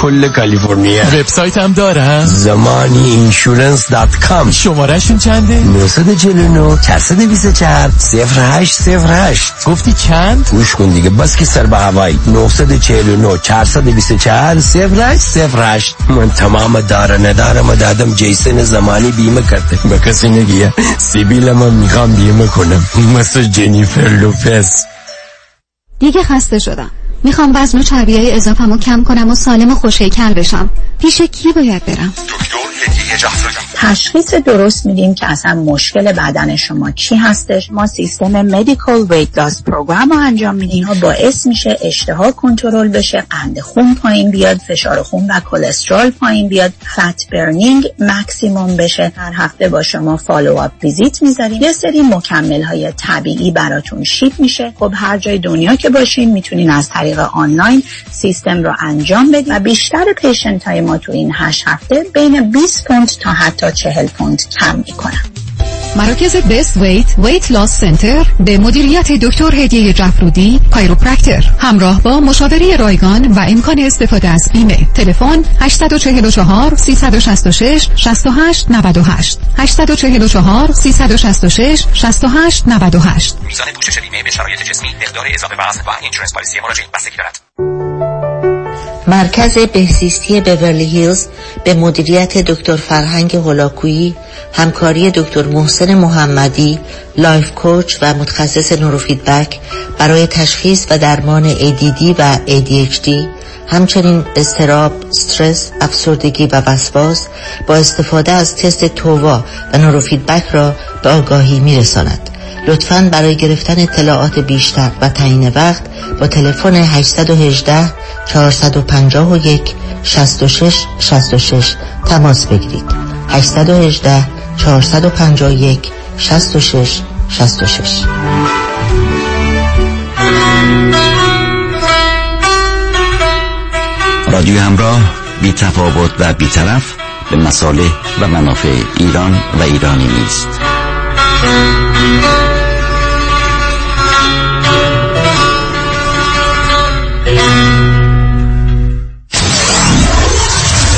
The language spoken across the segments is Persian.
کل کالیفرنیا. وبسایت هم داره زمانی insurance dot com شمارشون چنده؟ 949 424 0808 گفتی چند؟ گوش کن دیگه بس که سر به هوای 949 424 0808 من تمام دار و ندارم دادم جیسن زمانی بیمه کرده. به کسی نگی ها سیبیلمم می‌خوام بیمه کنم. مثل جنیفر لوپز. دیگه خسته شدم. می‌خوام وزن و چربی های اضافمو کم کنم و سالم و خوشیکل بشم. پیش کی باید برم؟ تشخیص درست میدیم که اصلا مشکل بدن شما چی هستش؟ ما سیستم medical weight loss program رو انجام میدیم. ها باعث میشه اشتها کنترل بشه قند خون پایین بیاد فشار خون و کلسترول پایین بیاد fat burning maximum بشه. هر هفته با شما follow up visit می‌ذاریم. یه سری مکمل های طبیعی براتون ship میشه. خب هر جای دنیا که باشین می‌تونین از طریق آنلاین سیستم رو انجام بدید و بیشتر patient های ما تو این 8 هفته بین 20 پوند تا حتی 40 پوند کم می‌کنن. مراکز Best Weight Weight Loss Center به مدیریت دکتر هدیه جفرودی chiropractor همراه با مشاوره رایگان و امکان استفاده از بیمه. تلفن 844 366 68 98 844 366 68 98 میزان پوشش بیمه به شرایط جسمی مقدار اضافه وزن و insurance policy مراجعه. بستگی دارد. مرکز بهزیستی بورلی هیلز به مدیریت دکتر فرهنگ هولاکویی همکاری دکتر محسن محمدی life coach و متخصص نوروفیدبک برای تشخیص و درمان ADD و ADHD همچنین اضطراب، استرس، افسردگی و وسواس با استفاده از تست TOVA و نوروفیدبک را به آگاهی میرساند. لطفاً برای گرفتن اطلاعات بیشتر و تعیین وقت با تلفن 818 451 66 66 تماس بگیرید. 818 451 66 66 رادیو همراه بی تفاوت و بی طرف به مصالح و منافع ایران و ایرانی نیست.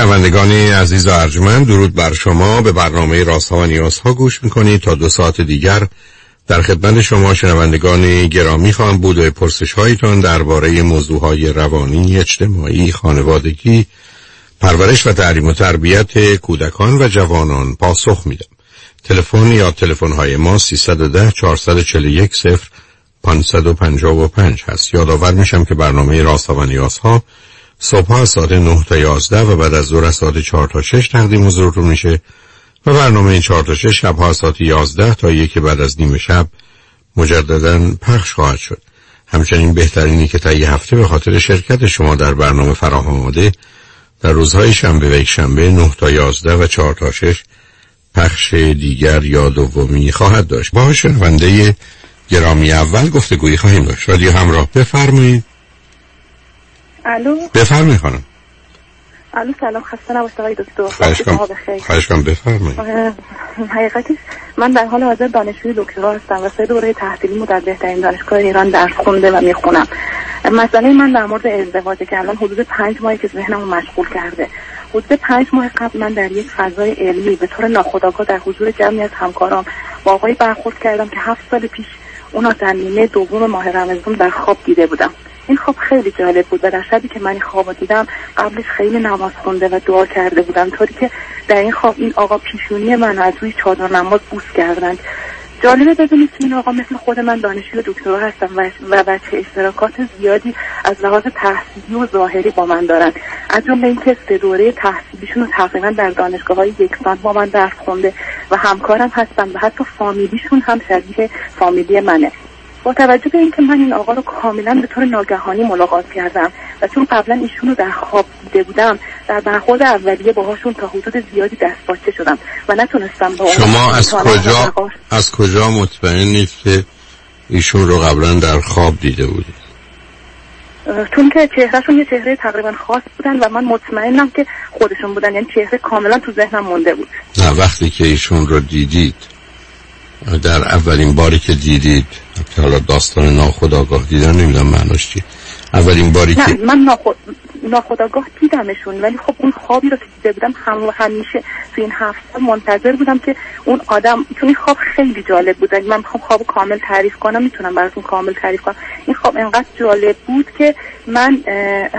شنوندگان عزیز و ارجمند درود بر شما به برنامه رازها و نیازها گوش می‌کنید تا دو ساعت دیگر در خدمت شما شنوندگان گرامی خواهم بود و پرسش هایتان درباره موضوع های روانی، اجتماعی، خانوادگی، پرورش و تعلیم و تربیت کودکان و جوانان پاسخ میدم. تلفن یا تلفن های ما 310 441 0 555 هست. یادآور میشم که برنامه رازها و نیازها صبح از ساعت 9 تا 11 و بعد از ظهر ساعت 4 تا 6 تقدیم حضورتون میشه و برنامه 4 تا 6 شب از ساعت 11 تا یک بعد از نیم شب مجددا پخش خواهد شد. همچنین بهترینی که تا یه هفته به خاطر شرکت شما در برنامه فراهم آمده در روزهای شنبه و یک شنبه 9 تا 11 و 4 تا 6 پخش دیگر یا دومی خواهد داشت. با شنونده گرامی اول گفتگویی خواهیم داشت. رادیو همراه بفرمایید. الو؟ بفرمایید خانم. الو سلام خسته نباشید آقای دکتر. خواهش کنم خواهش کنم بفرمایید. حقیقتش من در حال حاضر دانشجوی دکترا هستم و سه دوره تحصیلیمو در بهترین دانشگاه ایران درس خونده و می‌خونم. مسئله من در مورد ازدواجه که الان حدود پنج ماهی که ذهنمو مشغول کرده. حدود پنج ماه قبل من در یک فضای علمی به طور ناخودآگاه در حضور جمعی از همکارام با آقایی برخورد کردم که هفت سال پیش اونا در نیمه دوم ماه رمضان در خواب دیده بودم. این خواب خیلی جالب بود و در شبی که من خواب دیدم قبلش خیلی نماز خونده و دعا کرده بودم. طوری که در این خواب این آقا پیشونی من از روی چادر نماز بوس کردند. جالبه بدونید که این آقا مثل خود من دانشجو دکترا هستم و و بچه اشتراکات زیادی از لحاظ تحصیلی و ظاهری با من دارن. از جمله اینکه سه دوره تحصیلیشون رو تقریبا در دانشگاه های یکسان با من درس خونده و همکارم هستن و حتی فامیلیشون هم شبیه فامیلی منه. با توجه به اینکه من این آقا رو کاملا به طور ناگهانی ملاقات کردم و چون قبلا ایشون رو در خواب دیده بودم در برخورد اولیه باهاشون تا حدود زیادی دست باچه شدم و نتونستم با اون شما از کجا از کجا مطمئن نیست که ایشون رو قبلا در خواب دیده بودید؟ چون که چهرهشون یه چهره تقریبا خاص بودن و من مطمئنم که خودشون بودن یعنی چهره کاملا تو ذهنم مونده بود. نه وقتی که ایشون رو دیدید در اولین باری که دیدید که حالا داستان ناخداگاه دیدن نمی‌دونم معناش چیه. اولین باری نه که من ناخد... ناخداگاه دیدمشون ولی خب اون خوابی رو که دیده بودم هم همیشه تو این هفت سال منتظر بودم که اون آدم چون این خواب خیلی جالب بود. اگه من بخوام خواب کامل تعریف کنم می‌تونم براتون کامل تعریف کنم. این خواب انقدر جالب بود که من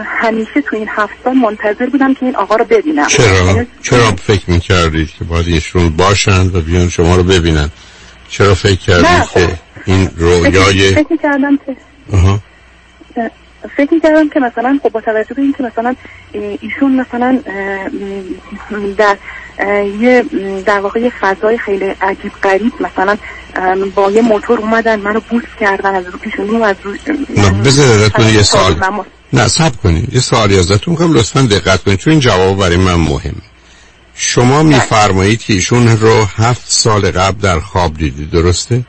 همیشه تو این هفت سال منتظر بودم که این آقا رو ببینم. چرا؟ یعنی چرا فکر می‌کردید که باید ایشون باشند و بیان شما رو ببینن؟ چرا فکر کردید نه، که این رویای فکر کردم که. فکر می‌کردم که مثلا خب با توجه به اینکه مثلا ایشون مثلا در یه در واقع یه فضای خیلی عجیب غریب مثلا با یه موتور اومدن منو بوس کردن از رو پیشونی و از رو بذار ازتون یه سال. نه سب کنید یه سوالی ازتون کنم لطفا دقت کنید چون این جواب برای من مهمه شما میفرمایید که ایشون رو هفت سال قبل در خواب دیدید درسته؟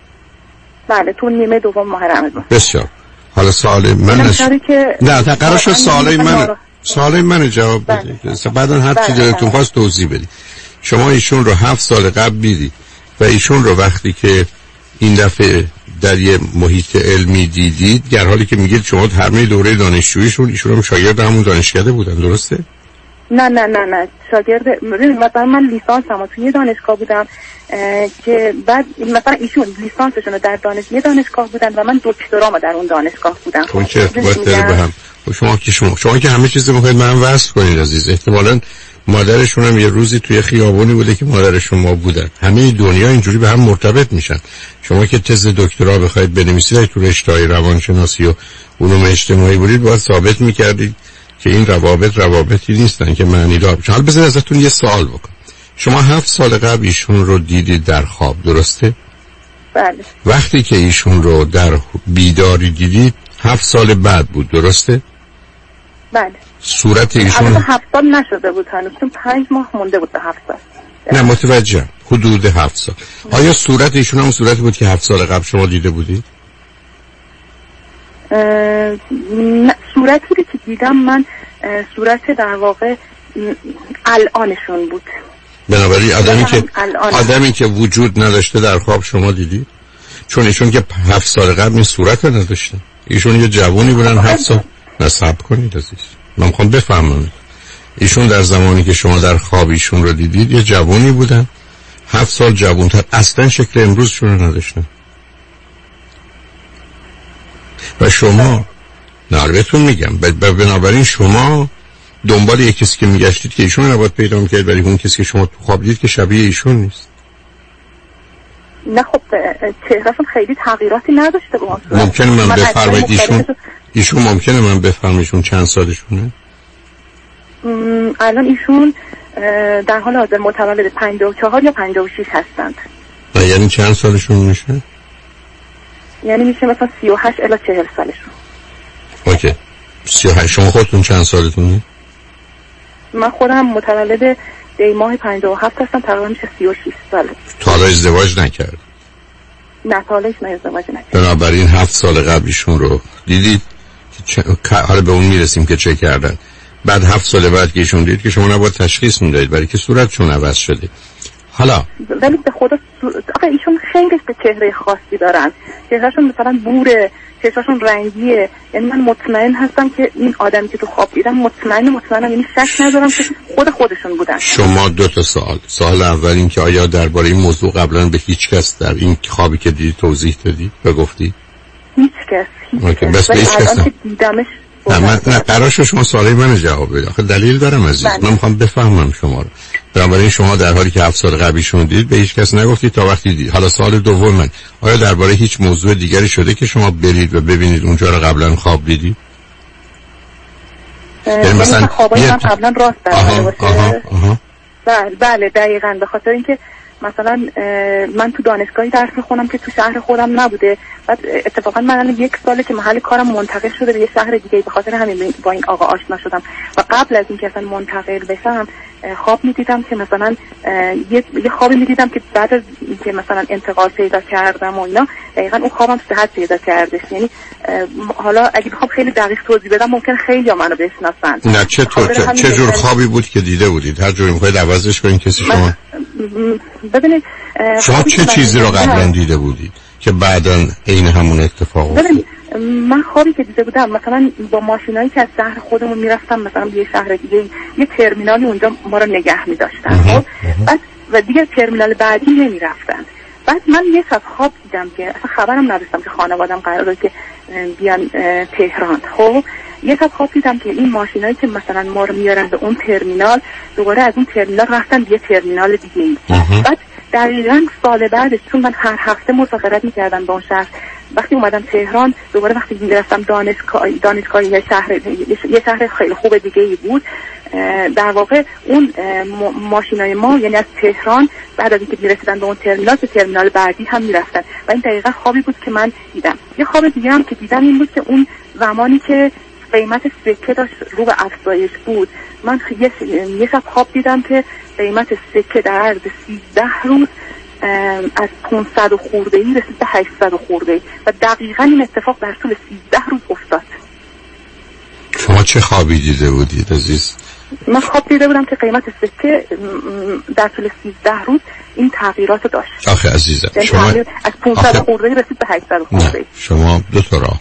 بله تو نیمه دوم ماه رمضان. بسیار. حالا سوال من نش... که نه قرار شد سوالای من سوالای من جواب بدید. بعدا هر چی بله، دلتون خواست توضیح بدید. شما ایشون رو هفت سال قبل دیدید و ایشون رو وقتی که این دفعه در یه محیط علمی دیدید در حالی که میگید شما همه دوره دانشجوییشون ایشون هم شاگرد همون دانشکده بودن درسته؟ نه نه نه نه. شاگرد مثلا من لیسانس هم توی یه دانشگاه بودم که بعد مثلا ایشون لیسانسشون رو در دانش یه دانشگاه بودن و من دکترامو در اون دانشگاه بودم. خب چه ارتباط داره به؟ هم. خب شما که شما شما که همه چیز می‌خواید من وصل کنید عزیز. احتمالاً مادرشون هم یه روزی توی خیابونی بوده که مادر شما بودن. همه دنیا اینجوری به هم مرتبط میشن. شما که تز دکترا بخواید بنویسید تو رشته روانشناسی و علوم اجتماعی بودید باید ثابت می‌کردید که این روابط روابطی نیستن که معنی دار بشن حالا بذار ازتون یه سوال بکن شما هفت سال قبل ایشون رو دیدید در خواب درسته؟ بله. وقتی که ایشون رو در بیداری دیدید هفت سال بعد بود درسته؟ بله. صورت ایشون هفت سال نشده بود هنوز پنج ماه مونده بود به هفت سال. نه متوجه حدود هفت سال. آیا صورت ایشون هم صورتی بود که هفت سال قبل شما دیده بودید؟ صورتی رو که دیدم من صورت در واقع الانشون بود. بنابراین آدمی که الان. آدمی که وجود نداشته در خواب شما دیدید؟ چون ایشون که هفت سال قبل این صورت رو نداشته. ایشون یه جوانی بودن هفت سال نصب کنید عزیز. من می‌خوام بفهمم. ایشون در زمانی که شما در خواب ایشون رو دیدید یه جوانی بودن. هفت سال جوانتر اصلا شکل امروزشون رو نداشتن. و شما نه بهتون میگم بنابراین شما دنبال یک کسی که میگشتید که ایشون نباید پیدا می‌کرد ولی اون کسی که شما تو خواب دید که شبیه ایشون نیست. نه خب چهرهشون خیلی تغییراتی نداشته با. ممکنه من عکسای بفرمایید ایشون ایشون ممکنه من بفرمایید ایشون چند سالشونه؟ الان ایشون در حال حاضر متولد 54 یا 56 هستند. یعنی چند سالشون میشه؟ یعنی میشه مثلا 38 الی 40 سالشون. اوکی. سی و هشت. شما خودتون چند سالتونه من خودم متولد دی ماه 57 هستم تقریبا میشه 36 ساله. تا حالا ازدواج نکرد؟ نه تا حالا ازدواج نکردم بنابراین هفت سال قبل ایشون رو دیدید که حالا به اون می‌رسیم که چه کردن. بعد هفت سال بعد که ایشون دید که شما نباید تشخیص می‌دادید برای که صورتشون عوض شده. حالا ولی به خدا آخه ایشون خیلی به چهره خاصی دارن. چهرهشون مثلا بوره. چشمشون رنگیه. یعنی من مطمئن هستم که این آدمی که تو خواب دیدم مطمئن مطمئنم. یعنی شک ندارم که خود خودشون بودن. شما دو تا سوال. سوال اول این که آیا درباره این موضوع قبلا به هیچ کس در این خوابی که دیدی توضیح دادی و گفتی؟ هیچ کس هیچ کس. که دیدمش نه من نه قرار شما سوال من جواب بده آخه دلیل دارم عزیز. بله. من می‌خوام بفهمم شما رو. بنابراین شما در حالی که هفت سال قبلیشون دید به هیچ کس نگفتید تا وقتی دید. حالا سال دوم من آیا درباره هیچ موضوع دیگری شده که شما برید و ببینید اونجا رو قبلا خواب دیدید؟ یعنی یعنی مثلا خوابای یه- من قبلا راست بله بله دقیقا. به خاطر اینکه مثلا من تو دانشگاهی درس می‌خونم که تو شهر خودم نبوده. بعد اتفاقا من الان یک ساله که محل کارم منتقل شده به یه شهر دیگه به خاطر همین با این آقا آشنا شدم. و قبل از اینکه اصلا منتقل بشم خواب می‌دیدم که مثلا یه یه خوابی می‌دیدم که بعد از اینکه مثلا انتقال پیدا کردم و اینا دقیقا اون خوابم صحت پیدا کردش. یعنی حالا اگه بخوام خیلی دقیق توضیح بدم ممکن خیلی منو بشناسن. نه چطور چه, چه جور خوابی بود که دیده بودید؟ هر جوری می‌خواید عوضش کنید کسی شما ببینید شما چه چیزی رو دیدم- قبلا دیده بودید که بعدا عین همون اتفاق افتاد؟ من خوابی که دیده بودم مثلا با ماشینایی که از شهر خودمون می‌رفتم مثلا به یه شهر دیگه یه ترمینالی اونجا ما رو نگه میداشتن خب؟ بعد و دیگه ترمینال بعدی نمی‌رفتن. بعد من یه شب خواب دیدم که اصلا خبرم نداشتم که خانوادم قراره که بیان تهران خب؟ یه شب خواب دیدم که این ماشینایی که مثلا ما رو میارن به اون ترمینال دوباره از اون ترمینال رفتن به یه ترمینال دیگه ای بعد دقیقا سال بعدش چون من هر هفته مسافرت می‌کردم به اون شهر وقتی اومدم تهران دوباره وقتی می‌رفتم دانشگاه یه شهر یه شهر خیلی خوب دیگه ای بود در واقع اون ماشینای ما یعنی از تهران بعد از اینکه می‌رسیدن به اون ترمینال به ترمینال بعدی هم می‌رفتن و این دقیقا خوابی بود که من دیدم. یه خواب دیگه هم که دیدم این بود که اون زمانی که قیمت سکه داشت رو به افزایش بود. من یه, یه شب خواب دیدم که قیمت سکه در عرض 13 روز از 500 و خورده ای رسید به 800 و خورده ای و دقیقا این اتفاق در طول 13 روز افتاد. شما چه خوابی دیده بودید عزیز؟ من خواب دیده بودم که قیمت سکه در طول 13 روز این تغییرات داشت. آخه عزیزم یعنی شما از 500 آخه- خورده ای رسید به 800 و خورده نه ای شما دو تا راه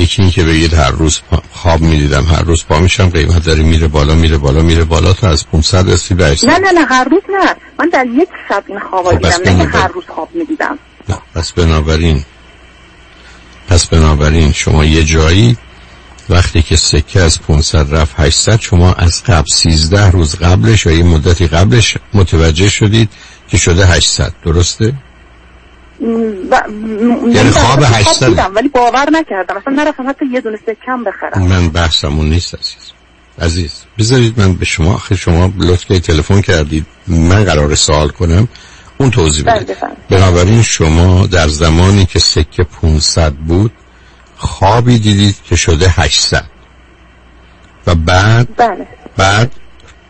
یکی این که بگید هر روز خواب می‌دیدم هر روز پا میشم قیمت داره میره بالا میره بالا میره بالا تا از 500 رسید به 800 نه نه نه هر روز نه. من در یک شب این خواب خب، دیدم نه هر روز خواب می‌دیدم. نه پس بنابراین پس بنابراین شما یه جایی وقتی که سکه از 500 رفت 800 شما از قبل 13 روز قبلش یا یه مدتی قبلش متوجه شدید که شده 800 درسته؟ م- یعنی خواب 800 دیدم ولی باور نکردم. اصلا نرفتم حتی یه دونه سکم بخرم. من بحثمون نیست عزیز. عزیز بذارید من به شما آخه شما لطف که تلفن کردید. من قرار سوال کنم. اون توضیح بله، بفرمایید. بنابراین شما در زمانی که سکه 500 بود خوابی دیدید که شده 800 و بعد؟ بله. بعد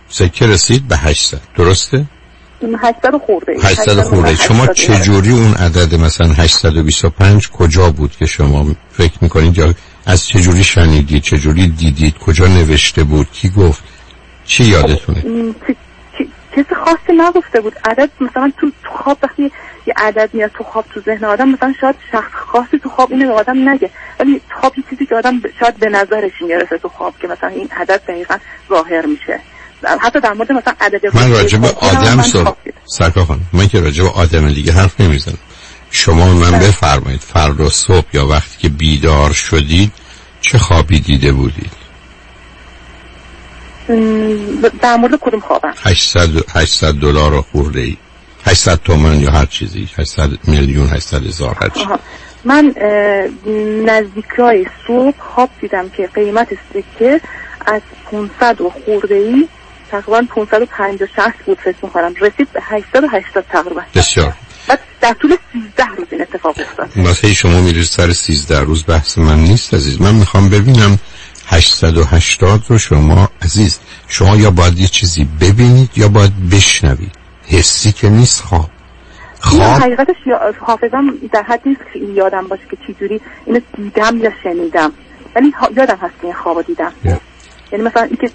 سکه رسید به 800 درسته؟ 800 خورده. 800 خورده. شما چجوری اون عدد مثلا 825 کجا بود که شما فکر می‌کنید یا از چجوری شنیدید چجوری دیدید کجا نوشته بود کی گفت؟ چی یادتونه؟ چیز خاصی نگفته بود. عدد مثلا تو تو خواب وقتی یه عدد میاد تو خواب تو ذهن آدم مثلا شاید شخص خاصی تو خواب اینو به آدم نگه. ولی خواب یه چیزی که آدم شاید به نظرش می‌رسه تو خواب که مثلا این عدد دقیقا ظاهر میشه. حتی در مورد مثلا عدد من راجع به خاصی هم آدم سر. سرکار خانم من که راجع به آدم دیگه حرف نمی‌زنم. شما من بفرمایید فردا صبح یا وقتی که بیدار شدید چه خوابی دیده بودید؟ در مورد کدوم خوابم؟ 800 800 دلار خورده ای 800 تومن یا هر چیزی. 800 میلیون 800 هزار هر چیزی. من نزدیکای صبح خواب دیدم که قیمت سکه از 500 و خورده ای تقریبا 550 60 بود فکر می‌کنم. رسید به 880 تقریبا. بسیار. بعد در طول 13 روز این اتفاق افتاد. واسه شما میرید سر 13 روز بحث من نیست عزیز. من می‌خوام ببینم 880 رو شما عزیز شما یا باید یه چیزی ببینید یا باید بشنوید. حسی که نیست خواب. خواب؟ حقیقتش حافظم در حد نیست که یادم باشه که چجوری اینو دیدم یا شنیدم. ولی یادم هست که این خواب دیدم. یعنی مثلا این که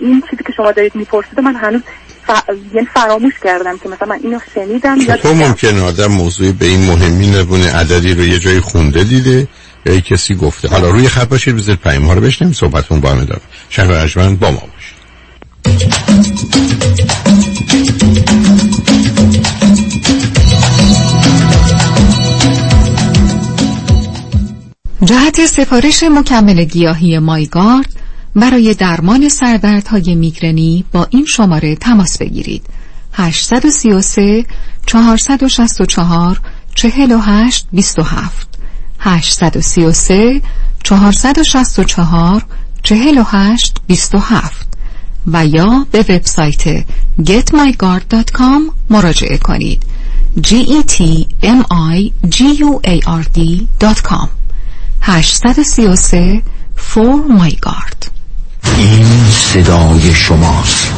این چیزی که شما دارید می‌پرسید من هنوز ف... یعنی فراموش کردم که مثلا من اینو شنیدم یا چطور ممکنه آدم موضوعی به این مهمی نبونه عددی رو یه جایی خونده دیده یا کسی گفته؟ حالا روی خط باشید بذارید پیام ها رو بشنیم صحبتون با هم ادامه شهر ارجمند با ما باشید. جهت سفارش مکمل گیاهی مایگارد برای درمان سردردهای میگرنی با این شماره تماس بگیرید. 833 464 48 27 833 464 48 27 و یا به وبسایت getmygard.com مراجعه کنید. G e t m i g u a r d.com 833 for my guard این صدای شماست.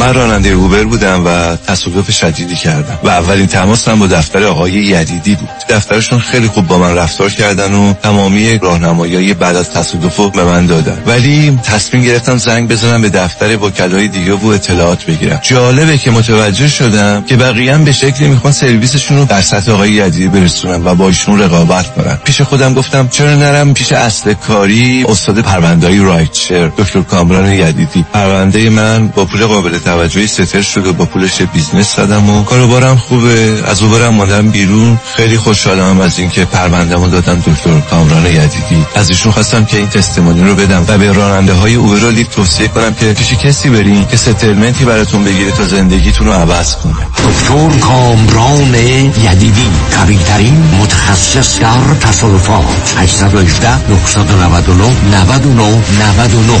من راننده اوبر بودم و تصادف شدیدی کردم و اولین تماسم با دفتر آقای یدیدی بود. دفترشون خیلی خوب با من رفتار کردن و تمامی راهنمایی بعد از تصادف رو به من دادن. ولی تصمیم گرفتم زنگ بزنم به دفتر وکلای دیگه و اطلاعات بگیرم. جالبه که متوجه شدم که بقیه به شکلی می‌خوان سرویسشون رو در سطح آقای یدیدی برسونن و با ایشون رقابت کنن. پیش خودم گفتم چرا نرم پیش اصل کاری استاد پرونده‌های rideshare دکتر کامران یدیدی. پرونده من با پول قابل توجهی settle شده با پولش business زدم و کاروبارم خوبه. از Uber م اومدم بیرون. خیلی خوشحالم از اینکه پروندهمو دادم دکتر کامران یدیدی. از ایشون خواستم که این testimony رو بدم و به راننده های Uber رو توصیه کنم که پیش کسی برین که settlement ی براتون بگیره تا زندگیتون رو عوض کنه. دکتر کامران یدیدی خبره‌ترین متخصص در تصادفات. 818 999 99 99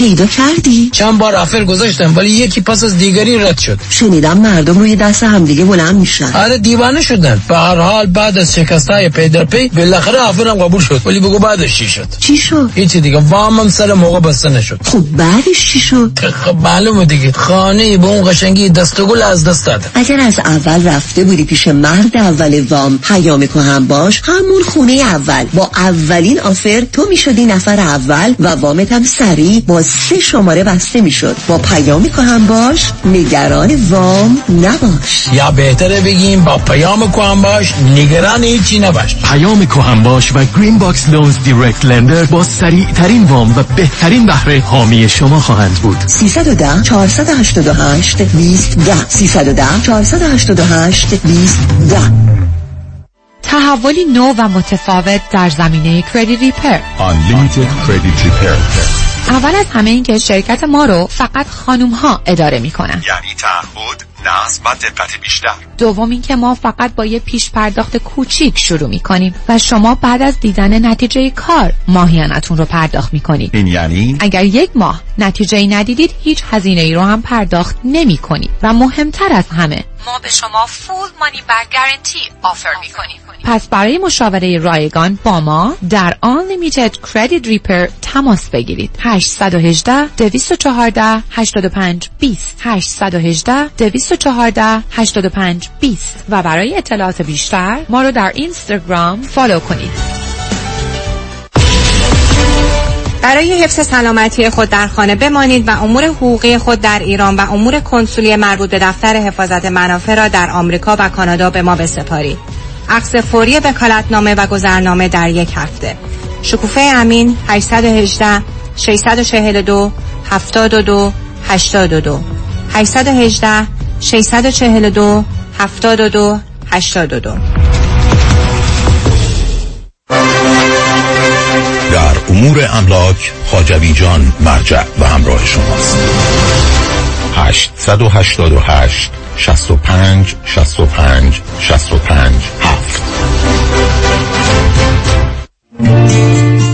پیدا کردی؟ چند بار offer گذاشتم ولی یکی پس از دیگری رد شد. شنیدم مردم روی دست همدیگه بلند میشن. آره دیوانه شدن. به هر حال بعد از شکست های پی در پی بالاخره offer م قبول شد. ولی بگو بعدش چی شد؟ چی شد؟ هیچی دیگه. وامم سر موقع بسته نشد. خب بعدش چی شد؟ خب معلومه دیگه. خانه به اون قشنگی دسته گل از دست داد اگر از اول رفته بودی پیش مرد اول وام پیام هم باش همون خونه اول. با اولین offer تو می‌شدی نفر اول و وامت هم سریع با سه شماره بسته می‌شد. با پیام هم باش نگران وام نباش. یا بهتره بگیم با پیام هم باش نگران هیچی نباش. پیام هم باش و Green Box Loans direct lender با سریع ترین وام و بهترین بهره حامی شما خواهند بود. 310 488 20 10 310 488 20 10 تحولی نو و متفاوت در زمینه کردیت ریپر Unlimited Credit Repair. اول از همه این که شرکت ما رو فقط خانوم ها اداره می‌کنن. یعنی تعهد نصب و دقت بیشتر. دوم اینکه ما فقط با یه پیش پرداخت کوچیک شروع می‌کنیم و شما بعد از دیدن نتیجه کار ماهیانتون رو پرداخت می‌کنید. این یعنی؟ اگر یک ماه نتیجه ای ندیدید هیچ هزینه ای رو هم پرداخت نمی کنید و مهمتر از همه ما به شما فول مانی بک گارنتی آفر می‌کنیم. پس برای مشاوره رایگان با ما در Unlimited Credit Repair تماس بگیرید. 818 214 85 20 818 214 85 20 و برای اطلاعات بیشتر ما رو در اینستاگرام فالو کنید برای حفظ سلامتی خود در خانه بمانید و امور حقوقی خود در ایران و امور کنسولی مربوط به دفتر حفاظت منافع را در آمریکا و کانادا به ما بسپارید. عکس فوری وکالتنامه و گذرنامه در یک هفته. شکوفه امین 818 642 72 82 818 642 72 82 در امور املاک خاجوی جان مرجع و همراه شماست. 888 65 65 65 7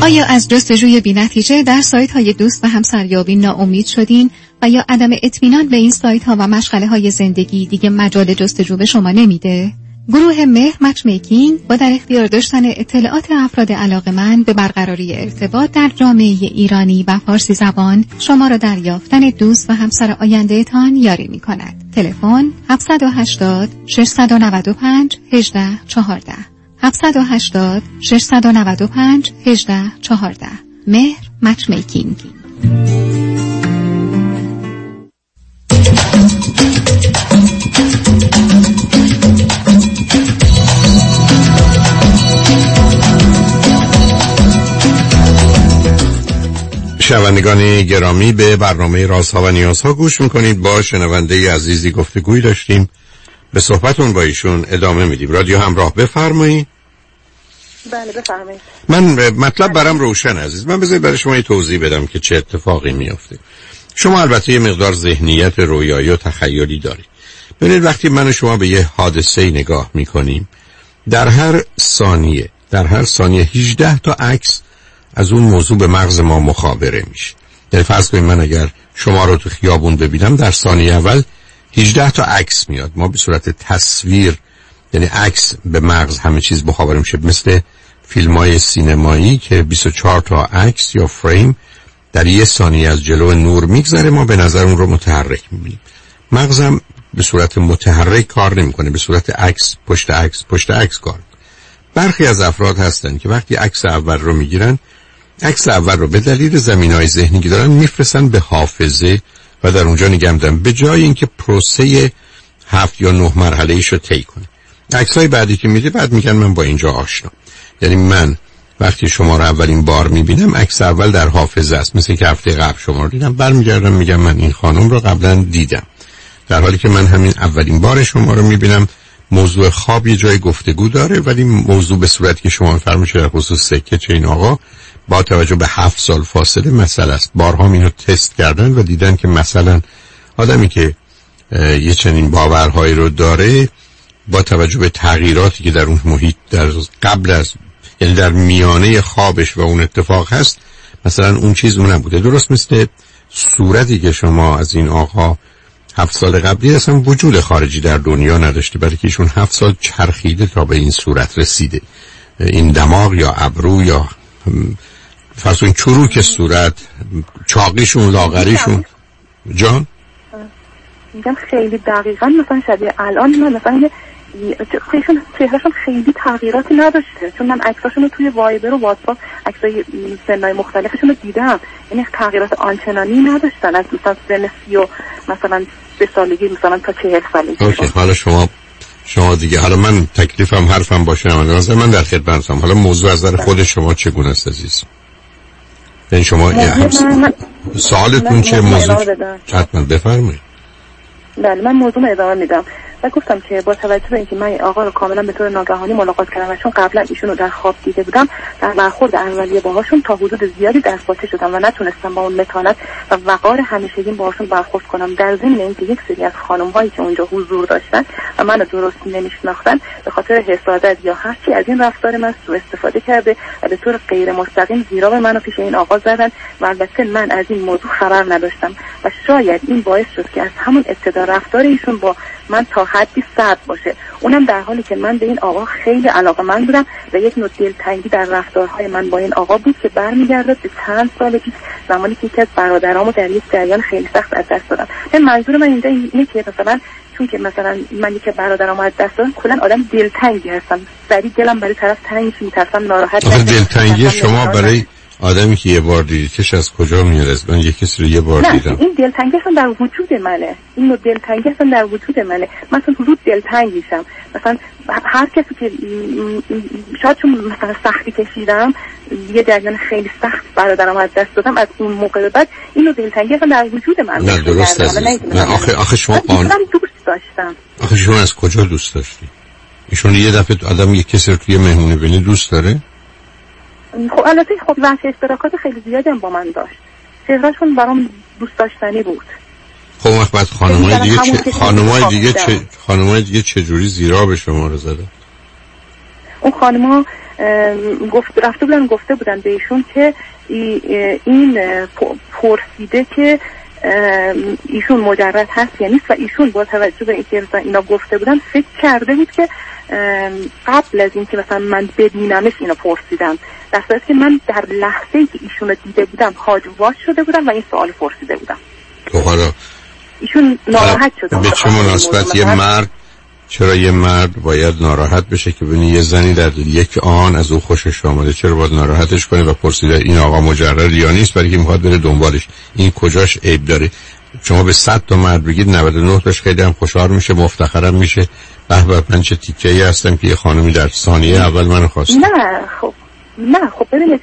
آیا از جستجوی بینتیجه در سایت های دوست و همسریابی ناامید شدین؟ و یا عدم اطمینان به این سایت ها و مشغله های زندگی دیگه مجال جستجو به شما نمیده؟ گروه مهر مچ میکینگ با در اختیار داشتن اطلاعات افراد من به برقراری ارتباط در جامعه ایرانی و فارسی زبان شما را در یافتن دوست و همسر آینده تان یاری می کند. تلفن 780 695 18 14 780 695 18 14 مهر مچ میکینگ شنوندگان گرامی به برنامه رازها و نیازها گوش می‌کنید. با شنونده عزیزی گفتگوی داشتیم. به صحبتون با ایشون ادامه میدیم. رادیو همراه بفرمایید. بله بفرمایید. من مطلب برام روشن عزیز. من بذارید برای شما یه توضیح بدم که چه اتفاقی میافته. شما البته یه مقدار ذهنیت رویایی و تخیلی دارید. ببینید وقتی من و شما به یه حادثه نگاه می‌کنیم در هر ثانیه در هر ثانیه 18 تا عکس از اون موضوع به مغز ما مخابره میشه. یعنی فرض کنید من اگر شما رو تو خیابون ببینم در ثانیه اول 18 تا عکس میاد. ما به صورت تصویر یعنی عکس به مغز همه چیز مخابره میشه. مثل فیلم های سینمایی که 24 تا عکس یا فریم در یه ثانیه از جلو نور میگذره ما به نظر اون رو متحرک می‌بینیم. مغزم به صورت متحرک کار نمی‌کنه. به صورت عکس پشت عکس پشت عکس کار برخی از افراد هستن که وقتی عکس اول رو می‌گیرن عکس اول رو به دلیل زمین های ذهنی که دارن میفرستن به حافظه و در اونجا نگم دارن به جای اینکه پروسه هفت یا نه مرحله ایش رو طی کنه. عکس های بعدی که میده بعد میگن من با اینجا آشنا. یعنی من وقتی شما رو اولین بار می‌بینم عکس اول در حافظه است. مثل که هفته قبل شما رو دیدم برمیگردم میگم من این خانم رو قبلا دیدم. در حالی که من همین اولین بار شما رو می‌بینم موضوع خواب یه جای گفتگو داره ولی موضوع به صورتی که شما فرمایید در خصوص سکه چه این آقا با توجه به هفت سال فاصله مسئله است. بارها اینو تست کردن و دیدن که مثلا آدمی که یه چنین باورهایی رو داره با توجه به تغییراتی که در اون محیط در قبل از یعنی در میانه خوابش و اون اتفاق هست مثلا اون چیز اون نبوده. درست مثل صورتی که شما از این آقا هفت سال قبلی اصلا وجود خارجی در دنیا نداشته برای که ایشون هفت سال چرخیده تا به این صورت رسیده. این دماغ یا ابرو یا فرض این چروک صورت چاقیشون لاغریشون. جان؟ میگم خیلی دقیقا مثلا شبیه الان من مثلا خیلیشون چهرهشون خیلی تغییراتی نداشته. چون من عکساشون رو توی وایبر و واتساپ عکسای سنای مختلفشون رو دیدم. یعنی تغییرات آنچنانی نداشتن. از مثلا سن سی و مثلا به سالگی مثلا تا چهل سالگی. اوکی حالا شما شما دیگه حالا من تکلیفم حرفم باشه نظر من در خدمتم. حالا موضوع از نظر خود شما چگونه است عزیز یعنی شما سوالتون چه موضوع حتما بفرمایید. بله من موضوع ادامه میدم. و گفتم که با توجه به اینکه من آقا رو کاملا به طور ناگهانی ملاقات کردم و چون قبلا ایشون رو در خواب دیده بودم در برخورد اولیه باهاشون تا حدود زیادی دستپاچه شدم و نتونستم با اون متانت و وقار همیشگی باهاشون برخورد کنم. در ضمن اینکه یک سری از خانم هایی که اونجا حضور داشتن و منو درست نمیشناختن به خاطر حسادت یا هرچی از این رفتار من سوء استفاده کرده و به طور غیر مستقیم زیرا به منو پیش این آقا زدن و البته من از این موضوع خبر نداشتم. و شاید این باعث شد که از همون ابتدا رفتار ایشون با من تا حدی سرد باشه. اونم در حالی که من به این آقا خیلی علاقه من بودم و یک نوع دلتنگی در رفتارهای من با این آقا بود که برمیگرده به چند سال پیش زمانی که یکی از برادرامو در یک جریان خیلی سخت از دست دادم منظور من اینجا اینه که مثلا چون که مثلا من یک برادرامو از دست دادم کلا آدم دلتنگی هستم. سری دلم برای طرف تنگ میترسم ناراحت دلتنگی شما برای آدمی که یه بار دیدیدش از کجا میاد؟ از من یه کسی رو یه بار نه دیدم. این دلتنگی اصلا در وجود منه. این دلتنگی اصلا در وجود منه. مثلا زود دلتنگیشم. مثلا هر کسی که شاید چون مثلا سختی کشیدم یه جریان خیلی سخت برادرم از دست دادم از اون موقع بعد اینو دلتنگی اصلا در وجود من نه درست از نه آخه, آخه شما آن... دوست داشتم. آخه شما از کجا دوست داشتی؟ ایشون یه دفعه آدم یه کسی رو توی مهمونه بینی دوست داره؟ خب البته خب وقت اشتراکات خیلی زیادی هم با من داشت. چهرهشون برام دوست داشتنی بود. خب وقت بعد خانمای دیگه چه خانمای دیگه چه خانمای دیگه چه جوری زیرا به شما رو زدن اون خانما گفت رفته بودن گفته بودن بهشون که این پرسیده که ایشون مجرد هست یا نیست و ایشون با توجه به اینکه اینا گفته بودن فکر کرده بود که قبل از اینکه مثلا من ببینمش اینو پرسیدم در که من در لحظه ای که ایشون رو دیده بودم واش شده بودم و این سوال پرسیده بودم. تو حالا ایشون ناراحت شده به چه مناسبت یه مرد؟ چرا یه مرد باید ناراحت بشه که ببینی یه زنی در یک آن از او خوشش آمده؟ چرا باید ناراحتش کنه و پرسیده این آقا مجرد یا نیست؟ برای که می‌خواد بره دنبالش. این کجاش عیب داره؟ شما به 100 تا مرد بگید 99 تاش خیلی هم خوشحال میشه مفتخرم میشه. به به من چه تیکه ای هستم که یه خانمی در ثانیه اول منو خواست نه خب. نه خب ببینید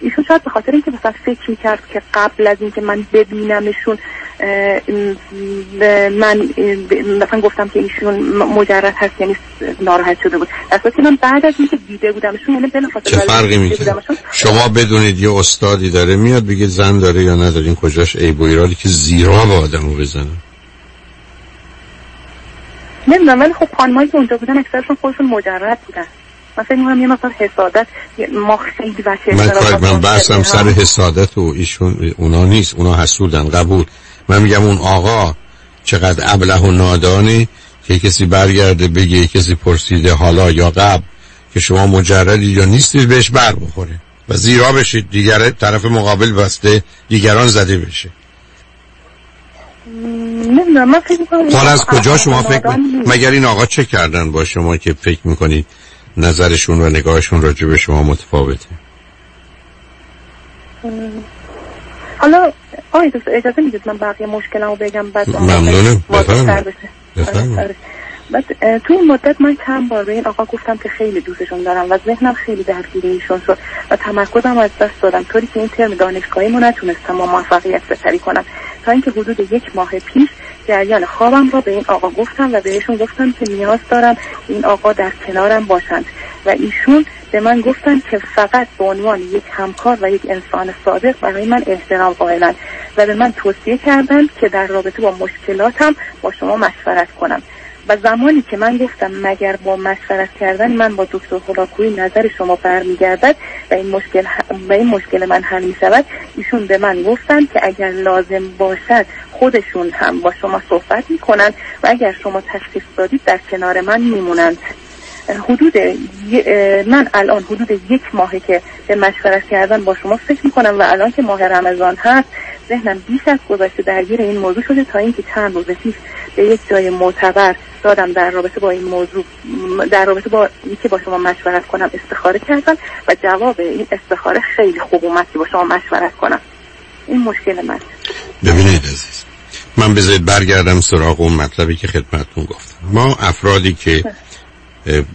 ایشون شاید به خاطر اینکه مثلا فکر می‌کرد که قبل از اینکه من ببینمشون من مثلا گفتم که ایشون مجرد هست یعنی ناراحت شده بود. صورتی که من بعد از اینکه دیده بودمشون یعنی چه فرقی می‌کنه؟ شما بدونید یه استادی داره میاد بگه زن داره یا نداره این کجاش عیب و ایرادی که زیرا به آدمو بزنه نمی‌دونم ولی خب خانمایی که اونجا بودن اکثرشون خودشون مجرد بودن. من فکر می‌کنم یه مقدار حسادت ما خیلی بچه من کار من بحثم. سر حسادت و ایشون اونا نیست اونا حسودن قبول من میگم اون آقا چقدر ابله و نادانی که کسی برگرده بگه کسی پرسیده حالا یا قبل که شما مجردی یا نیستید بهش بر بخوره و زیرا بشید دیگر طرف مقابل بسته دیگران زده بشه نمی‌دونم من فکر می‌کنم حالا از کجا شما فکر. مگر این آقا چه کردن با شما که فکر می‌کنید نظرشون و نگاهشون راجع به شما متفاوته حالا آقای دکتر اجازه می‌دید من بقیه مشکلمو بگم بعد ممنونم. بفرمایید. آره. بعد تو این مدت من چند بار به این آقا گفتم که خیلی دوستشون دارم و ذهنم خیلی درگیر ایشون شد و تمرکزم از دست دادم طوری که این ترم دانشگاهیمو نتونستم با موفقیت سپری کنم تا اینکه حدود یک ماه پیش جریان خوابم را به این آقا گفتم و بهشون گفتم که نیاز دارم این آقا در کنارم باشند. و ایشون به من گفتن که فقط به عنوان یک همکار و یک انسان صادق برای من احترام قائلن و به من توصیه کردند که در رابطه با مشکلاتم با شما مشورت کنم. و زمانی که من گفتم مگر با مشورت کردن من با دکتر هلاکویی نظر شما برمیگردد و این مشکل و این مشکل من حل می شود ایشون به من گفتن که اگر لازم باشد خودشون هم با شما صحبت می کنند و اگر شما تشخیص دادید در کنار من میمونند. حدود من الان حدود یک ماهه که به مشورت کردن با شما فکر می‌کنم و الان که ماه رمضان هست ذهنم بیش از گذشته درگیر این موضوع شده تا اینکه چند روز پیش به یک جای معتبر دادم در رابطه با این موضوع در رابطه با اینکه با شما مشورت کنم استخاره کردم و جواب این استخاره خیلی خوب اومد که با شما مشورت کنم. این مشکل من. ببینید عزیز من بذارید برگردم سراغ اون مطلبی که خدمتتون گفتم. ما افرادی که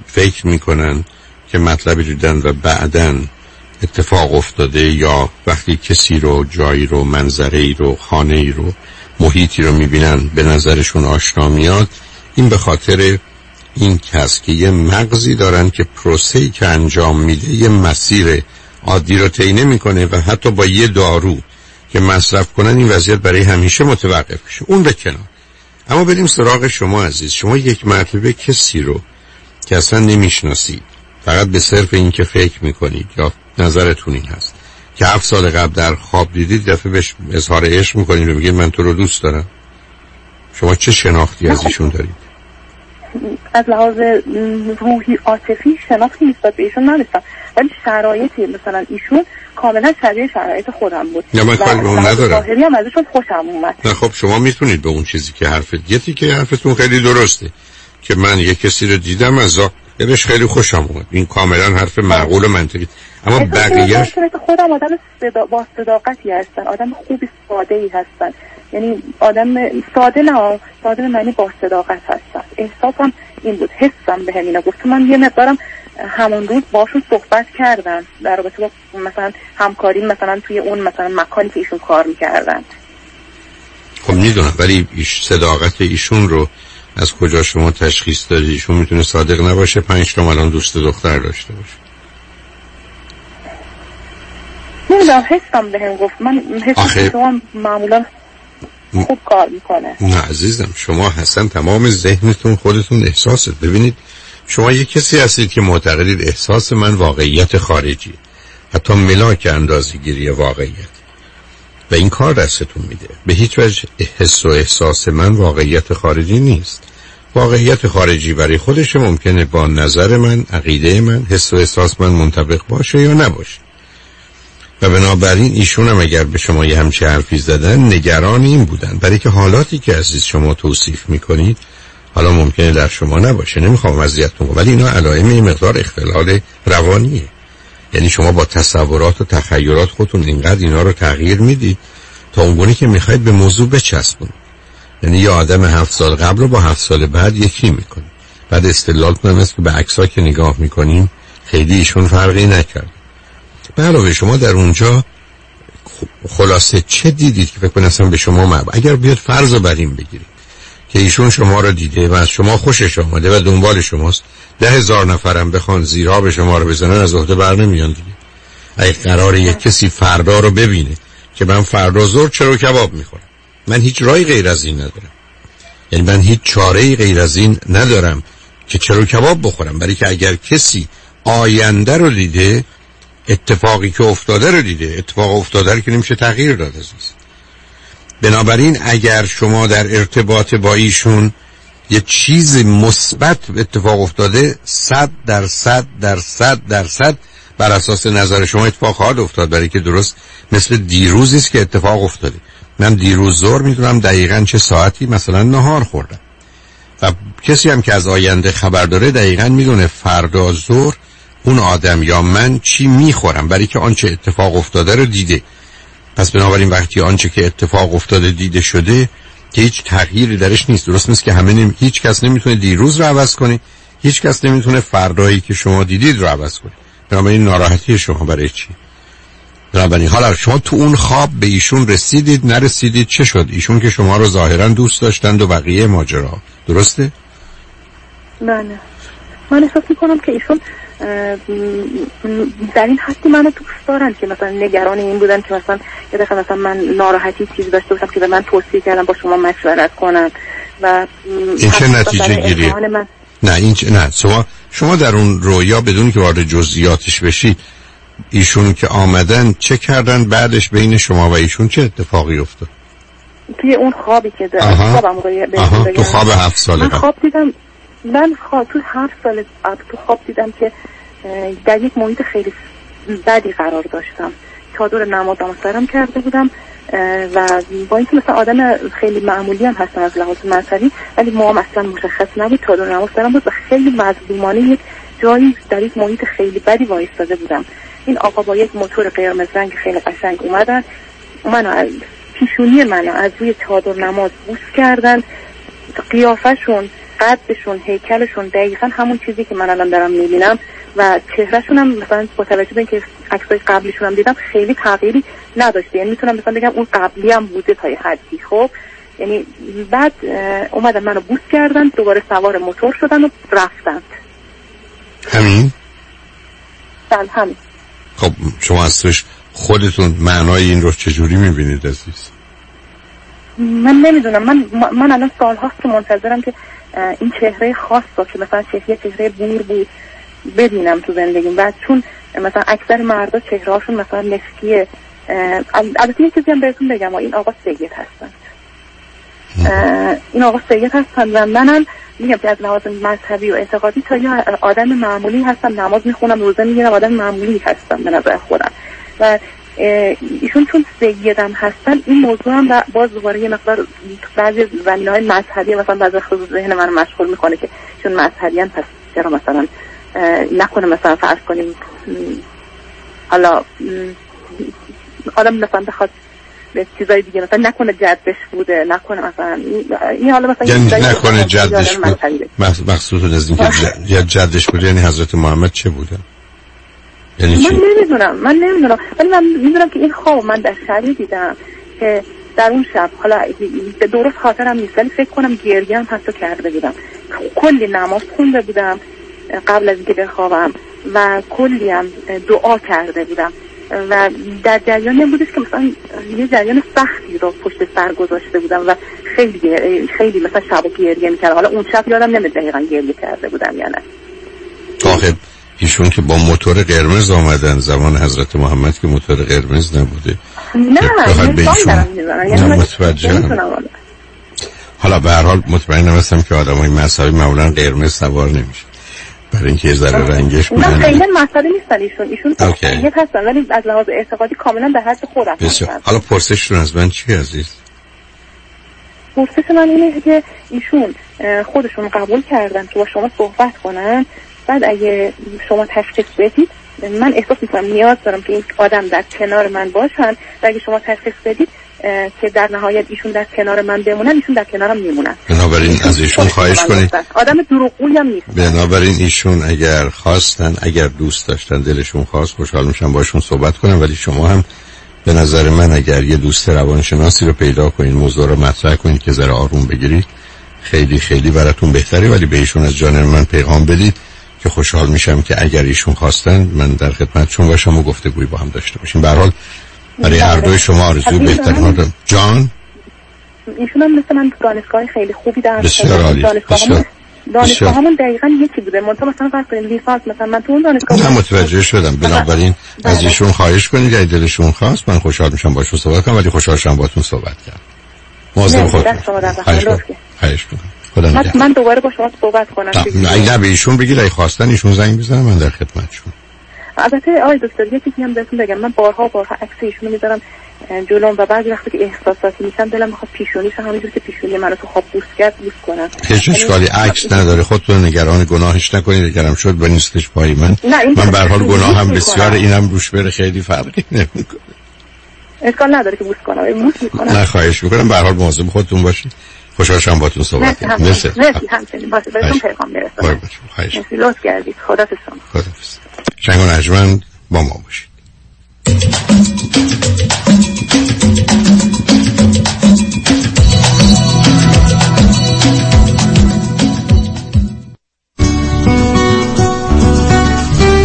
فکر می‌کنن که مطلبی دیدن و بعدا اتفاق افتاده یا وقتی کسی رو جایی رو منظره ای رو خانه ای رو محیطی رو می‌بینن به نظرشون آشنا میاد این به خاطر این کس که یه مغزی دارن که پروسه‌ای که انجام میده یه مسیر عادی رو طی نمی‌کنه و حتی با یه دارو که مصرف کنن این وضعیت برای همیشه متوقف میشه. اون به کنار. اما بریم سراغ شما عزیز. شما یک مرتبه کسی رو که اصلا نمی‌شناسید فقط به صرف این که فکر می‌کنید یا نظرتون این هست. که هفت سال قبل در خواب دیدید دفعه بهش اظهار عشق می‌کنید و میگید من تو رو دوست دارم. شما چه شناختی از ایشون دارید؟ از لحاظ روحی عاطفی شناختی نسبت به ایشون نداشتم. ولی شرایطی مثلا ایشون کاملا شبیه شرایط خودم بود. نه، من کاری به اون ندارم. ظاهری هم ازشون خوشم اومد. نه خب شما می‌تونید به اون چیزی که حرفت یه که حرفتون خیلی درسته که من یه کسی رو دیدم از ظاهرش خیلی خوشم اومد. این کاملا حرف معقول و منطقی. اما بقیهش خودم آدم صدا... با صداقتی هستن آدم خوبی ساده ای هستن. یعنی آدم ساده نه ساده به معنی با صداقت هستن. احساسم این بود. حسم به همینا گفت. من یه مقدارم همون روز باشون صحبت کردم. در رابطه با مثلا همکاری مثلا توی اون مثلا مکانی که ایشون کار می‌کردن. خب می‌دونم ولی ایش صداقت ایشون رو از کجا شما تشخیص دادی؟ ایشون می‌تونه صادق نباشه. پنج تا الان دوست دختر داشته باشه. نمی‌دونم حسم به هم گفت. من حسم آخه- که شما معمولا خوب کار می‌کنه. نه عزیزم شما حسن تمام ذهنتون خودتون احساست ببینید شما یه کسی هستید که معتقدید احساس من واقعیت خارجی حتی ملاک اندازگیری واقعیت. و این کار دستتون میده. به هیچ وجه حس و احساس من واقعیت خارجی نیست. واقعیت خارجی برای خودش ممکنه با نظر من عقیده من حس و احساس من منطبق باشه یا نباشه. و بنابراین ایشون هم اگر به شما یه همچه حرفی زدن نگران این بودن. برای که حالاتی که عزیز شما توصیف می‌کنید حالا ممکنه در شما نباشه. نمی‌خوام اذیتتون کنم. ولی اینا علائم مقدار اختلال روانیه. یعنی شما با تصورات و تخیلات خودتون اینقدر اینا رو تغییر می‌دید تا اونگونه که می‌خواید به موضوع بچسبونید. یعنی یه آدم هفت سال قبل رو با هفت سال بعد یکی می‌کنید. بعد استدلال کنم که به عکسا که نگاه می‌کنیم خیلی ایشون فرقی نکرد به علاوه شما در اونجا خلاصه چه دیدید که فکر کنم اصلا به شما مب... اگر بیاد فرض بر این بگیرید که ایشون شما رو دیده و از شما خوشش آمده و دنبال شماست ده هزار نفرم بخوان زیرا به شما رو بزنن از عهده بر نمیان دیگه. اگه قرار یک کسی فردا رو ببینه که من فردا زور چرا کباب می‌خورم؟ من هیچ رای غیر از این ندارم. یعنی من هیچ چاره غیر از این ندارم که چرا کباب بخورم. برای که اگر کسی آینده رو دیده اتفاقی که افتاده رو دیده. اتفاق افتاده رو که نمیشه تغییر داد عزیز. بنابراین اگر شما در ارتباط با ایشون یه چیز مثبت اتفاق افتاده صد در صد در صد در صد بر اساس نظر شما اتفاق خواهد افتاد. برای که درست مثل دیروزی است که اتفاق افتاده. من دیروز ظهر می‌دونم دقیقا چه ساعتی مثلا نهار خوردم. و کسی هم که از آینده خبر داره دقیقا می‌دونه فردا ظهر اون آدم یا من چی می‌خورم؟ برای که آنچه اتفاق افتاده رو دیده. پس بنابراین وقتی آنچه که اتفاق افتاده دیده شده که هیچ تغییری درش نیست. درست نیست که همه نمی... هیچ کس نمی‌تونه دیروز رو عوض کنه هیچ کس نمی‌تونه فردایی که شما دیدید رو عوض کنه. بنابراین ناراحتی شما برای چی؟ بنابراین حالا شما تو اون خواب به ایشون رسیدید نرسیدید چه شد؟ ایشون که شما رو ظاهرا دوست داشتند و بقیه ماجرا. درسته؟ بله. من احساس می‌کنم که ایشون در این حدی منو دوست دارن که مثلا نگران این بودن که مثلا یه دفعه مثلا من ناراحتی چیزی داشته باشم که به من توصیه کردم با شما مشورت کنن و این چه نتیجه گیریه؟ من نه این چه- نه شما شما در اون رویا بدون که وارد جزئیاتش بشید ایشون که آمدن چه کردن بعدش بین شما و ایشون چه اتفاقی افتاد توی اون خوابی که در. خوابم رو. تو خواب هفت ساله من. خواب دیدم من خواب تو هفت سال تو خواب دیدم که در یک محیط خیلی بدی قرار داشتم. چادر نمازم سرم کرده بودم و با اینکه مثلا آدم خیلی معمولی هم هستم از لحاظ مذهبی ولی موام اصلا مشخص نبود چادر نماز سرم بود و خیلی مظلومانه یک جایی در یک محیط خیلی بدی وایستاده بودم. این آقا با یک موتور قرمز رنگ خیلی قشنگ اومدن منو از پیشونی منو از روی چادر نماز بوس کردن. قیافشون قدشون هیکلشون دقیقا همون چیزی که من الان دارم می‌بینم و چهرهشون هم مثلا با توجه به اینکه عکسای قبلیشون هم دیدم خیلی تغییری نداشته. یعنی می‌تونم مثلا بگم اون قبلی هم بوده تا یه حدی خب؟ یعنی بعد اومدن منو بوس کردن دوباره سوار موتور شدن و رفتن. همین؟ بله همین. خب شما ازش خودتون معنای این رو چجوری می‌بینید عزیز؟ من نمی‌دونم. من من الان سال هاست که منتظرم که این چهره خاص رو که مثلا چهره چهره بور بود. ببینم تو زندگیم. و چون مثلا اکثر مردا چهره هاشون مثلا مسکیه. البته یه چیزی هم بهتون بگم. این آقا سید هستن. این آقا سید هستن و منم میگم که از لحاظ مذهبی و اعتقادی تا یه آدم معمولی هستم. نماز می‌خونم روزه می‌گیرم آدم معمولی هستم به نظر خودم. و ایشون چون سیدم هستن این موضوع هم باز دوباره یه مقدار بعضی زمینه های مذهبی مثلا بعضی وقتا ذهن من مشغول می‌کنه که چون مذهبی پس چرا مثلا نکنه مثلا فرض کنیم حالا آدم مثلا بخواد به چیزای دیگه مثلا نکنه جدش بوده نکنه مثلا این- حالا مثلا یعنی نکنه جدش بود؟ مذهبی. بگه. مخ- مقصود از اینکه جدش بود یعنی حضرت محمد چه بودن یعنی من نمی‌دونم من نمی‌دونم. ولی من می‌دونم که این خواب من در دیدم که در اون شب حالا به درست خاطرم نیست ولی فکر کنم گریه هم حتی کرده بودم. کلی نماز خونده بودم قبل از اینکه بخوابم و کلی هم دعا کرده بودم. و در جریانی هم بودش که مثلا یه جریان سختی رو پشت سر گذاشته بودم و خیلی خیلی مثلا شب و گریه می‌کردم. حالا اون شب یادم نمیاد دقیقا گریه کرده بودم یا نه. آخه ایشون که با موتور قرمز آمدن زمان حضرت محمد که موتور قرمز نبوده. نه بخواد به ایشون-. یعنی نه،. نمی‌تونم حالا. به هر حال مطمئنم هستم که آدم های مذهبی معمولا قرمز سوار نمیشه برای اینکه یه ذره رنگش نه بودن. خیلی مسئله نیستن ایشون. ایشون. یک هستن ولی از لحاظ اعتقادی کاملا به حد خودم بسیار. هستن حالا پرسشتون از من چی عزیز؟ پرسش من اینه که ایشون خودشون قبول کردن که با شما صحبت کنن. بعد اگه شما تشخیص بدید من احساس می‌کنم نیاز دارم که این آدم در کنار من باشن و اگه شما تشخیص بدید که در نهایت ایشون در کنار من بمونن ایشون در کنارم میمونن. بنابراین از ایشون خواهش کنید. آدم دروغگویی هم نیست. بنابراین ایشون اگر خواستن اگر دوست داشتن دلشون خواست خوشحال میشن باشون صحبت کنم. ولی شما هم به نظر من اگر یه دوست روانشناسی رو پیدا کنید موضوع رو مطرح کنید که ذره آروم بگیرید خیلی خیلی براتون بهتره. ولی به ایشون از جانب من پیغام بدید. که خوشحال میشم که اگر ایشون خواستن من در خدمتشون باشم و گفتگوی با هم داشته باشیم. به حال برای هر دوی شما آرزوی بهترین ها دارم. جان؟ ایشون هم مثل من تو دانشگاه خیلی خوبی در بسیار عالی. دانشگاه همون دقیقا یکی بوده. منطقه مثلا فرض کنید لیسانس مثلا من تو اون دانشگاه من متوجه شدم. بنابراین از ایشون خواهش کنید اگه دلشون خواست من خوشحال میشم باشون صحبت کنم ولی خوشحال شدم باتون صحبت کردم. مواظب خودتون خواهش زحمت. خدا من, نگهدار. من دوباره با شما صحبت کنم. نه به ایشون بگید اگه خواستن ایشون زنگ بزنم من در خدمتشون البته آقای دکتر یه چیزی هم بهتون بگم. من بارها بارها عکس ایشونو می‌ذارم جلوم و بعضی وقتی که احساساتی میشم دلم می‌خواد پیشونیش همینجور که پیشونی منو تو خواب بوس کرد بوس کنم. هیچ اشکالی عکس نداره خودتون نگران گناهش نکنید اگرم شد و نیستش پای من. من به حال گناه هم بسیار. اینم روش بره خیلی فرقی نمی‌کنه. اشکال نداره که بوس کنم. بوس می‌کنم نه خواهش می‌کنم. به هر حال مواظب خودتون باشید. خوشحال شدم باتون صحبت مرسی کردم. مرسی. مرسی همچنین. باشه. بهتون. پیغام برسونم. مرسی. لطف کردید. خدا شما. خداحافظ شنگ و نجمن با ما باشید.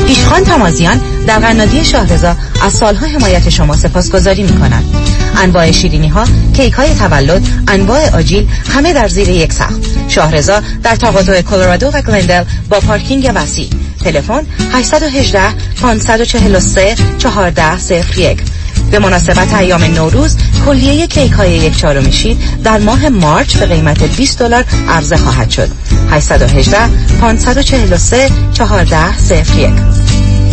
پیشخان تمازیان در قنادی شاهرضا از سالها حمایت شما سپاسگزاری می کند. انواع شیرینی ها، کیک های تولد، انواع آجیل همه در زیر یک سقف. شاهرضا در تقاطع کلرادو و گلندل با پارکینگ وسیع. تلفن 818 543 1401 به مناسبت ایام نوروز کلیه کیک های یک چهارم شیر در ماه مارچ به قیمت 20 دلار عرضه خواهد شد 818 543 1401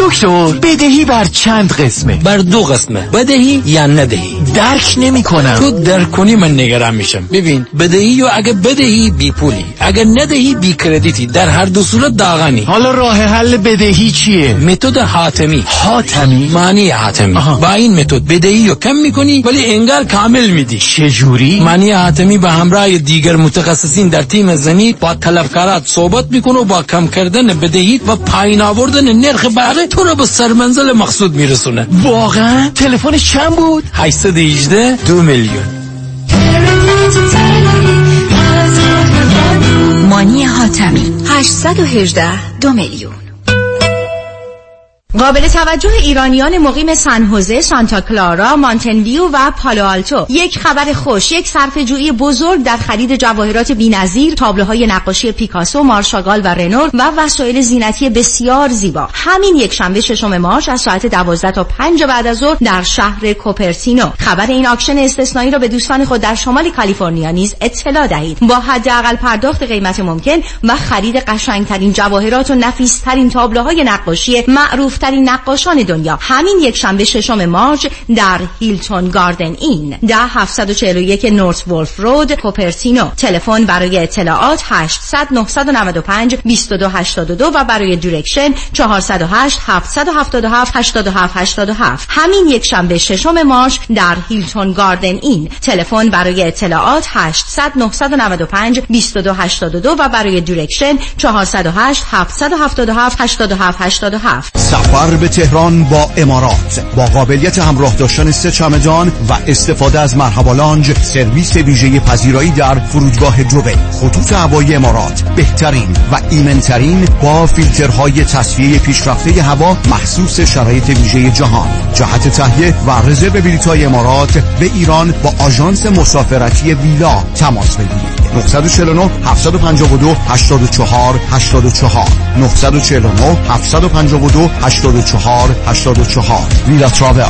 دکتر بدهی بر چند قسمه؟ بر دو قسمه. بدهی یا ندهی؟ درک نمی کنم تو درک کنی من نگران میشم. ببین بدهی و اگه بدهی بی پولی اگه ندهی بی کردیتی در هر دو صورت داغانی حالا راه حل بدهی چیه؟ متد حاتمی. حاتمی؟ معنی حاتمی. آها. با این متد بدهی رو کم می‌کنی ولی انگار کامل میدی. چجوری؟ معنی حاتمی به همراه دیگر متخصصین در تیم زنی با طلبکارات صحبت می‌کنه و با کم کردن بدهی و پایین آوردن نرخ بهره تو رو به سرمنزل مقصود میرسونه. واقعا تلفنش چند بود؟ 818 دو میلیون. مانی حاتمی 818 دو میلیون. قابل توجه ایرانیان مقیم سن‌خوزه، سانتا کلارا، Mountain View و پالو آلتو. یک خبر خوش یک صرفه‌جویی بزرگ در خرید جواهرات بی‌نظیر تابلوهای نقاشی پیکاسو، مارک شاگال و رنوار و وسایل زینتی بسیار زیبا. همین یک شنبه ششم March از ساعت 12 تا 5 بعد از ظهر در شهر کوپرتینو خبر این auction استثنایی را به دوستان خود در شمال کالیفرنیا نیز اطلاع دهید. با حداقل پرداخت قیمت ممکن و خرید قشنگترین جواهرات و نفیسترین تابلوهای نقاشی معروف ترین نقاشان دنیا. همین یک شنبه ششم March در Hilton Garden Inn. ده 741 North Wolfe Road Cupertino تلفن برای اطلاعات 800 995 2282 و برای direction 408 777 87 87 همین یک شنبه ششم March در Hilton Garden Inn. تلفن برای اطلاعات 800 995 2282 و برای direction 408 777 87 87 سفر به تهران با امارات. با قابلیت همراه داشتن سه چمدان و استفاده از مرحبا لانج سرویس ویژه پذیرایی در فرودگاه دبی خطوط هوایی امارات بهترین و ایمنترین با فیلترهای تصفیه پیشرفته هوا محسوس شرایط ویژه جهان. جهت تهیه و رزرو بلیط‌های امارات به ایران با آژانس مسافرتی ویلا تماس بگیرید. 949 752 84 84 949 752 84 84 ویلا تراول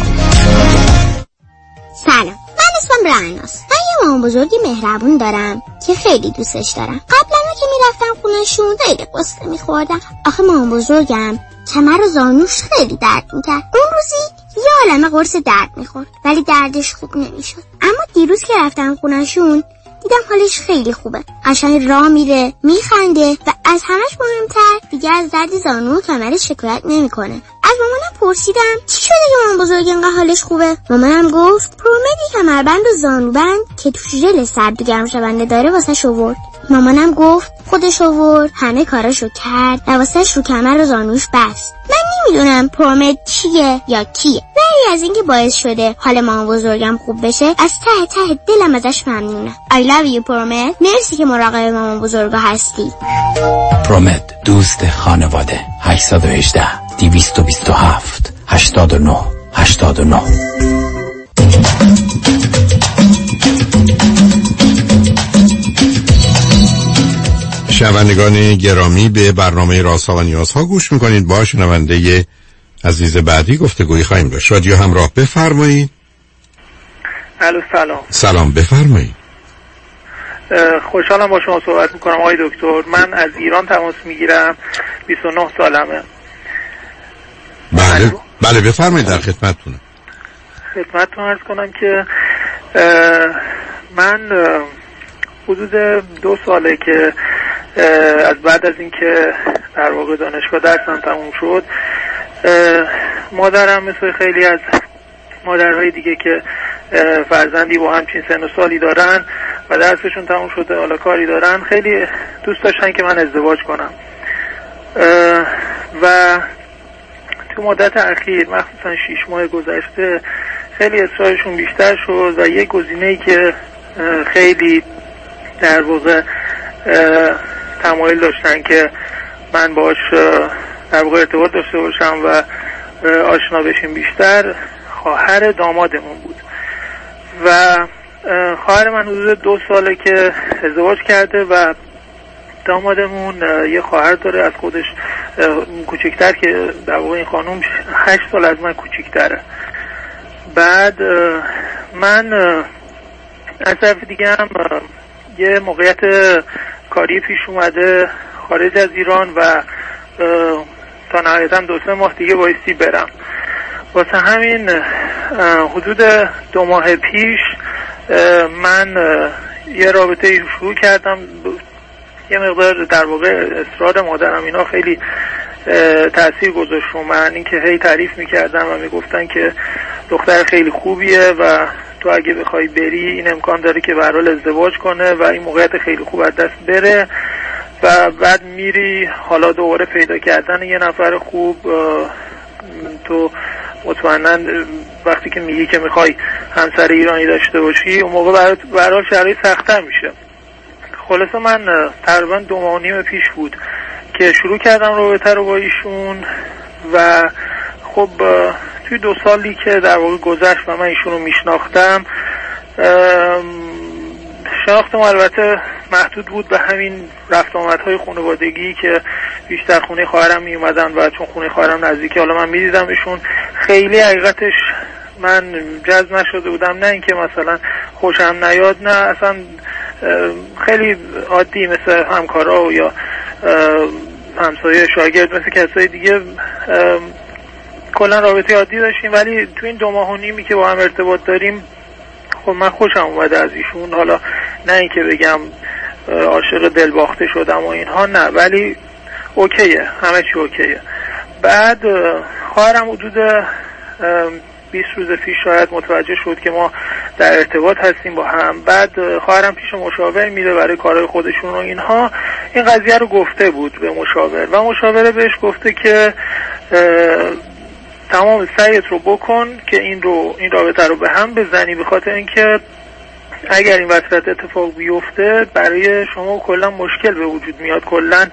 سلام من اسمم رعناست من یه مامان بزرگی مهربون دارم که خیلی دوستش دارم. قبلا که می‌رفتم خونشون خیلی قصه میخوردم. آخه مامان بزرگم کمر و زانوش خیلی درد می‌کرد. اون روزی یه عالمه قرص درد می‌خورد ولی دردش خوب نمی‌شد. اما دیروز که رفتم خونشون دیدم حالش خیلی خوبه. قشنگ راه میره میخنده و از همش مهمتر دیگه از درد زانو و کمرش شکایت نمی‌کنه. از مامانم پرسیدم چی شده که مامان بزرگ اینقدر حالش خوبه؟ مامانم گفت پرومدی کمربند و زانوبند که تو ژل سرد گرم شونده داره واسه شورد مامانم گفت خودش آورد همه کاراشو کرد و واسهش رو کمر و زانوش بست. من نمی‌دونم پرومد چیه یا کیه. ولی از اینکه باعث شده حال مامان بزرگم خوب بشه از ته ته دلم ازش ممنونم. I love you پرومد مرسی که مراقب مامان بزرگا هستی. پرومد دوست خانواده. 818 227 89 89 شنوندگان گرامی به برنامه راسا و نیازها گوش می‌کنید. با شنونده عزیز بعدی گفتگویی خواهیم داشت. رادیو همراه بفرمایید. الو سلام. سلام بفرمایید. خوشحالم با شما صحبت می‌کنم. آقای دکتر من از ایران تماس می‌گیرم. 29 سالمه. بله بله بفرمایید در خدمتتونم. خدمتتون ارز کنم که من حدود دو ساله که از بعد از اینکه در واقع دانشگاه درسم تموم شد مادرم مثل خیلی از مادرهای دیگه که فرزندی با همچین سن و سالی دارن و درسشون تموم شده حالا کاری دارن خیلی دوست داشتن که من ازدواج کنم. و تو مدت اخیر مخصوصا شیش ماه گذشته خیلی اصرارشون بیشتر شد و یک گزینه که خیلی در واقع تمایل داشتن که من باش در واقع ارتباط داشته باشم و آشنا بشیم بیشتر خواهر دامادمون بود. و اه، خواهر من حدود دو ساله که ازدواج کرده و دامادمون یه خواهر داره از خودش کوچکتر که در واقع این خانم هشت سال از من کوچکتره. بعد من از طرف دیگه هم یه موقعیت کاری پیش اومده خارج از ایران و تا نهایتا دو سه ماه دیگه بایستی برم. واسه همین حدود دو ماه پیش من یه رابطه شروع کردم. یه مقدار در واقع اصرار مادرم اینا خیلی تاثیر گذاشت رو من. اینکه هی تعریف می‌کردم و می‌گفتن که دختر خیلی خوبیه و تو اگه بخوای بری این امکان داره که به ازدواج کنه و این موقعیت خیلی خوب از دست بره و بعد میری حالا دوباره پیدا کردن یه نفر خوب تو مطمئنا وقتی که میگی که می‌خوای همسر ایرانی داشته باشی اون موقع برات برای شرایط سختتر میشه. خلاصه من تقریبا دو ماه پیش بود که شروع کردم رابطه رو با ایشون و خب توی دو سالی که در واقع گذشت و من ایشون رو میشناختم شناختم البته محدود بود به همین رفت آمدهای خانوادگی که بیشتر خونه خواهرم می اومدن و چون خونه خواهرم نزدیکی حالا من می‌دیدم ایشون. خیلی حقیقتش من جذب نشده بودم نه اینکه مثلا خوشم نیاد نه اصلا خیلی عادی مثل همکارا و یا همسایه شاگرد مثل کسای دیگه کلا رابطه عادی داشتیم ولی تو این دو ماه و نیمی که با هم ارتباط داریم خب من خوشم اومده از ایشون. حالا نه اینکه بگم عاشق دل باخته شدم و اینها نه ولی اوکیه همه چی اوکیه. بعد اه، خواهرم حدود اه، 20 روز پیش شاید متوجه شد که ما در ارتباط هستیم با هم. بعد اه، خواهرم پیش مشاور میره برای کارهای خودشون و اینها. این قضیه رو گفته بود به مشاور و مشاوره بهش گفته که تمام سعیت رو بکن که این رو این رابطه رو به هم بزنی به خاطر اینکه اگر این وصلت اتفاق بیفته برای شما کلا مشکل به وجود میاد. کلا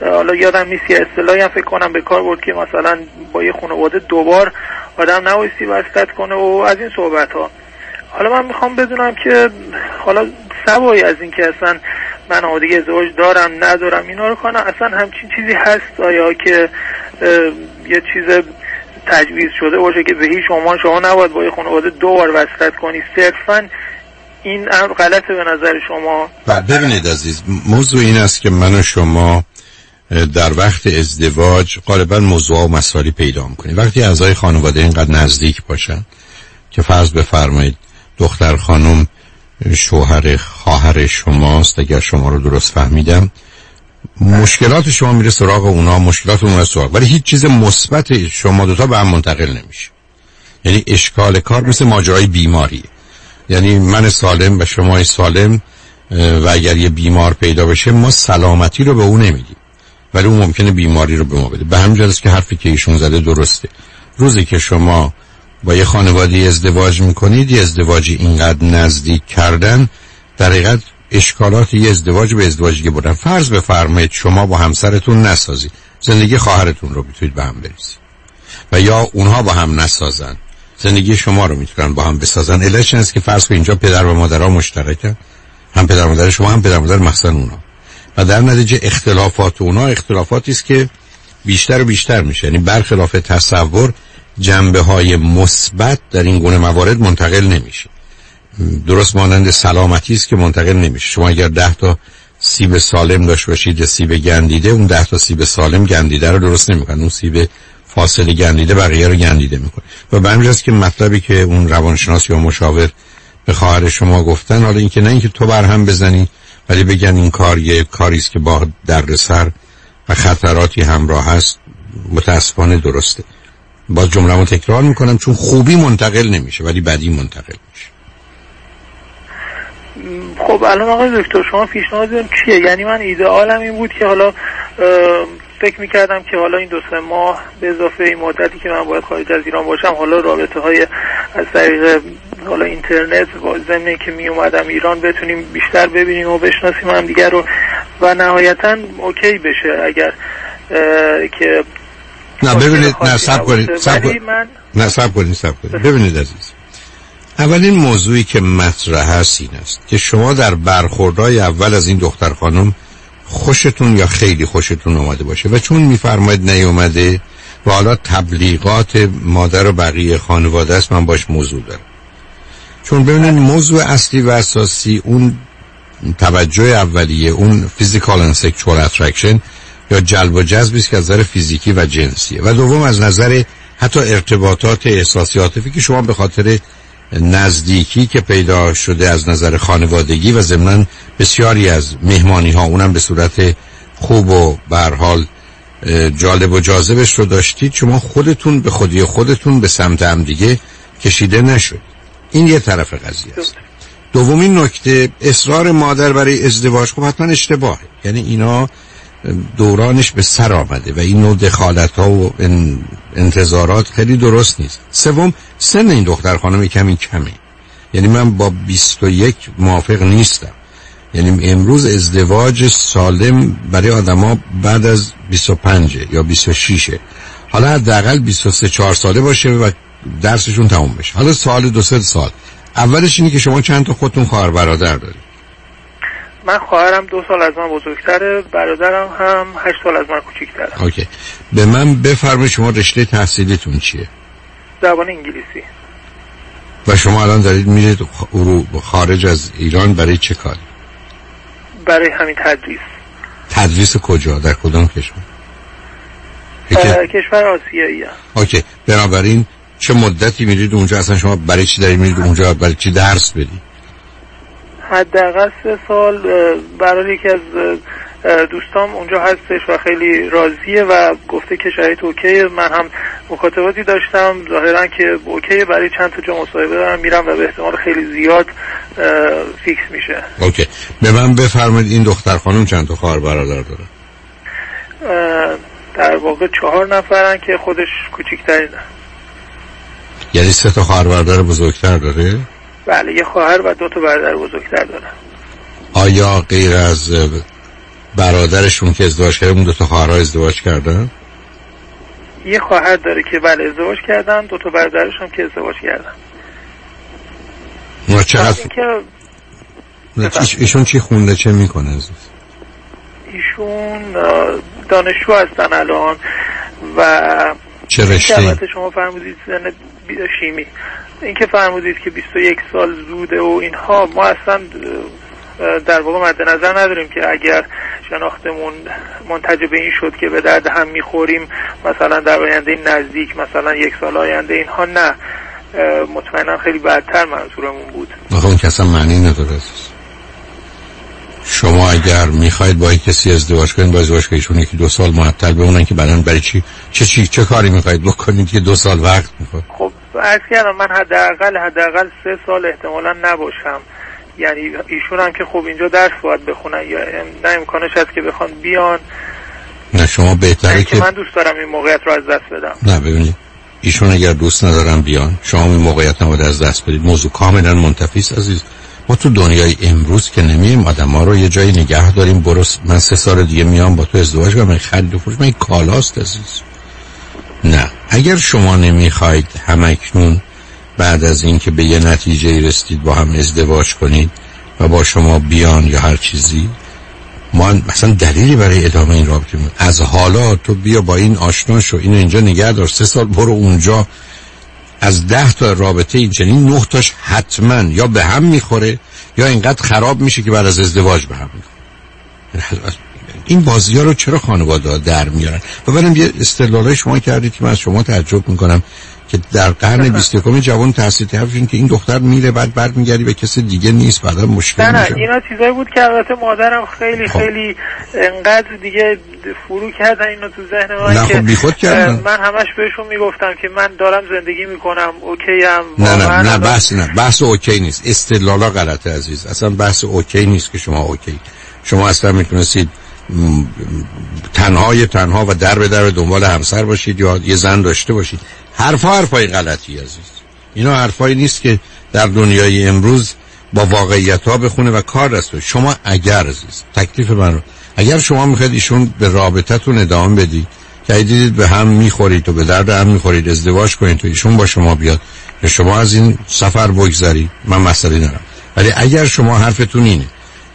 حالا یادم نیست یه اصطلاحی هم فکر کنم به کار برد که مثلا با یه خانواده دوبار آدم نبایستی وصلت کنه و از این صحبت ها حالا من می‌خوام بدونم که حالا سوایی از این که اصلا من آمادگی ازدواج دارم ندارم اینا رو کنم اصلا همچین چیزی هست آیا که یه چیز تجویز شده باشه که به هیچ عنوان شما نباید با یه خانواده دو بار وصلت کنی. صرفا این امر غلطه به نظر شما. ببینید عزیز موضوع این است که من و شما در وقت ازدواج غالبا موضوع و مسائلی پیدا می‌کنیم. وقتی اعضای خانواده اینقدر نزدیک باشن که فرض بفرمایید دختر خانم شوهر خواهر شماست اگر شما رو درست فهمیدم مشکلات شما میره سراغ اونا مشکلات اونها سراغ. ولی هیچ چیز مثبت شما دوتا به هم منتقل نمیشه. یعنی اشکال کار مثل ماجرای بیماری یعنی من سالم و شما سالم و اگر یه بیمار پیدا بشه ما سلامتی رو به اون نمیدیم. ولی اون ممکنه بیماری رو به ما بده. به همین که حرفی که ایشون زده درسته. روزی که شما با یه خانواده ازدواج می‌کنید یه ازدواجی اینقدر نزدیک کردن در اشکالات یه ازدواج به ازدواجی بودن فرض بفرمایید شما با همسرتون نسازید زندگی خواهرتون رو می‌تونید به هم بریزید و یا اونها با هم نسازن. زندگی شما رو می‌تونن با هم بسازن. علتش است که فرض اینجا پدر و مادرها مشترکن. هم پدر و مادر شما هم پدر و مادر مخصوصا اونا. و در نتیجه اختلافات اونا اختلافاتی است که بیشتر و بیشتر میشه. یعنی برخلاف تصور جنبه های مثبت در این گونه موارد منتقل نمیشه. درست مانند سلامتی است که منتقل نمیشه. شما اگر ده تا سیب سالم داشت باشید سیب گندیده اون ده تا سیب سالم گندیده رو درست نمی‌کنه. اون سیب فاصله گندیده بقیه رو گندیده می‌کنه. و به که مطلبی که اون روانشناس یا مشاور به خواهر شما گفتن حالا اینکه نه اینکه تو بر هم بزنی ولی بگن این کار یه کاری است که با دردسر و خطراتی همراه هست متاسفانه درسته. باز جمله تکرار می‌کنم چون خوبی منتقل نمیشه ولی بدی منتقل میشه. خب الان آقای دکتر شما پیشنهادتون چیه؟ یعنی من ایدئالم این بود که حالا فکر می‌کردم که حالا این دو سه ماه به اضافه این مدتی که من باید خارج از ایران باشم حالا رابطه های از طریق حالا اینترنت با زمینه که می اومدم ایران بتونیم بیشتر ببینیم و بشناسیم هم دیگر رو. و نهایتا اوکی بشه اگر که نه ببینید نه سب کنید سب کنید. نه سب کنید سب کنید. ببینید عزیز. اولین موضوعی که مطرح هست این است که شما در برخوردهای اول از این دختر خانم خوشتون یا خیلی خوشتون اومده باشه و چون میفرماید نیومده و حالا تبلیغات مادر و بقیه خانواده است من باش موضوع دارم. چون ببینید موضوع اصلی و اساسی اون توجه اولیه اون فیزیکال and sexual attraction یا جلب و جذبی است که از نظر فیزیکی و جنسیه. و دوم از نظر حتی ارتباطات احساسی عاطفی که شما به خاطر نزدیکی که پیدا شده از نظر خانوادگی و ضمن بسیاری از مهمانی ها اونم به صورت خوب و حال جالب و جاذبش رو داشتید شما خودتون به خودی خودتون به سمت هم دیگه کشیده نشد. این یه طرف قضیه است. دومین نکته اصرار مادر برای ازدواج خب حتما اشتباهه. یعنی اینا دورانش به سر آمده و این نوع دخالت ها و انتظارات خیلی درست نیست. سوم سن این دختر خانم کمی کمی یعنی من با 21 موافق نیستم. یعنی امروز ازدواج سالم برای آدما بعد از 25 یا 26 حالا حداقل 23 4 ساله باشه و درسشون تموم بشه. حالا سال دو سه سال. اولش اینه که شما چند تا خودتون خواهر برادر دارید. من خواهرم دو سال از من بزرگتره برادرم هم هشت سال از من کوچیکتره. اوکی. به من بفرمایید شما رشته تحصیلیتون چیه؟ زبان انگلیسی. و شما الان دارید میرید خارج از ایران برای چه کاری؟ برای همین تدریس. تدریس کجا؟ در کدام کشور؟ کشور آسیایی اوکی. بنابراین چه مدتی میرید اونجا؟ اصلا شما برای چی دارید میرید اونجا؟ برای چی درس بدید؟ حداقل سه سال برای یکی از دوستام اونجا هستش و خیلی راضیه و گفته که شاید اوکی من هم مکاتباتی داشتم. ظاهرا که OK برای چند تا جا مصاحبه دارم میرم و به احتمال خیلی زیاد fix میشه. OK. به من بفرمایید این دختر خانم چند تا خواهر برادر داره؟ در واقع چهار نفرن که خودش کوچیکترینه. یعنی سه تا خواهر برادر بزرگتر داره؟ بله یه خواهر و دو تا برادر بزرگتر داره آیا غیر از برادرشون که ازدواج کرده اون دو تا خواهرها ازدواج کردن؟ یه خواهر داره که بله ازدواج کردن دو تا برادرش هم که ازدواج کردن. چقدر نه، ایش- ایشون چی خونده؟ چه می‌کنه عزیز؟ ایشون دانشجو هستن الان و چه؟ البته شما فرمودید بی- شیمی اینکه فرمودید که 21 سال زوده و اینها ما اصلا در واقع مد نظر نداریم که اگر شناختمون منتج به این شد که به درد هم می‌خوریم مثلا در آینده نزدیک مثلا یک سال آینده اینها نه. مطمئنا خیلی بدتر منظورمون بود. آخه اون که اصلا معنی نداره شما اگر می‌خواید با کسی ازدواج کنید با ازدواج کنید ایشون یکی دو سال معطل بمونن که بعدن برای چی؟ چه چی؟ چه کاری می‌خواید بکنید که دو سال وقت می‌خواد؟ خب عرض کردم من حداقل حداقل سه سال احتمالا نباشم. یعنی ایشون هم که خب اینجا درس باید بخونن یا نه امکانش هست که بخوان بیان. نه شما بهتره که من دوست دارم این موقعیت رو از دست بدم. نه ببینید. ایشون اگر دوست ندارن بیان شما این موقعیت نباید از دست بدید. موضوع کاملا منتفی است عزیز. ما تو دنیای امروز که نمیم آدم ها رو یه جایی نگه داریم. برو من سه سال دیگه میام با تو ازدواج کنم. خرید و فروش من این کالاست عزیز. نه. اگر شما نمی‌خواید همکنون بعد از اینکه به یه نتیجه رسیدید با هم ازدواج کنید و با شما بیان یا هر چیزی ما مثلا دلیلی برای ادامه این رابطه می از حالا تو بیا با این آشنا شو اینو اینجا نگه دار سه سال برو اونجا. از ده تا رابطه این چنین نه تاش حتما یا به هم می‌خوره یا اینقدر خراب میشه که بعد از ازدواج به هم می‌خوره. این بازی ها رو چرا خانواده ها در میارن؟ و بعدم یه استدلال شما کردید که من از شما تعجب می‌کنم که در قرن 21 جوان تحصیل حرفشون که این دختر میره بعد برمیگردی به کسی دیگه نیست بعدا مشکل نه نه میشه. اینا چیزایی بود که البته مادرم خیلی خب. خیلی انقدر دیگه فرو کردن اینو تو ذهن من نه، که خب بیخود کردن. من همش بهشون می‌گفتم که من دارم زندگی می‌کنم OK ام نه نه نه بحث نه بحث OK نیست. استدلالا غلطه عزیز. اصلا بحث OK نیست که شما OK. شما اصلا می‌تونستید تنهای تنها و در به در دنبال همسر باشید یا یه زن داشته باشید. حرفا حرفای غلطی عزیز. اینا حرفایی نیست که در دنیای امروز با واقعیت ها بخونه و کار دست. شما اگر عزیز تکلیف من رو. اگر شما می‌خواید ایشون به رابطتون ادامه بدید که دیدید به هم می‌خورید و به درد هم می‌خورید ازدواج کنید تو ایشون با شما بیاد یا شما از این سفر بگذرید. من مسئله ندارم. ولی اگر شما حرفتون اینه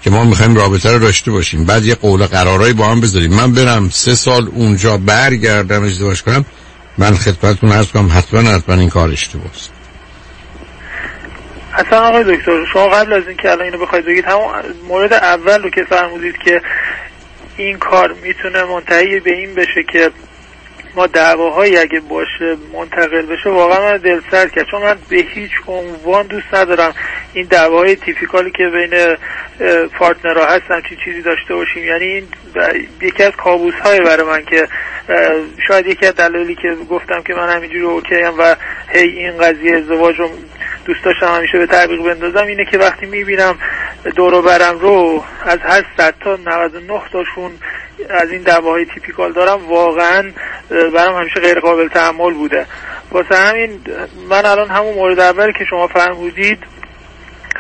که ما می‌خوایم رابطه رو داشته باشیم. بعد یه قول قرارایی با هم بذاریم. من برم سه سال اونجا برگردم ازدواج کنم من خدمتتون عرض کنم حتما حتما این کار اشتباه است. اصلا آقای دکتر شما قبل از اینکه الان اینو بخواید بگید همون مورد اول رو که فرمودید که این کار می‌تونه منتهی به این بشه که ما دعواهایی اگه باشه منتقل بشه واقعا من دل سرد کرد. چون من به هیچ عنوان دوست ندارم این دعواهای typical ی که بین partner ها هستن چی چیزی داشته باشیم. یعنی این یکی از کابوس های برای من که شاید یکی از دلایلی که گفتم که من همینجوری OK ام و هی این قضیه ازدواج رو دوست داشتم همیشه به تعویق بندازم اینه که وقتی می‌بینم دور برم رو از هر 100 تا 99 تاشون از این دعواهای typical دارم واقعا برام همیشه غیر قابل تحمل بوده. واسه همین من الان همون مورد اولی که شما فرمودید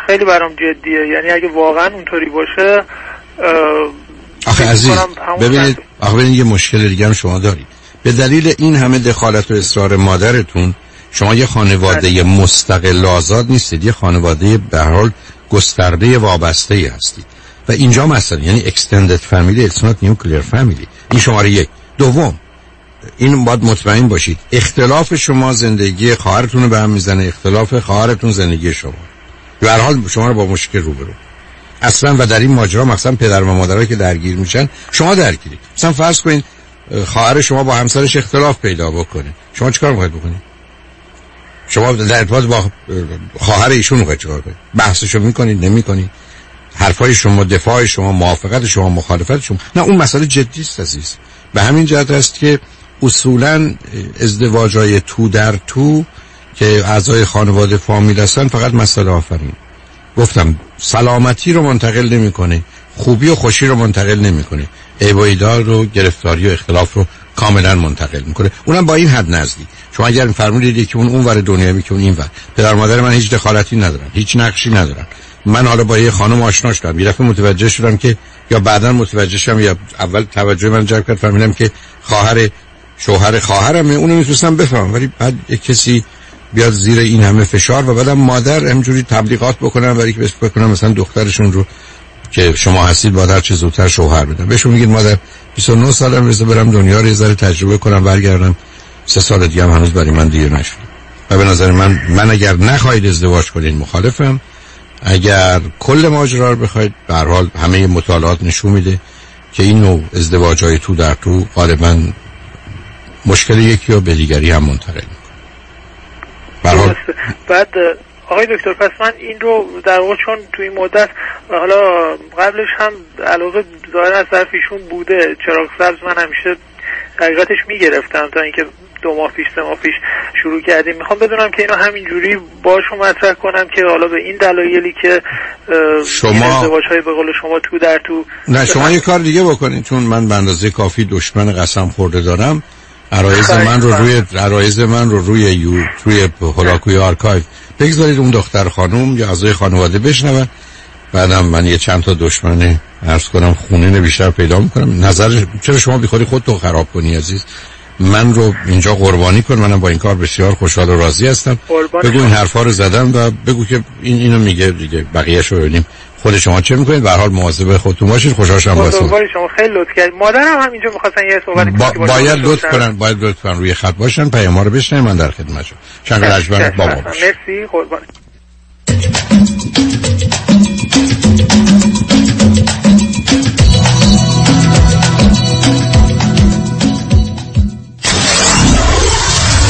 خیلی برام جدیه. یعنی اگه واقعا اونطوری باشه آخه عزیز ببینید آخه ببینید یه مشکل دیگه هم شما دارید. به دلیل این همه دخالت و اصرار مادرتون شما یه خانواده مستقل و آزاد نیستید. یه خانواده به هر حال گسترده وابسته ای هستید. و اینجا مثلا یعنی extended family it's not nuclear family. این شماره یک. دوم. این باید مطمئن باشید. اختلاف شما زندگی خواهرتون رو به هم می‌زنه. اختلاف خواهرتون زندگی شما. به هر حال شما رو با مشکل روبرو. اصلا و در این ماجرا مثلا پدر و مادرها که درگیر میشن شما درگیرید. مثلا فرض کنید اه، خواهر شما با همسرش اختلاف پیدا بکنه. شما چیکار می‌خواید بکنید؟ شما در ارتباط با اه، خواهر ایشون می‌خواید چیکار کنید؟ بحثشو می‌کنید؟ نمی‌کنید؟ حرفای شما دفاع شما موافقت شما مخالفت شما. نه اون مسئله جدی است عزیز. به همین جهت است که اصولا ازدواج های تو در تو که اعضای خانواده فامیل هستن فقط مسئله آفرین. گفتم سلامتی رو منتقل نمی‌کنه خوبی و خوشی رو منتقل نمی‌کنه. عیب و رو گرفتاری و اختلاف رو کاملا منتقل می‌کنه. اونم با این حد نزدیک. شما اگر فرمودید که اون اون ور دنیا که اون این ور پدر مادر من هیچ دخالتی ندارن هیچ نقشی ندارن. من حالا با یه خانم آشنا شدم. یه متوجه شدم که یا بعدا متوجه شدم یا اول توجه من جلب کرد فهمیدم که خواهر شوهر خواهرمه اونو می‌تونستم بفهمم. ولی بعد یک کسی بیاد زیر این همه فشار و بعدم مادر همجوری تبلیغات بکنن برای که بکنن مثلا دخترشون رو که شما هستید با در چه زودتر شوهر بدن بهشون میگید مادر 29 سالم رسه برم دنیا رو یه ذره تجربه کنم برگردم. سه سال دیگه هم هنوز برای من دیر نشد. و به نظر من من اگر نخواهید ازدواج کنید مخالفم. اگر کل ماجرا رو بخواید به حال همه مطالعات نشون میده که این نوع ازدواج های تو در تو غالبا مشکل یکی یا به دیگری هم منتقل می‌کنه. بعد آقای دکتر پس من این رو در واقع چون تو این مدت حالا قبلش هم علاقه ظاهر از طرف ایشون بوده چراغ سبز من همیشه حقیقتش می‌گرفتم تا اینکه دو ماه پیش سه ماه پیش شروع کردیم. می‌خوام بدونم که اینو همینجوری باشون مطرح کنم که حالا به این دلایلی که شما ازدواج های به قول شما تو در تو نه شما یه کار دیگه بکنید چون من به اندازه کافی دشمن قسم خورده دارم. عرایز من رو روی عرایز من رو روی یو روی هولاکوی آرکایو بگذارید اون دختر خانم یا اعضای خانواده بشنون. بعدم من یه چند تا دشمن ارز کنم خونه بیشتر پیدا می‌کنم. نظر چرا شما بیخوری خودتو خراب کنی عزیز؟ من رو اینجا قربانی کن. منم با این کار بسیار خوشحال و راضی هستم. بگو این حرفا رو زدم و بگو که این اینو میگه دیگه. بقیه رو ببینیم. خود شما چه می‌کنید؟ به حال مواظب خودتون باشید. خوشحال شدم با شما. خیلی لطف کردید مادرم هم اینجا می‌خواستن یه صحبت با... باید لطف کنن. باید لطف کنن. روی خط باشن. پیام رو بشنوید من در خدمتشم شنگ لجبر بابا مرسی. قربان.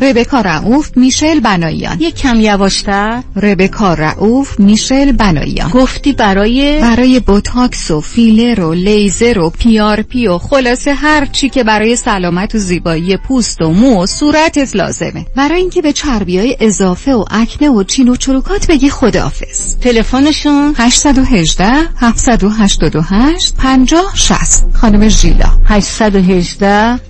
ربکا رعوف میشل بناییان یک کم یواشتر. ربکا رعوف میشل بناییان گفتی برای برای Botox و فیلر و لیزر و PRP و خلاصه هر چی که برای سلامت و زیبایی پوست و مو و صورتت لازمه. برای اینکه به چربی های اضافه و آکنه و چین و چروکات بگی خداحافظ. تلفنشون؟ 818 788 50 60 خانم ژیلا. 818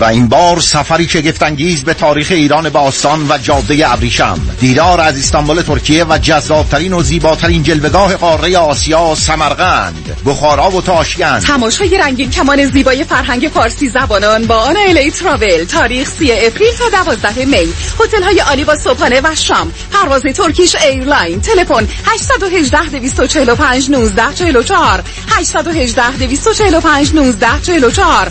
و این بار سفری شگفتانگیز به تاریخ ایران باستان و جاده ابریشم. دیدار از استانبول ترکیه و جذابترین و زیباترین جلوگاه قاره آسیا سمرقند. بخارا و تاشکند. تماشای رنگین کمان زیبای فرهنگ فارسی زبانان با آنالی Travel. تاریخ 3 April تا 12 May. هتل های عالی با صبحانه و شام. پرواز Turkish Airline. تلفن 818 245 19 44 818 245 19 44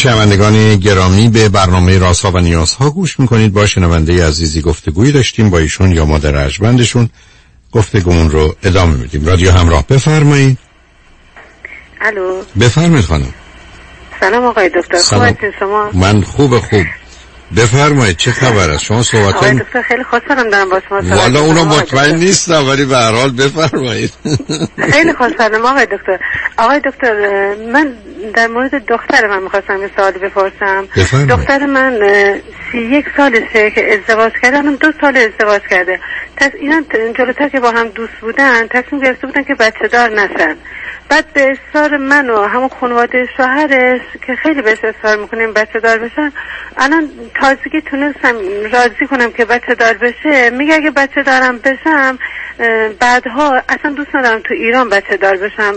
شنوندگان گرامی به برنامه راسا و نیازها گوش می‌کنید. با شنونده عزیزی گفتگویی داشتیم با ایشون یا مادر عجبندشون گفتگومون رو ادامه میدیم. رادیو همراه بفرمایید. الو. بفرمایید خانم. سلام آقای دکتر. خوب شما؟ من خوب خوب. بفرمایید چه خبر است؟ شما صحبت آقای دکتر خیلی خوشحالم دارم با شما صحبت والا اونو مطمئن نیستم ولی به هر حال بفرمایید. خیلی خوشحالم آقای دکتر. آقای دکتر من در مورد دختر من می‌خواستم یه سوالی بپرسم. دختر من سی یک سالشه که ازدواج کرده الان دو سال ازدواج کرده. پس اینا جلوتر که با هم دوست بودن تصمیم گرفته بودن که بچه دار نشن. بعد به اصرار من و همون خانواده شوهرش که خیلی بهش اصرار می‌کنیم بچه دار بشن الان تازگی تونستم راضی کنم که بچه دار بشه. میگه اگه بچه دارم بشم بعدها اصلا دوست ندارم تو ایران بچه دار بشم.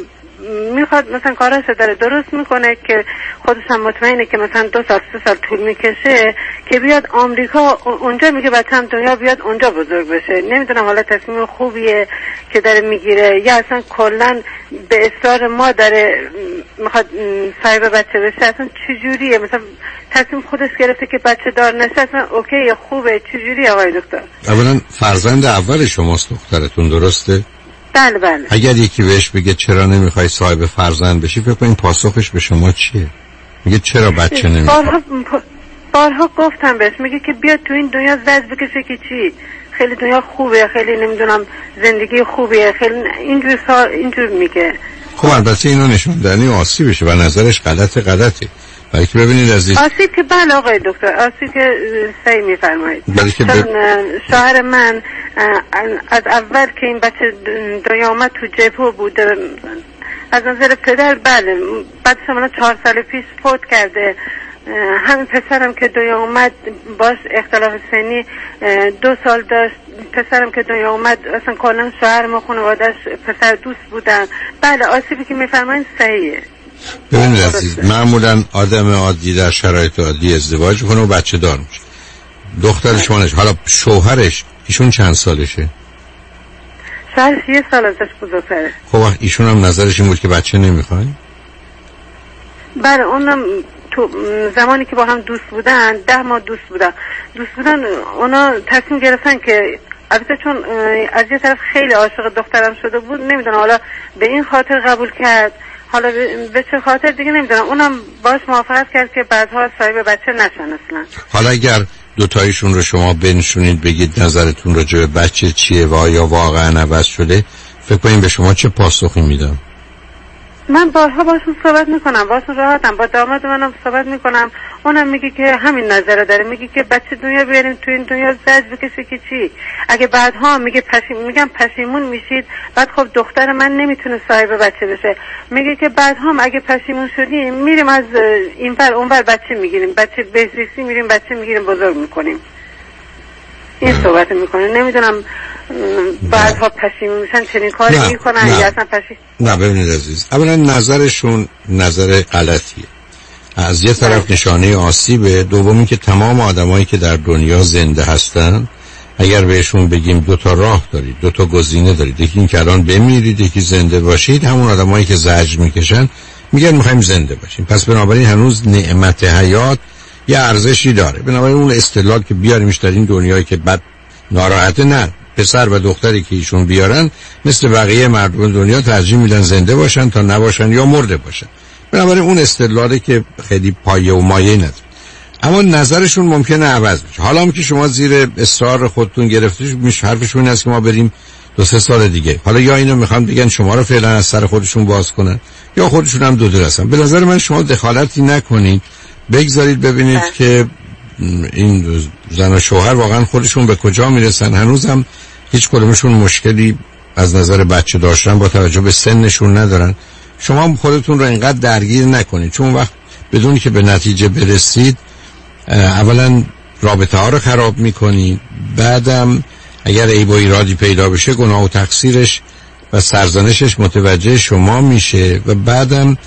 می‌خواد مثلا کاراش داره درست می‌کنه که خودش هم مطمئنه که مثلا دو سال سه سال طول می‌کشه که بیاد آمریکا اونجا میگه بچه هم دنیا بیاد اونجا بزرگ بشه. نمی‌دونم حالا تصمیم خوبیه که داره می‌گیره یا اصلا کلا به اصرار ما داره می‌خواد صاحب بچه بشه؟ اصلا چجوریه؟ مثلا تصمیم خودش گرفته که بچه دار نشه؟ اصلا اوکی خوبه. چجوری آقای دکتر؟ اولا فرزند اول شماست دخترتون درسته؟ بله بله. اگر یکی بهش بگه چرا نمی‌خوای صاحب فرزند بشی فکر کنین پاسخش به شما چیه؟ میگه چرا بچه نمی‌خوای؟ بارها, بارها گفتم بهش میگه که بیاد تو این دنیا زد بکشه که چی؟ خیلی دنیا خوبه خیلی نمی‌دونم زندگی خوبیه خیلی اینجور سا... اینجور میگه. خب البته اینو نشون دهنی آسیبشه و نظرش غلط غلطه. برای که ببینید عزیز. آسیب که بله آقای دکتر آسیب که صحیح میفرمایید. برای که چون ب... اه، شوهر من از اول که این بچه دنیا آمد تو جبهه بود از نظر پدر بله بعد شما چهار سال پیش فوت کرده. همین پسرم که دنیا اومد باش اختلاف سنی دو سال داشت. پسرم که دنیا اومد اصلا کلا شوهر ما خانوادهش پسر دوست بودن. بله آسیبی که میفرمایید صحیحه. ببینید عزیز معمولا آدم عادی در شرایط عادی ازدواج کنه و بچه دار میشه. دختر شما حالا شوهرش ایشون چند سالشه؟ شوهرش یه سال ازش بزرگتره. خب ایشون هم نظرش این بود که بچه نمی‌خوای؟ بله اونم تو زمانی که با هم دوست بودن ده ماه دوست بودن. دوست بودن اونا تصمیم گرفتن که البته چون از یه طرف خیلی عاشق دخترم شده بود نمی‌دونم حالا به این خاطر قبول کرد. حالا به- چه خاطر دیگه نمی‌دونم. اونم باش موافقت کرد که بعدها صاحب بچه نشن اصلا. حالا اگر دوتایشون رو شما بنشونید بگید نظرتون راجع به بچه چیه و آیا واقعا عوض شده فکر کنید به شما چه پاسخی میدم من بارها باشون صحبت می‌کنم باشون راحتم. با داماد منم صحبت می‌کنم. اونم میگه که همین نظره داره. میگه که بچه دنیا بیارین تو این دنیا زج بکشه که چی؟ اگه بعدها میگه پشیم میگم پشیمون میشید بعد خب دختر من نمی‌تونه صاحب بچه بشه. میگه که بعدها هم اگه پشیمون شدیم میریم از این ور اون ور بچه می‌گیریم. بچه بهزیستی میریم بچه می‌گیریم بزرگ می‌کنیم. این صحبت می‌کنه. نمی‌دونم بعدها پشیمون میشن چنین کاری می‌کنن. یا اصلا پشیم نه ببینید عزیز اولا نظرشون نظر غلطیه. از یه طرف نشانه آسیبه دومی که تمام آدمایی که در دنیا زنده هستن اگر بهشون بگیم دو تا راه دارید دو تا گزینه دارید یکی این که الان بمیرید یکی زنده باشید همون آدمایی که زجر می‌کشن میگن می‌خوایم زنده باشیم. پس بنابراین هنوز نعمت حیات یه ارزشی داره. بنابراین اون استدلال که بیاریمش در این دنیایی که بد ناراحته نه. پسر و دختری که ایشون بیارن مثل بقیه مردم دنیا ترجیح میدن زنده باشن تا نباشن یا مرده باشن. بنابراین اون استدلاله که خیلی پایه و مایه نداره. اما نظرشون ممکنه عوض بشه. حالا هم که شما زیر اصرار خودتون گرفتید میشه حرفشون این است که ما بریم دو سه سال دیگه. حالا یا اینو می‌خوان بگن شما رو فعلا از سر خودشون باز کنن یا خودشون هم دو هستن. به نظر من شما دخالتی نکنید. بگذارید ببینید که این زن و شوهر واقعا خودشون به کجا می‌رسن. هنوزم هیچ کدومشون مشکلی از نظر بچه داشتن با توجه به سنشون ندارن. شما خودتون رو اینقدر درگیر نکنید. چون وقت بدون که به نتیجه برسید اولا رابطه ها رو خراب می‌کنید بعدم اگر عیب و ایرادی پیدا بشه گناه و تقصیرش و سرزنشش متوجه شما میشه. و بعدم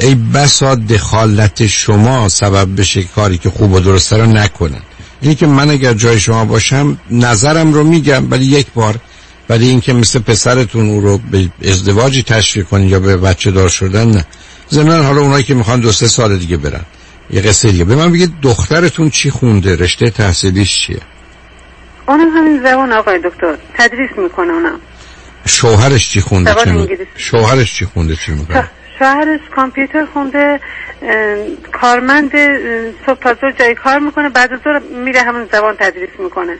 ای بسا دخالت شما سبب بشه کاری که خوب و درسته رو نکنن. اینی که من اگر جای شما باشم نظرم رو میگم ولی یک بار ولی اینکه مثل پسرتون او رو به ازدواجی تشویق کنید یا به بچه دار شدن نه. زمین حالا اونایی که می‌خوان دو سه سال دیگه برن. یه قصه دیگه. به من بگید دخترتون چی خونده؟ رشته تحصیلیش چیه؟ اونم همین زبان آقای دکتر. تدریس می‌کنه اونم. شوهرش چی خونده؟ چی شوهرش چی خونده؟ چی می‌کنه؟ شوهرش کامپیوتر خونده کارمند صبح تا زور جای کار می‌کنه بعد از ظهر میره همون زبان تدریس می‌کنه.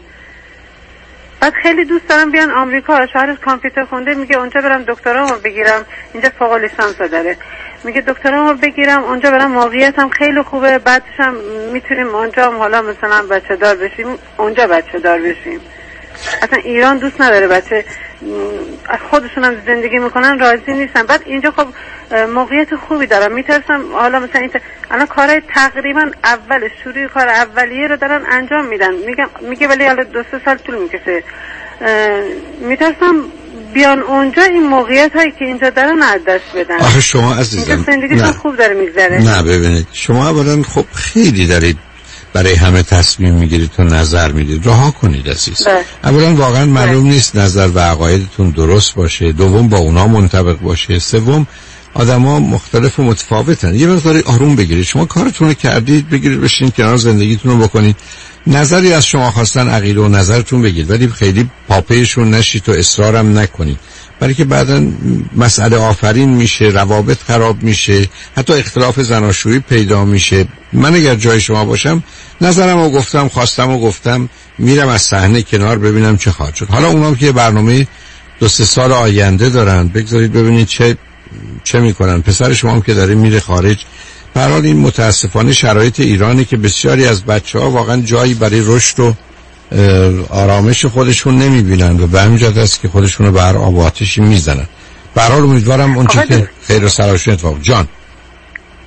بعد خیلی دوست دارم بیان آمریکا. شوهرش کامپیوتر خونده میگه اونجا برم دکترامو بگیرم. اینجا فوق لیسانس داره. میگه دکترامو بگیرم اونجا برم. موقعیتم خیلی خوبه. بعدش هم می‌تونیم اونجا هم حالا مثلا بچه دار بشیم اونجا بچه دار بشیم. اصلا ایران دوست نداره بچه از خودشون هم زندگی می‌کنن راضی نیستن. بعد اینجا خب موقعیت خوبی دارم میترسم حالا مثلا این الان کارهای تقریبا اول شروع کار اولیه رو دارن انجام میدن. میگم میگه ولی حالا دو سه سال طول می‌کشه. میترسم بیان اونجا این موقعیت هایی که اینجا دارن از دست بدن. آخه شما عزیزم زندگیشون خوب داره میگذره. نه ببینید. شما اولا خب خیلی دارید برای همه تصمیم می‌گیرید و نظر می‌دید. رها کنید عزیز. بله. اولا واقعا معلوم بله. نیست نظر و عقایدتون درست باشه. دوم با اونا منطبق باشه. سوم آدما مختلف و متفاوتن. یه مقداری آروم بگیرید. شما کارتون رو کردید بگیرید بشین کنار زندگیتون رو بکنید. نظری از شما خواستن عقیده و نظرتون بگید ولی خیلی پاپیشون نشید و اصرارم نکنید. برای که بعدا مسئله آفرین میشه روابط خراب میشه حتی اختلاف زناشویی پیدا میشه. من اگر جای شما باشم نظرم رو گفتم خواستم و گفتم میرم از صحنه کنار ببینم چه خواهد شد. حالا اونام که برنامه دو سه سال آینده دارن بگذارید ببینید چه چه می‌کنن. پسر شما هم که داره میره خارج. برحال این متاسفانه شرایط ایرانی که بسیاری از بچه ها واقعا جایی برای رشد و آرامش خودشون نمی‌بینن و به همین است که خودشون رو بر آب و آتشی می‌زنن. برحال امیدوارم اون چی که خیر و سراشون اتفاق جان.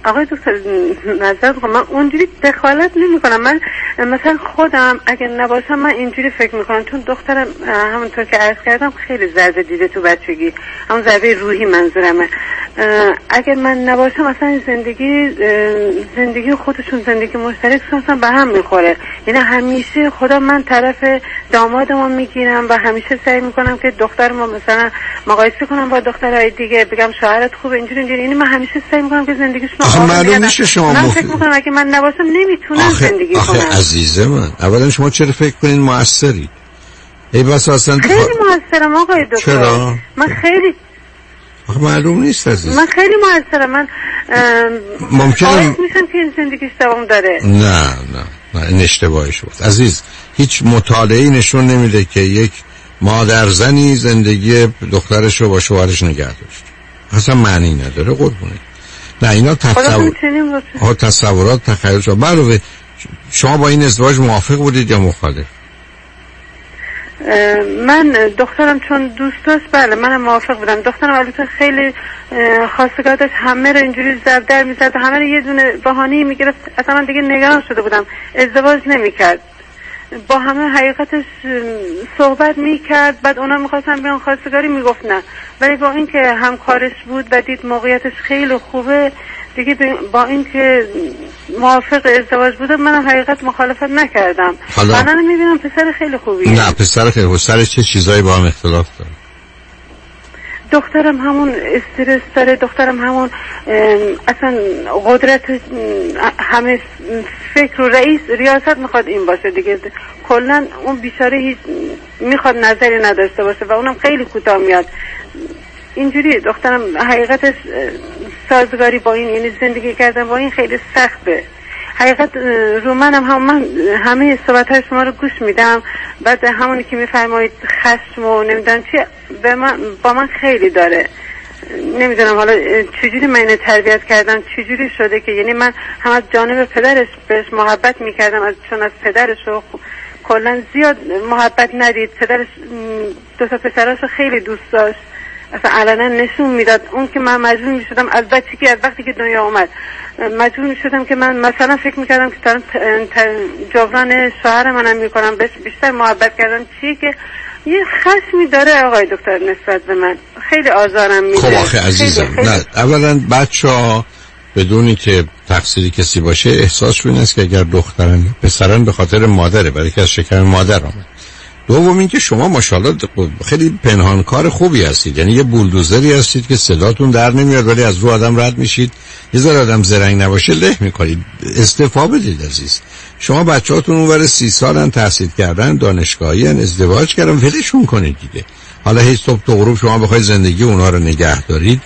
آقای دکتر نظر من اونجوری دخالت نمی کنم من مثلا خودم اگه نباشم من اینجوری فکر می‌کنم. چون دخترم همونطور که عرض کردم خیلی ضربه دیده تو بچگی. همون ضربه روحی منظورمه. اگر من نباشم اصلا زندگی زندگی خودشون زندگی مشترک اصلا به هم می‌خوره. یعنی همیشه خدا من طرف دامادمو می‌گیرم و همیشه سعی می‌کنم که دخترمو مثلا مقایسه کنم با دخترهای دیگه. بگم شوهرت خوبه اینجوری اینجوری. یعنی من همیشه سعی می‌کنم که زندگیشون آخه معلوم میشه شما من فکر می‌کنم اگه من نباشم نمی‌تونم آخه زندگی آخه کنم. عزیز من. اولا شما چرا فکر کنین موثری؟ ای بس اصلا خیلی موثرم آقای دکتر. چرا؟ من خیلی آخه معلوم نیست عزیز من خیلی موثرم. من ممکنه- میشم که این زندگیش دوام داره. نه نه نه این اشتباهی شد عزیز هیچ مطالعه نشون نمیده که یک مادر زنی زندگی دخترش رو با شوهرش نگه داشت. اصلا معنی نداره قربونه نه اینا تصور. آها، تصورات تخیل علاوه شما با این ازدواج موافق بودید یا مخالف؟ من دخترم چون دوست داشت بله منم موافق بودم. دخترم البته خیلی اه، خواستگار داشت. همه رو اینجوری زب در می‌زد همه رو یه دونه بهانه می‌گرفت. اصلا من دیگه نگران شده بودم. ازدواج نمی‌کرد. با همه حقیقتش صحبت می‌کرد بعد اونا می‌خواستن بیان خواستگاری می‌گفت نه. ولی با اینکه همکارش بود و دید موقعیتش خیلی خوبه دیگه با اینکه موافق ازدواج بوده من حقیقت مخالفت نکردم. حالا- من می‌بینم پسر خیلی خوبیه. نه پسر خیلی خوب. سر چه چیزایی با هم اختلاف داره؟ دخترم همون استرس داره دخترم همون اصلا قدرت همه فکر و رئیس ریاست می‌خواد این باشه دیگه. کلا اون بیچاره هیچ می‌خواد نظری نداشته باشه و اونم خیلی کوتاه میاد. اینجوری دخترم حقیقتش اه، سازگاری با این یعنی زندگی کردن با این خیلی سخته. حقیقت رو منم هم من همه صحبت های شما رو گوش میدم. بعد همونی که میفرمایید خشم و نمی‌دونم چی به من با من خیلی داره. نمی‌دونم حالا چجوری من اینو تربیت کردم چجوری شده که یعنی من هم از جانب پدرش بهش محبت می‌کردم از چون از پدرش رو کلا زیاد محبت ندید. پدرش دو تا پسراش رو خیلی دوست داشت. اصلا علنا نشون می‌داد. اون که من مجبور می‌شدم از بچگی از وقتی که دنیا آمد مجبور می‌شدم که من مثلا فکر می‌کردم که دارم جبران شوهر منم می‌کنم. بهش بیشتر محبت کردم چیه که یه خشمی داره آقای دکتر نسبت به من. خیلی آزارم میده. خب آخه خیلی- عزیزم خیلی. نه. اولا بچه ها بدونی که تقصیری کسی باشه احساسشون این است که اگر دخترن پسرن به خاطر مادره برای که از شکم مادر آمد. دوم اینکه شما ماشاءالله خیلی پنهانکار خوبی هستید. یعنی یه بولدوزری هستید که صداتون در نمیاد ولی از رو آدم رد میشید. یه ذره آدم زرنگ نباشه له می‌کنید. استفا بدید عزیز. شما بچهاتون اونور سی سالن تحصیل کردن دانشگاهی هن، ازدواج کردن ولشون کنید دیگه. حالا هیچ صبح تا غروب شما بخواید زندگی اونا رو نگه دارید.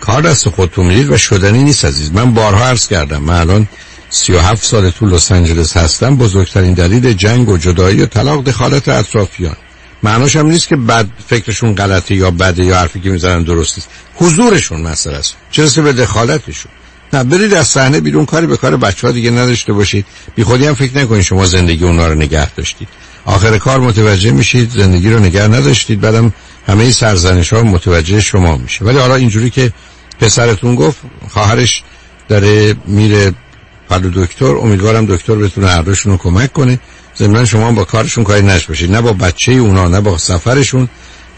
کار دست خودتون میرید و شدنی نیست عزیز. من بارها عرض کردم من الان 37 سال تو لس آنجلس هستم. بزرگترین دلیل جنگ و جدایی و طلاق دخالت اطرافیان. معناش هم نیست که بعد فکرشون غلطه یا بده یا حرفی که می‌زنن درست نیست. حضورشون مسئله است. چه به دخالتشون؟ نه برید از صحنه بیرون کاری به کار بچه ها دیگه نداشته باشید. بی خودی هم فکر نکنید شما زندگی اونا رو نگه داشتید. آخر کار متوجه میشید زندگی رو نگه نداشتید. بعدم همه سرزنش ها متوجه شما میشه. ولی حالا اینجوری که پسرتون گفت خواهرش داره میره پلو دکتر امیدوارم دکتر بتونه هر رو کمک کنه. ضمن شما با کارشون کاری نش باشید نه با بچه اونا نه با سفرشون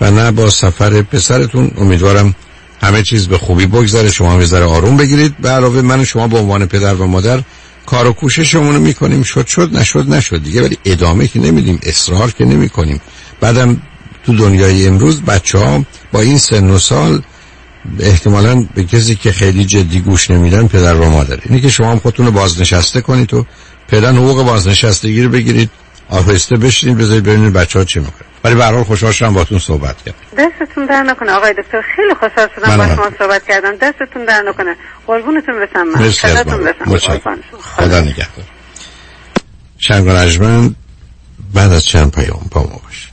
و نه با سفر پسرتون. امیدوارم همه چیز به خوبی بگذره. شما هم آروم بگیرید. به علاوه من و شما به عنوان پدر و مادر کار و کوششمون رو می‌کنیم. شد شد نشد نشد دیگه. ولی ادامه که نمیدیم اصرار که نمی کنیم بعدم تو دنیای امروز بچه ها با این سن و سال احتمالا به کسی که خیلی جدی گوش نمیدن پدر و مادر اینه که شما هم خودتون رو بازنشسته کنید و فعلا حقوق بازنشستگی رو بگیرید آهسته بشینید بذارید ببینید بچه ها چی می‌کنن. ولی به هر حال خوشحال شدم باهاتون صحبت کردم. دستتون در نکنه. آقای دکتر خیلی خوشحال شدم با. شما صحبت کردم. دستتون در نکنه. قربونتون بشم من. مرسی. خدا نگهدار. شنگ و بعد از چند پیام با ما باش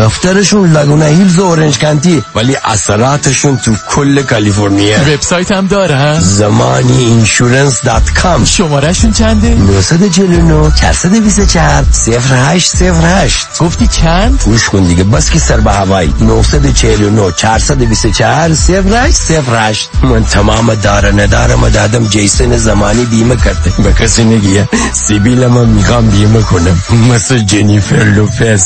دفترشون لگونه هیلز و اورنج کانتی ولی اثراتشون تو کل کالیفرنیا. وبسایت هم داره زمانی insurance dot com شمارهشون چنده؟ 949 424 0808 گفتی چند؟ گوش کن دیگه بس که سر به هوایی 949 424 0808 من تمام داره ندارم دادم جیسن زمانی بیمه کرده. به کسی نگیه سیبیل من می‌خوام بیمه کنم. مثل جنیفر لوپز.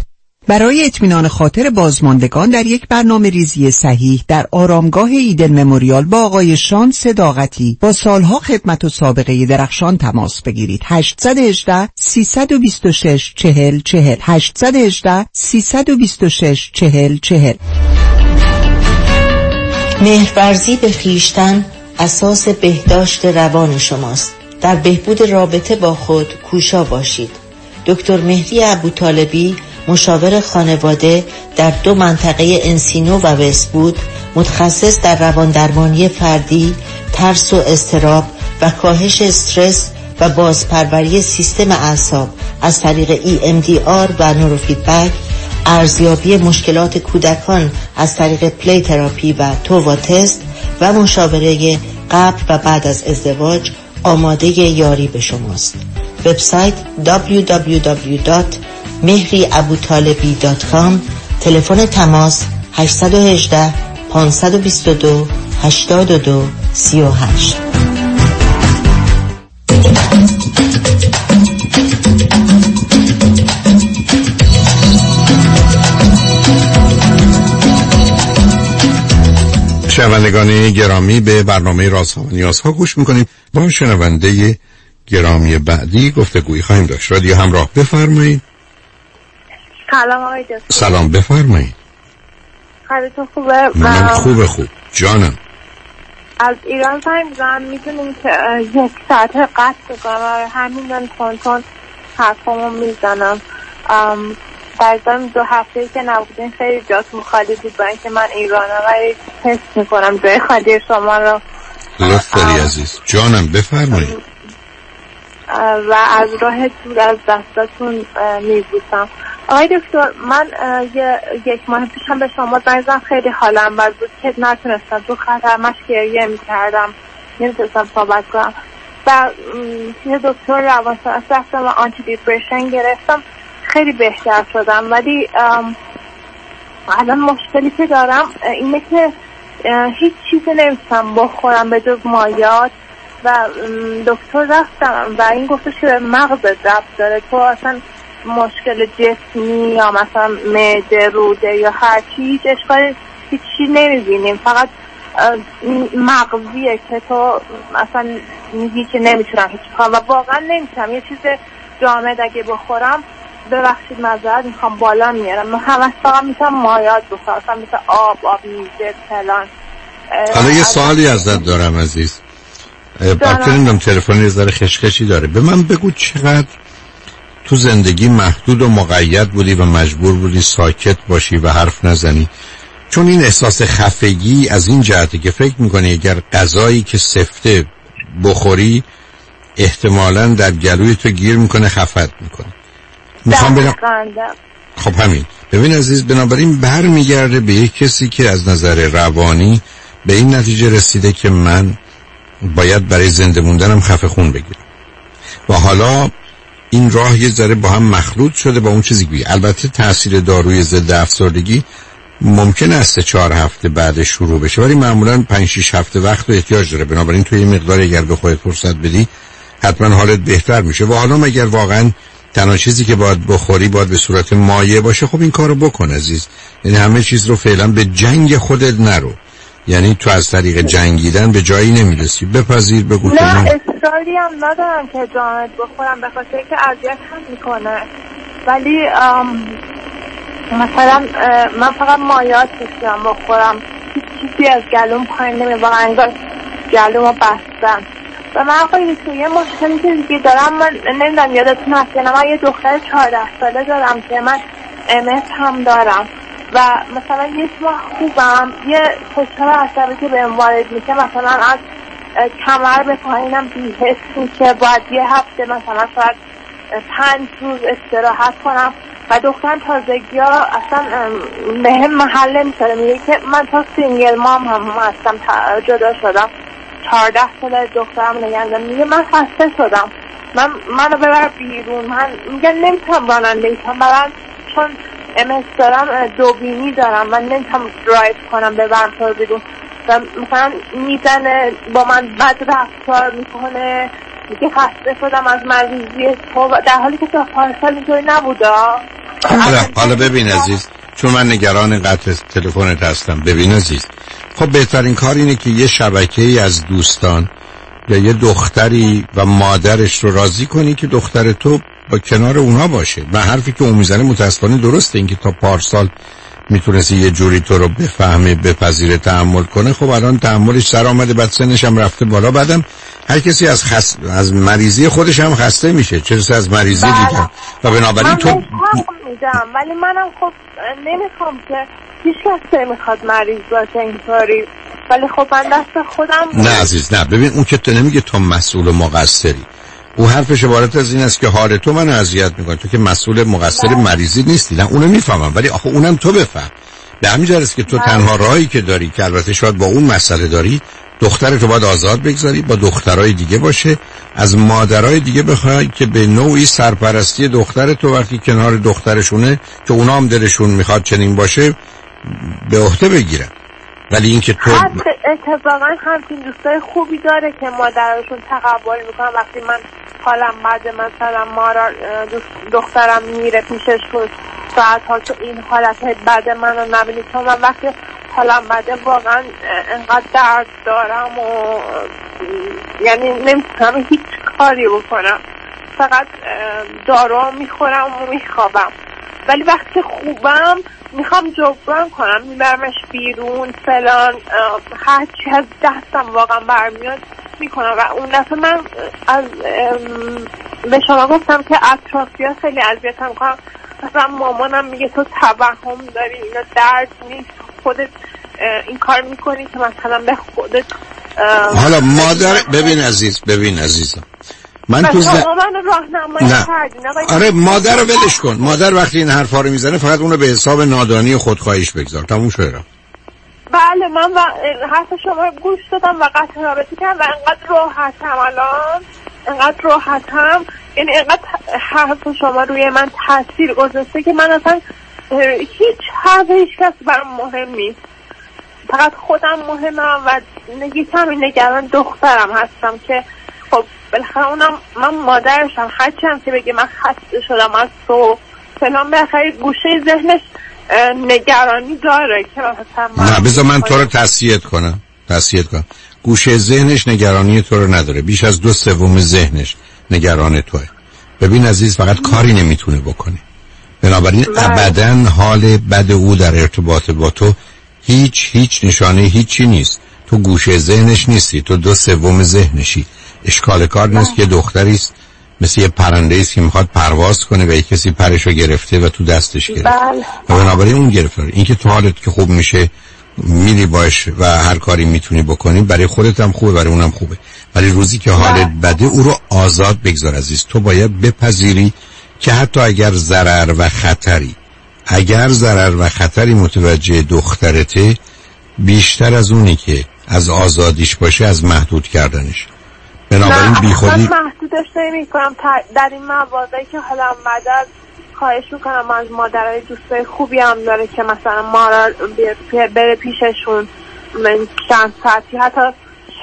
برای اطمینان خاطر بازماندگان در یک برنامه ریزی صحیح در آرامگاه ایدن مموریال با آقای شان صداقتی با سالها خدمت و سابقه درخشان تماس بگیرید. 818 326 40 40 818 326 40 40 مهرورزی به خیشتن اساس بهداشت روان شماست. در بهبود رابطه با خود کوشا باشید. دکتر مهدی ابو طالبی مشاور خانواده در دو منطقه انسینو و وستبود متخصص در روان درمانی فردی، ترس و استراب و کاهش استرس و بازپروری سیستم اعصاب از طریق EMDR و نوروفیدبک ارزیابی مشکلات کودکان از طریق پلی تراپی و تووا تست و مشاوره قبل و بعد از ازدواج آماده یاری به شماست. وبسایت www.mehriabutalebi.com تلفن تماس 818 522 82 38 شنوندگان گرامی به برنامه رازها و نیازها گوش می‌کنیم. با شنونده گرامی بعدی گفتگویی خواهیم داشت. رادیو همراه بفرمایید. سلام آقای سلام بفرمایید. حالتون خوبه؟ منم خوب خوب. جانم. از ایران زنگ می‌زنم می‌تونیم که یک ساعت قطع کنم همین من تون حرفامو می‌زنم. در دو هفته که نبودین خیلی جاتون خالی بود. با اینکه من ایرانم ولی حس می‌کنم جای خالی شما رو. لطف داری عزیز. جانم بفرمایید. و از راه دور از دستاتون میبوسم. آقای دکتر من یک ماه پیشم به شما زنگ خیلی حالم بد بود که نتونستم تو خطرمش گریه می‌کردم. نمی‌تونستم صحبت کنم. و یه دکتر روانشناس رفتم و آنتی دیپریشن گرفتم. خیلی بهتر شدم. ولی الان مشکلی که دارم اینه که هیچ چیزی نمی‌تونم بخورم به جز مایات. و دکتر رفتم و این گفتش که مغز رفت داره. تو اصلا مشکل جسمی یا مثلا معده روده یا هر چی هیچ اشکال هیچی نمی‌بینیم. فقط مغزیه که تو مثلا میگی که نمی‌تونم هیچ کنم و واقعا نمی‌تونم. یه چیز جامد اگه بخورم ببخشید مذارت می‌خوام بالا میارم همش فقط می‌تونم مایات بخورم. مثل آب آب میزه فلان. حالا یه سوالی ازت دارم عزیز. بلکه نمی‌دونم تلفن ذره خشخشی داره. به من بگو چقدر تو زندگی محدود و مقید بودی و مجبور بودی ساکت باشی و حرف نزنی. چون این احساس خفگی از این جهته که فکر می‌کنی اگر غذایی که سفته بخوری احتمالا در گلوی تو گیر می‌کنه خفت می‌کنه. می‌خوام برم خب همین. ببین عزیز بنابراین برمیگرده به یک کسی که از نظر روانی به این نتیجه رسیده که من باید برای زنده موندنم خفه خون بگیرم. و حالا این راه یه ذره با هم مخلوط شده با اون چیزی که البته تاثیر داروی ضد افسردگی ممکن است چهار هفته بعد شروع بشه ولی معمولا 5 6 هفته وقت و احتیاج داره. بنابراین تو یه مقدار اگر به خودت فرصت بدی حتما حالت بهتر میشه. و حالا مگر واقعا تنها چیزی که باید بخوری باید به صورت مایه باشه خب این کارو بکن عزیز. یعنی همه چیز رو فعلا به جنگ خودت نرو. یعنی تو از طریق جنگیدن به جایی نمی‌رسی. بپذیر بگو نه اصراری هم ندارم که جانت بخورم به خاطر که اذیت هم می‌کنه. ولی مثلا من فقط مایات میشم بخورم. هیچ چیزی از گلوم پایین نمی واقعا انگار گلوم بستن و من آقای یه مشکلی که دیگه دارم من نمی‌دونم یادتون هست من یه دختر چهارده ساله دارم که من MS هم دارم. و مثلا یک ماه خوبم یه فشار عصبی که به وارد میشه مثلا از کمر به پایینم بی‌حسه که باید یه هفته مثلا شاید پنج روز استراحت کنم. و دخترم تازگی ها اصلا به هم محل نمیشه میگه که من تا single mom هم هستم جدا شدم. چهارده سال دخترم نگندم میگه من خسته شدم. من منو ببر بیرون. من میگه نمی‌تونم راننده ایتم برن چون امس دارم دوبینی دارم. من نمی‌تونم درایف کنم ببرم تو بیرون و مثلا می‌زنه با من بد رفتار می‌کنه. میگه خسته شدم از مریضی تو. در حالی که تا پارسال اینطوری نبوده. حالا, حالا ببین عزیز. چون من نگران قطع تلفنت هستم. ببین عزیز. خب بهترین کار اینه که یه شبکه ای از دوستان یا یه دختری و مادرش رو راضی کنی که دختر تو با کنار اونا باشه. و حرفی که اون می‌زنه متاسفانه درسته. اینکه تا پارسال می‌تونستی یه جوری تو رو بفهمه بپذیره تحمل کنه. خب الان تحملش سر آمده بعد سنش هم رفته بالا. بعدم هر کسی از خس... از مریضی خودش هم خسته میشه. چه از مریضی بله. دیگه و بنابراین تو ولی منم خب نمی‌خوام که هیچ کس می‌خواد مریض باشه اینطوری. ولی خب من دست خودم نه عزیز نه. ببین اون که تو نمیگه تو مسئول و مقصری. او حرفش عبارت از این است که حال تو من اذیت می‌کنه. تو که مسئول مقصر. مریضی نیستی. نه اونو می‌فهمم. ولی آخه اونم تو بفهم. به همین است که تو بله. تنها راهی که داری که البته شاید با اون مسئله داری دختر تو باید آزاد بگذاری با دخترای دیگه باشه. از مادرای دیگه بخوای که به نوعی سرپرستی دختر تو وقتی کنار دخترشونه که اونا هم دلشون می‌خواد چنین باشه به عهده بگیرن. ولی اینکه تو اتفاقا همچین دوستای خوبی داره که مادرشون تقبل می‌کنن وقتی من حالم بعد مثلا مارا دخترم میره پیششون ساعت ها که این حالت بعد من رو نبینید چون من وقتی حالم بده واقعا انقدر درد دارم و یعنی نمی‌تونم هیچ کاری بکنم. فقط دارو می‌خورم و میخوابم. ولی وقتی خوبم می‌خوام جبران کنم میبرمش بیرون فلان هرچی از دستم واقعا برمیاد می‌کنم. و اون دفعه من از به شما گفتم که اطرافی خیلی اذیتم کنم مثلا مامانم میگه تو توهم داری اینا درد نیست. خودت این کار می‌کنی که مثلا به خودت حالا مادر ببین عزیز ببین عزیزم. من تو زن... نه. آره مادر رو ولش کن. مادر وقتی این حرفا رو می‌زنه فقط اونو به حساب نادانی خودخواهیش بگذار. تموم شده بله من و حرف شما گوش دادم و قطع رابطه کردم و انقدر راحتم الان. انقدر راحتم. یعنی انقدر حرف شما روی من تاثیر گذاشته که من اصلا هیچ حرف هیچ کس برام مهم نیست. فقط خودم مهمم و یکم نگران دخترم هستم که خب بالاخره اونم من مادرشم هرچی هم که بگه من خسته شدم از تو فلان بالاخره گوشه ذهنش نگرانی داره که نه بذار من تو رو تصیحت کنم تصیحت کنم. گوشه ذهنش نگرانی تو رو نداره بیش از دو سوم ذهنش نگران توه. ببین عزیز فقط کاری نمی‌تونه بکنه. بنابراین بله. ابدا حال بد او در ارتباط با تو هیچ هیچ نشانه هیچی نیست. تو گوشه ذهنش نیستی تو دو سوم ذهنشی. اشکال کار نیست. که دختری است مثل یه پرنده است که می‌خواد پرواز کنه و یه کسی پرش رو گرفته و تو دستش گرفته. بله. و بنابراین اون گرفته این که تو حالت که خوب میشه میری باش و هر کاری می‌تونی بکنی برای خودت هم خوبه برای اونم خوبه. ولی روزی که حالت بده او رو آزاد بگذار عزیز. تو باید بپذیری که حتی اگر ضرر و خطری اگر ضرر و خطری متوجه دخترته بیشتر از اونی که از آزادیش باشه از محدود کردنش. بنابراین بیخودی محدودش نمی کنم در این مواقعی که حالا مدد خواهش می‌کنم. از مادرای دوستای خوبی هم داره که مثلا ما را بر- بره پیششون. من چند ساعتی حتی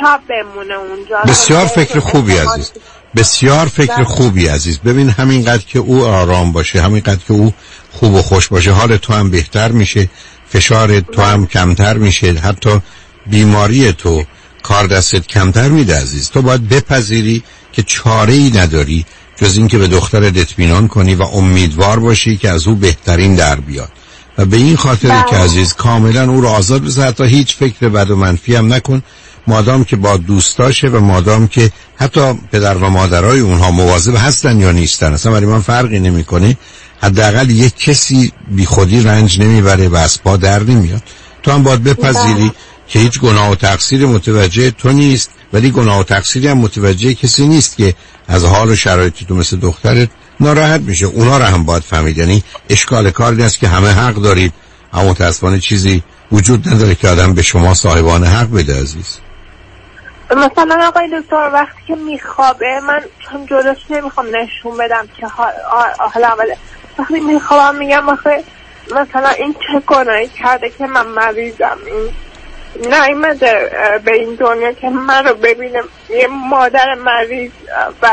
شب بمونه اونجا. بسیار فکر خوبی عزیز. بسیار فکر خوبی عزیز. ببین همینقدر که او آرام باشه همینقدر که او خوب و خوش باشه حال تو هم بهتر میشه فشار تو هم کمتر میشه حتی بیماری تو. کار دستت کمتر میده عزیز. تو باید بپذیری که چاره ای نداری جز اینکه به دخترت اطمینان کنی و امیدوار باشی که از او بهترین در بیاد. و به این خاطر که عزیز کاملا او رو آزاد بذار. حتی هیچ فکر بد و منفی هم نکن. مادام که با دوستاشه و مادام که حتی پدر و مادرای اونها مواظب هستن یا نیستن اصلا برای من فرقی نمی‌کنه. حداقل یک کسی بی خودی رنج نمی‌بره و از پا در نمیاد. تو هم باید بپذیری که هیچ گناه و تقصیر متوجه تو نیست ولی گناه و تقصیری هم متوجه کسی نیست که از حال و شرایط تو مثل دخترت ناراحت میشه اونا رو هم باید فهمید. یعنی اشکال کار این است که همه حق دارید اما متاسفانه چیزی وجود نداره که آدم به شما صاحبان حق بده عزیز. مثلا آقای دکتر وقتی که میخوابه من چون جلوش نمی‌خوام نشون بدم که حالا اوله وقتی میخوابم میگم آخه مثلا این چه گناهی کرده که من مریضم؟ این نیمده اه، به این دنیا که من رو ببینه یه مادر مریض و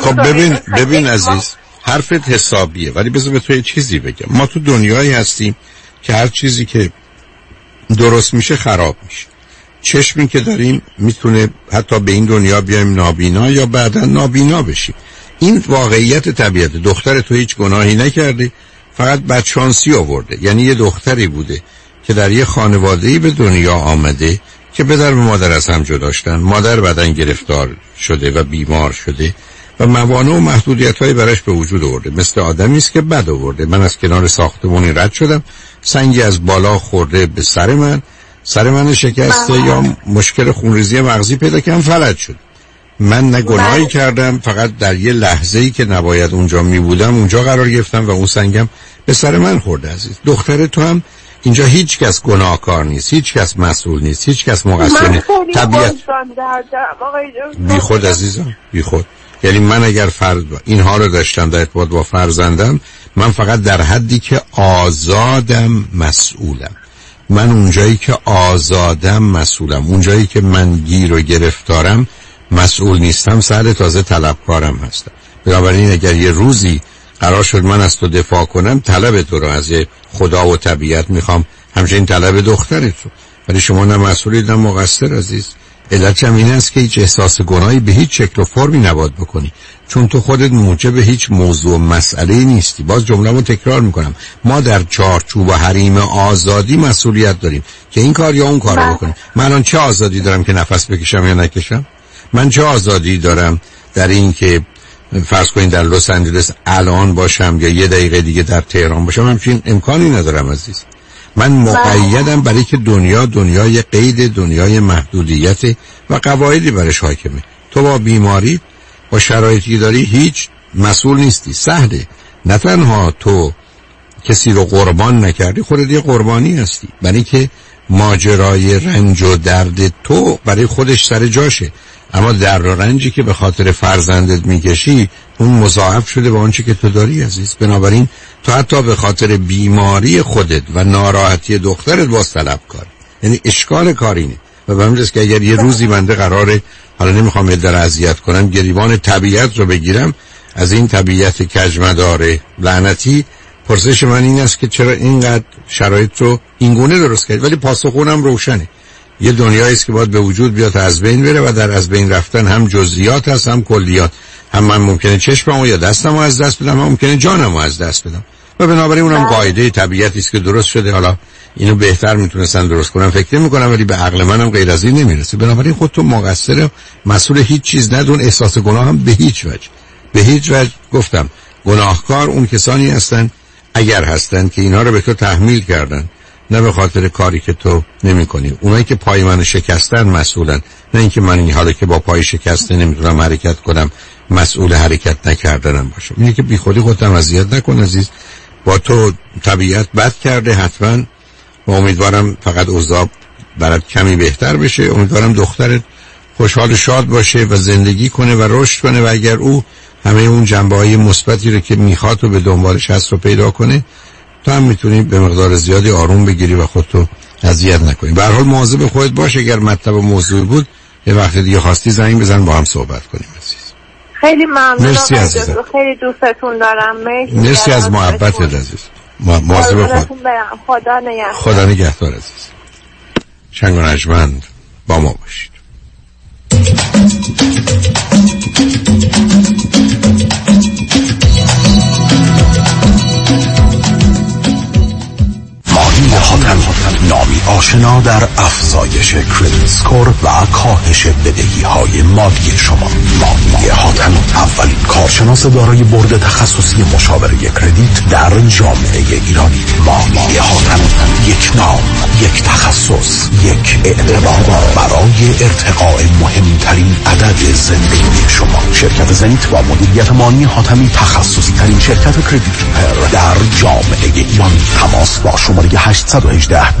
خب ببین ببین عزیز حرفت حسابیه ولی بذار به تو یه چیزی بگم. ما تو دنیایی هستیم که هر چیزی که درست میشه خراب میشه. چشمی که داریم می‌تونه حتی به این دنیا بیایم نابینا یا بعدا نابینا بشیم. این واقعیت طبیعت دختر تو هیچ گناهی نکرده فقط بدشانسی آورده. یعنی یه دختری بوده که در یه خانواده‌ای به دنیا آمده که پدر و مادر از هم جدا داشتن مادر بعدن گرفتار شده و بیمار شده و موانع و محدودیت های براش به وجود آورده. مثل آدمی است که بد آورده. من از کنار ساختمونی رد شدم. سنگی از بالا خورده به سر من. سر من شکسته یا مشکل خونریزی مغزی پیدا کردم فلج شد. من نه گناهی کردم فقط در یه لحظه ای که نباید اونجا می بودم اونجا قرار گرفتم و اون سنگم به سر من خورده عزیز. دختر تو هم اینجا هیچ کس گناهکار نیست هیچ کس مسئول نیست هیچ کس مقصر نیست. طبیعت بی خود عزیزم بی خود. یعنی من اگر فرد اینها رو داشتم در ارتباط با فرزندم من فقط در حدی که آزادم مسئولم. من اونجایی که آزادم مسئولم. اونجایی که من گیر و گرفتارم مسئول نیستم سر تازه طلبکارم هستم. بنابراین اگر یه روزی قرار شد من از تو دفاع کنم طلب تو رو. از خدا و طبیعت می‌خوام همچنین طلب دخترت رو ولی شما نه مسئولید نه مقصر عزیز. علت این است که هیچ احساس گناهی به هیچ شکل و فرمی نباید بکنی. چون تو خودت موجب هیچ موضوع و مسئله نیستی. باز جمله رو تکرار می‌کنم. ما در چارچوب و حریم آزادی مسئولیت داریم که این کار یا اون کار رو بکنیم من الان چه آزادی دارم که نفس بکشم یا نکشم؟ من چه آزادی دارم در این که فرض کنید در لس آنجلس الان باشم یا یه دقیقه دیگه در تهران باشم همچین امکانی ندارم عزیز. من مقیدم برای که دنیا دنیای قید دنیای محدودیت و قواعدی برش حاکمه. تو با بیماری با شرایطی داری هیچ مسئول نیستی سهله نه تنها تو کسی رو قربان نکردی خودت یه قربانی هستی. برای که ماجرای رنج و درد تو برای خودش سر جاشه. اما در رنجی که به خاطر فرزندت می‌کشی اون مضاعف شده به آنچه که تو داری عزیز. بنابراین تو حتی به خاطر بیماری خودت و ناراحتی دخترت باز طلب کار. یعنی اشکال کارینه و به همین که اگر یه روزی بنده قراره حالا نمی‌خوام در اذیت کنم گریبان طبیعت رو بگیرم از این طبیعت کجمدار لعنتی پرسش من این است که چرا اینقدر شرایط رو اینگونه درست کرد ولی پاسخونم روشنه. یه دنیایی است که باید به وجود بیاد از بین بره و در از بین رفتن هم جزئیات هست هم کلیات. هم من ممکنه چشممو یا دستمو از دست بدم هم ممکنه جانمو از دست بدم. و بنابراین اونم قاعده طبیعتی است که درست شده. حالا اینو بهتر می‌تونستن درست کنم فکر می‌کنم ولی به عقل منم غیر از این نمی‌رسه. بنابراین خودتون مقصر مسئول هیچ چیز ندون احساس گناه هم به هیچ وجه. به هیچ وجه گفتم گناهکار اون کسانی هستن اگر هستن که اینا رو به تو تحمیل کردن. نه به خاطر کاری که تو نمی کنی اونایی که پای من شکستن مسئولن. نه اینکه من این حالا که با پای شکسته نمی‌تونم حرکت کنم مسئول حرکت نکردنم باشم اینه که بی خودی خودم اذیت نکن عزیز. با تو طبیعت بد کرده حتما. و امیدوارم فقط اوضاع برات کمی بهتر بشه. امیدوارم دخترت خوشحال شاد باشه و زندگی کنه و رشد کنه. و اگر او همه اون جنبه های مثبتی رو که می‌خواد و به دنبالش هست رو پیدا کنه تو هم می‌تونی به مقدار زیادی آروم بگیری و خودتو اذیت نکنی به هر حال مواظب خودت باش اگر مطلب و موضوع بود یه وقت دیگه خواستی زنگ بزن با هم صحبت کنیم عزیز خیلی ممنون مرسی. دکتر. خیلی دوستتون دارم مرسی مرسی از محبتت. عزیز مواظب خود. خدا نگهدار خدا نگهدار عزیز شنگ و نجمند با ما باشید نامی آشنا در افزایش کردیت سکور و کاهش بدهی های مالی شما. مانی حاتم اولین کارشناس دارای برد تخصصی مشاوره کردیت در جامعه ایرانی. مانی حاتم یک نام یک تخصص یک اعتبار برای ارتقاء مهمترین عدد زندگی شما. شرکت زنیت با مدیریت مانی حاتمی تخصصی ترین شرکت کردیت در جامعه ایرانی. تماس با شماره 818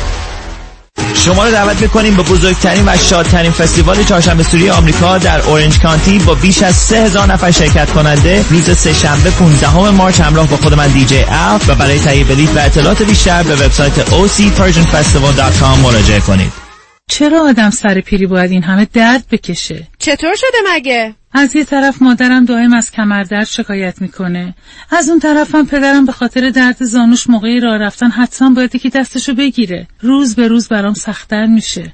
شما رو دعوت می‌کنیم به بزرگترین و شادترین فستیوال چهارشنبه سوری آمریکا در اورنج کانتی با بیش از 3000 نفر شرکت کننده روز سهشنبه 15 مارچ همراه با خود من دیجی اف و برای تهیه بلیط و اطلاعات بیشتر به وبسایت ocpersianfestival.com مراجعه کنید چرا آدم سر پیری باید این همه درد بکشه؟ چطور شده مگه؟ از یه طرف مادرم دائم از کمردرد شکایت می‌کنه. از اون طرفم پدرم به خاطر درد زانوش موقعی راه رفتن حتما باید که دستشو بگیره. روز به روز برام سختتر میشه.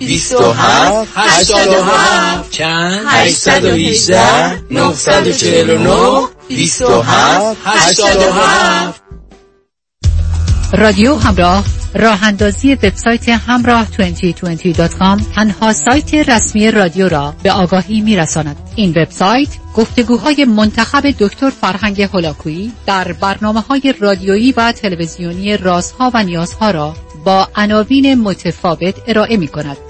27 87 چند 818 949 27 87 رادیو همراه راه اندازی وبسایت همراه 2020.com تنها سایت رسمی رادیو را به آگاهی می رساند. این وبسایت گفتگوهای منتخب دکتر فرهنگ هلاکویی در برنامه های رادیویی و تلویزیونی رازها و نیازها را با عناوین متفاوت ارائه می کند.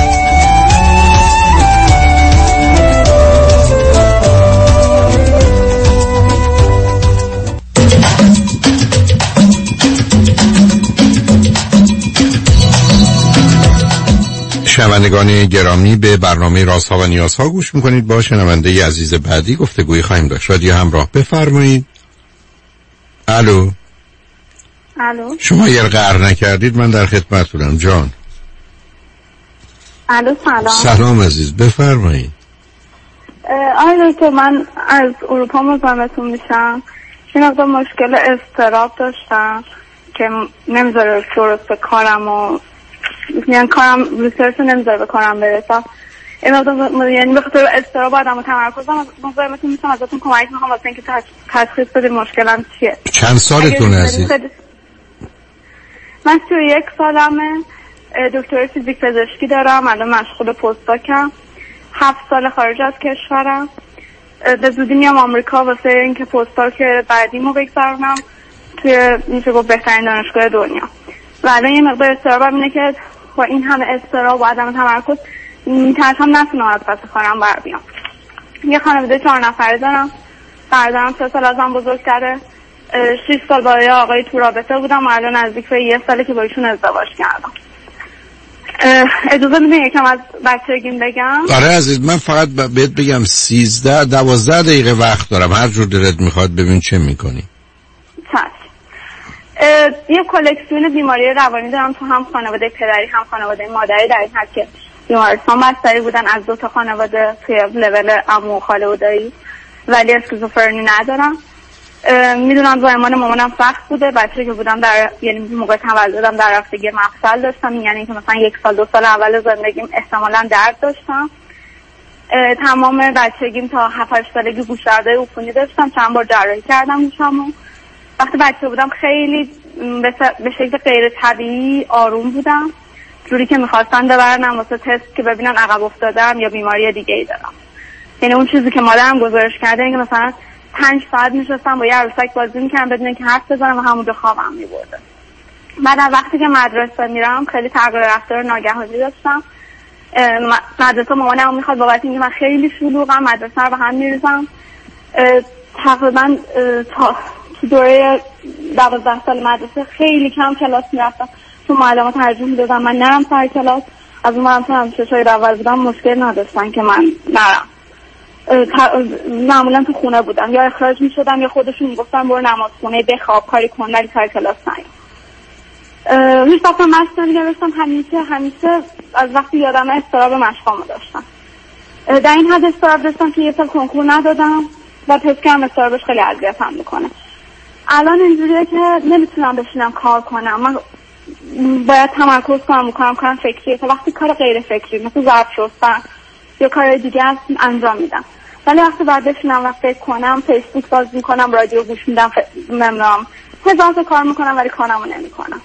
شنوندگان گرامی به برنامه رازها و نیازها گوش می‌کنید. با شنونده عزیز بعدی گفتگوی خواهیم داشت. رادیو همراه بفرمایید. الو. الو. شما یه قهر نکردید من در خدمت بودم. جان. الو سلام. سلام عزیز بفرمایید. آقای دکتر من از اروپا مزاحمتون میشم. یه مشکل استراب داشتم که نمی‌ذاره درست کارم و یعنی کارم research رو نمی‌ذاره به کارم برسم یعنی به خاطر اضطراب دارم و تمرکزم مزاحمتون میشم ازتون کمک می‌خوام واسه اینکه تش- تشخیص بدید مشکلم چیه. چند سالتون عزیز؟ من سی یک سالمه. دکتر فیزیک پزشکی دارم. الان مشغول postdoc ام. هفت سال خارج از کشورم. به زودی میام آمریکا واسه اینکه postdoc بعدیمو بگذرونم توی میشه گفت بهترین دانشگاه دنیا. و الان یه مقدار استرابم اینه که با این همه استراب و عدم تمرکز میترسم نتونم از پس کارم بر بیام. یه خانواده چهار نفره دارم. برادرم سه سال ازم بزرگتره شیش سال با یه آقای تو رابطه بودم و الان نزدیک به یه ساله که با ایشون ازدواج کردم. اجازه میدین یکم از بچگیم بگم؟ آره عزیز من فقط بهت بگم سیزده دوازده دقیقه وقت دارم. هر جور دلت می‌خواد ببین چه می‌کنی. یه کلکسیون بیماری روانی دارم تو هم خانواده پدری هم خانواده مادری در این حد که بیمارستان بستری بودن. از دو تا خانواده توی لول عمو و خاله و دایی ولی اسکیزوفرنی ندارم. می‌دونم زایمان مامانم سخت بوده. بچه که بودم در یعنی موقع تولدم در رفتگی مفصل داشتم. یعنی که مثلا یک سال دو سال اول زندگیم احتمالا درد داشتم. تمام بچگیم تا 7 8 سالگی گوش درده عفونی داشتم. چند بار جراحی کردم گوشمو. وقتی بچه بودم خیلی به شکل غیر طبیعی آروم بودم. جوری که می‌خواستن ببرنم واسه تست که ببینن عقب افتادم یا بیماری دیگه ای دارم. یعنی اون چیزی که مادرم گزارش کرده اینه که مثلا پنج ساعت میشستم با یه عروسک بازی می‌کردم بدون اینکه حرف بزنم و همونجا خوابم میبرده بعد از وقتی که مدرسه میرم خیلی تغییر رفتار ناگهانی داشتم. مدرسه مامانم می‌خواد بابت اینکه من خیلی شلوغم مدرسه رو به هم میریزم. تقریبا تا دوره دوازده سال مدرسه خیلی کم کلاس می‌رفتم. تو معلومات ترجیح می‌دادم. من نرم سر کلاس. از اون منم هم ششای اول بودم مشکل نداشتن که من نرم. معمولا تو خونه بودم. یا اخراج می‌شدم یا خودشون می‌گفتن برو نماز خونه بخواب کاری کن ولی سر کلاس اه، هیچ وقت مشق نمی‌گرفتم همیشه همیشه از وقتی یادم استراب مشقامو داشتم. در این حد استراب داشتم که یه سال کنکور ندادم و پس کردم استرابش خیلی اذیتم می‌کنه. الان اینجوریه که نمی‌تونم بشینم کار کنم. من باید تمرکز کنم می‌کنم کارم فکریه. تا وقتی کار غیر فکری مثل ظرف شستن یا کار دیگه هست انجام میدم. ولی وقتی بعد بشینم و فکر کنم فیسبوک باز می‌کنم رادیو گوش میدم ف... نمی‌دونم. هزار کار می‌کنم ولی کارمو نمی‌کنم.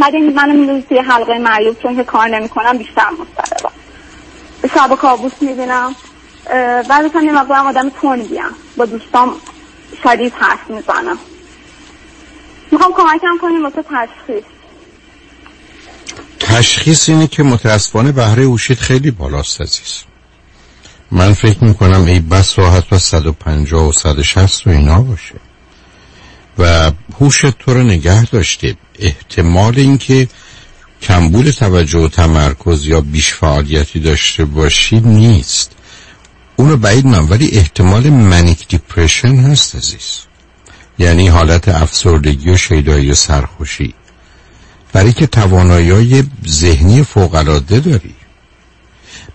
بعد این منو توی حلقه معیوب چون که کار نمی‌کنم بیشتر مضطربم شب کابوس می‌بینم. بعد یه مقدارم آدم تندیم با دوستام شدید حرف می‌زنم. می‌خوام کمکم کنیم واسه تشخیص. تشخیص اینه که متاسفانه بهره اوشید خیلی بالاست عزیز. من فکر می‌کنم ای بس راحت و 150 و 160 و اینا باشه. و هوش تو رو نگه داشته. احتمال اینکه کمبود توجه و تمرکز یا بیش فعالیتی داشته باشی نیست. اونو بعید من ولی احتمال منیک دیپریشن هست عزیز. یعنی حالت افسردگی و شیدایی و سرخوشی. برای که توانایی ذهنی فوقلاده داری.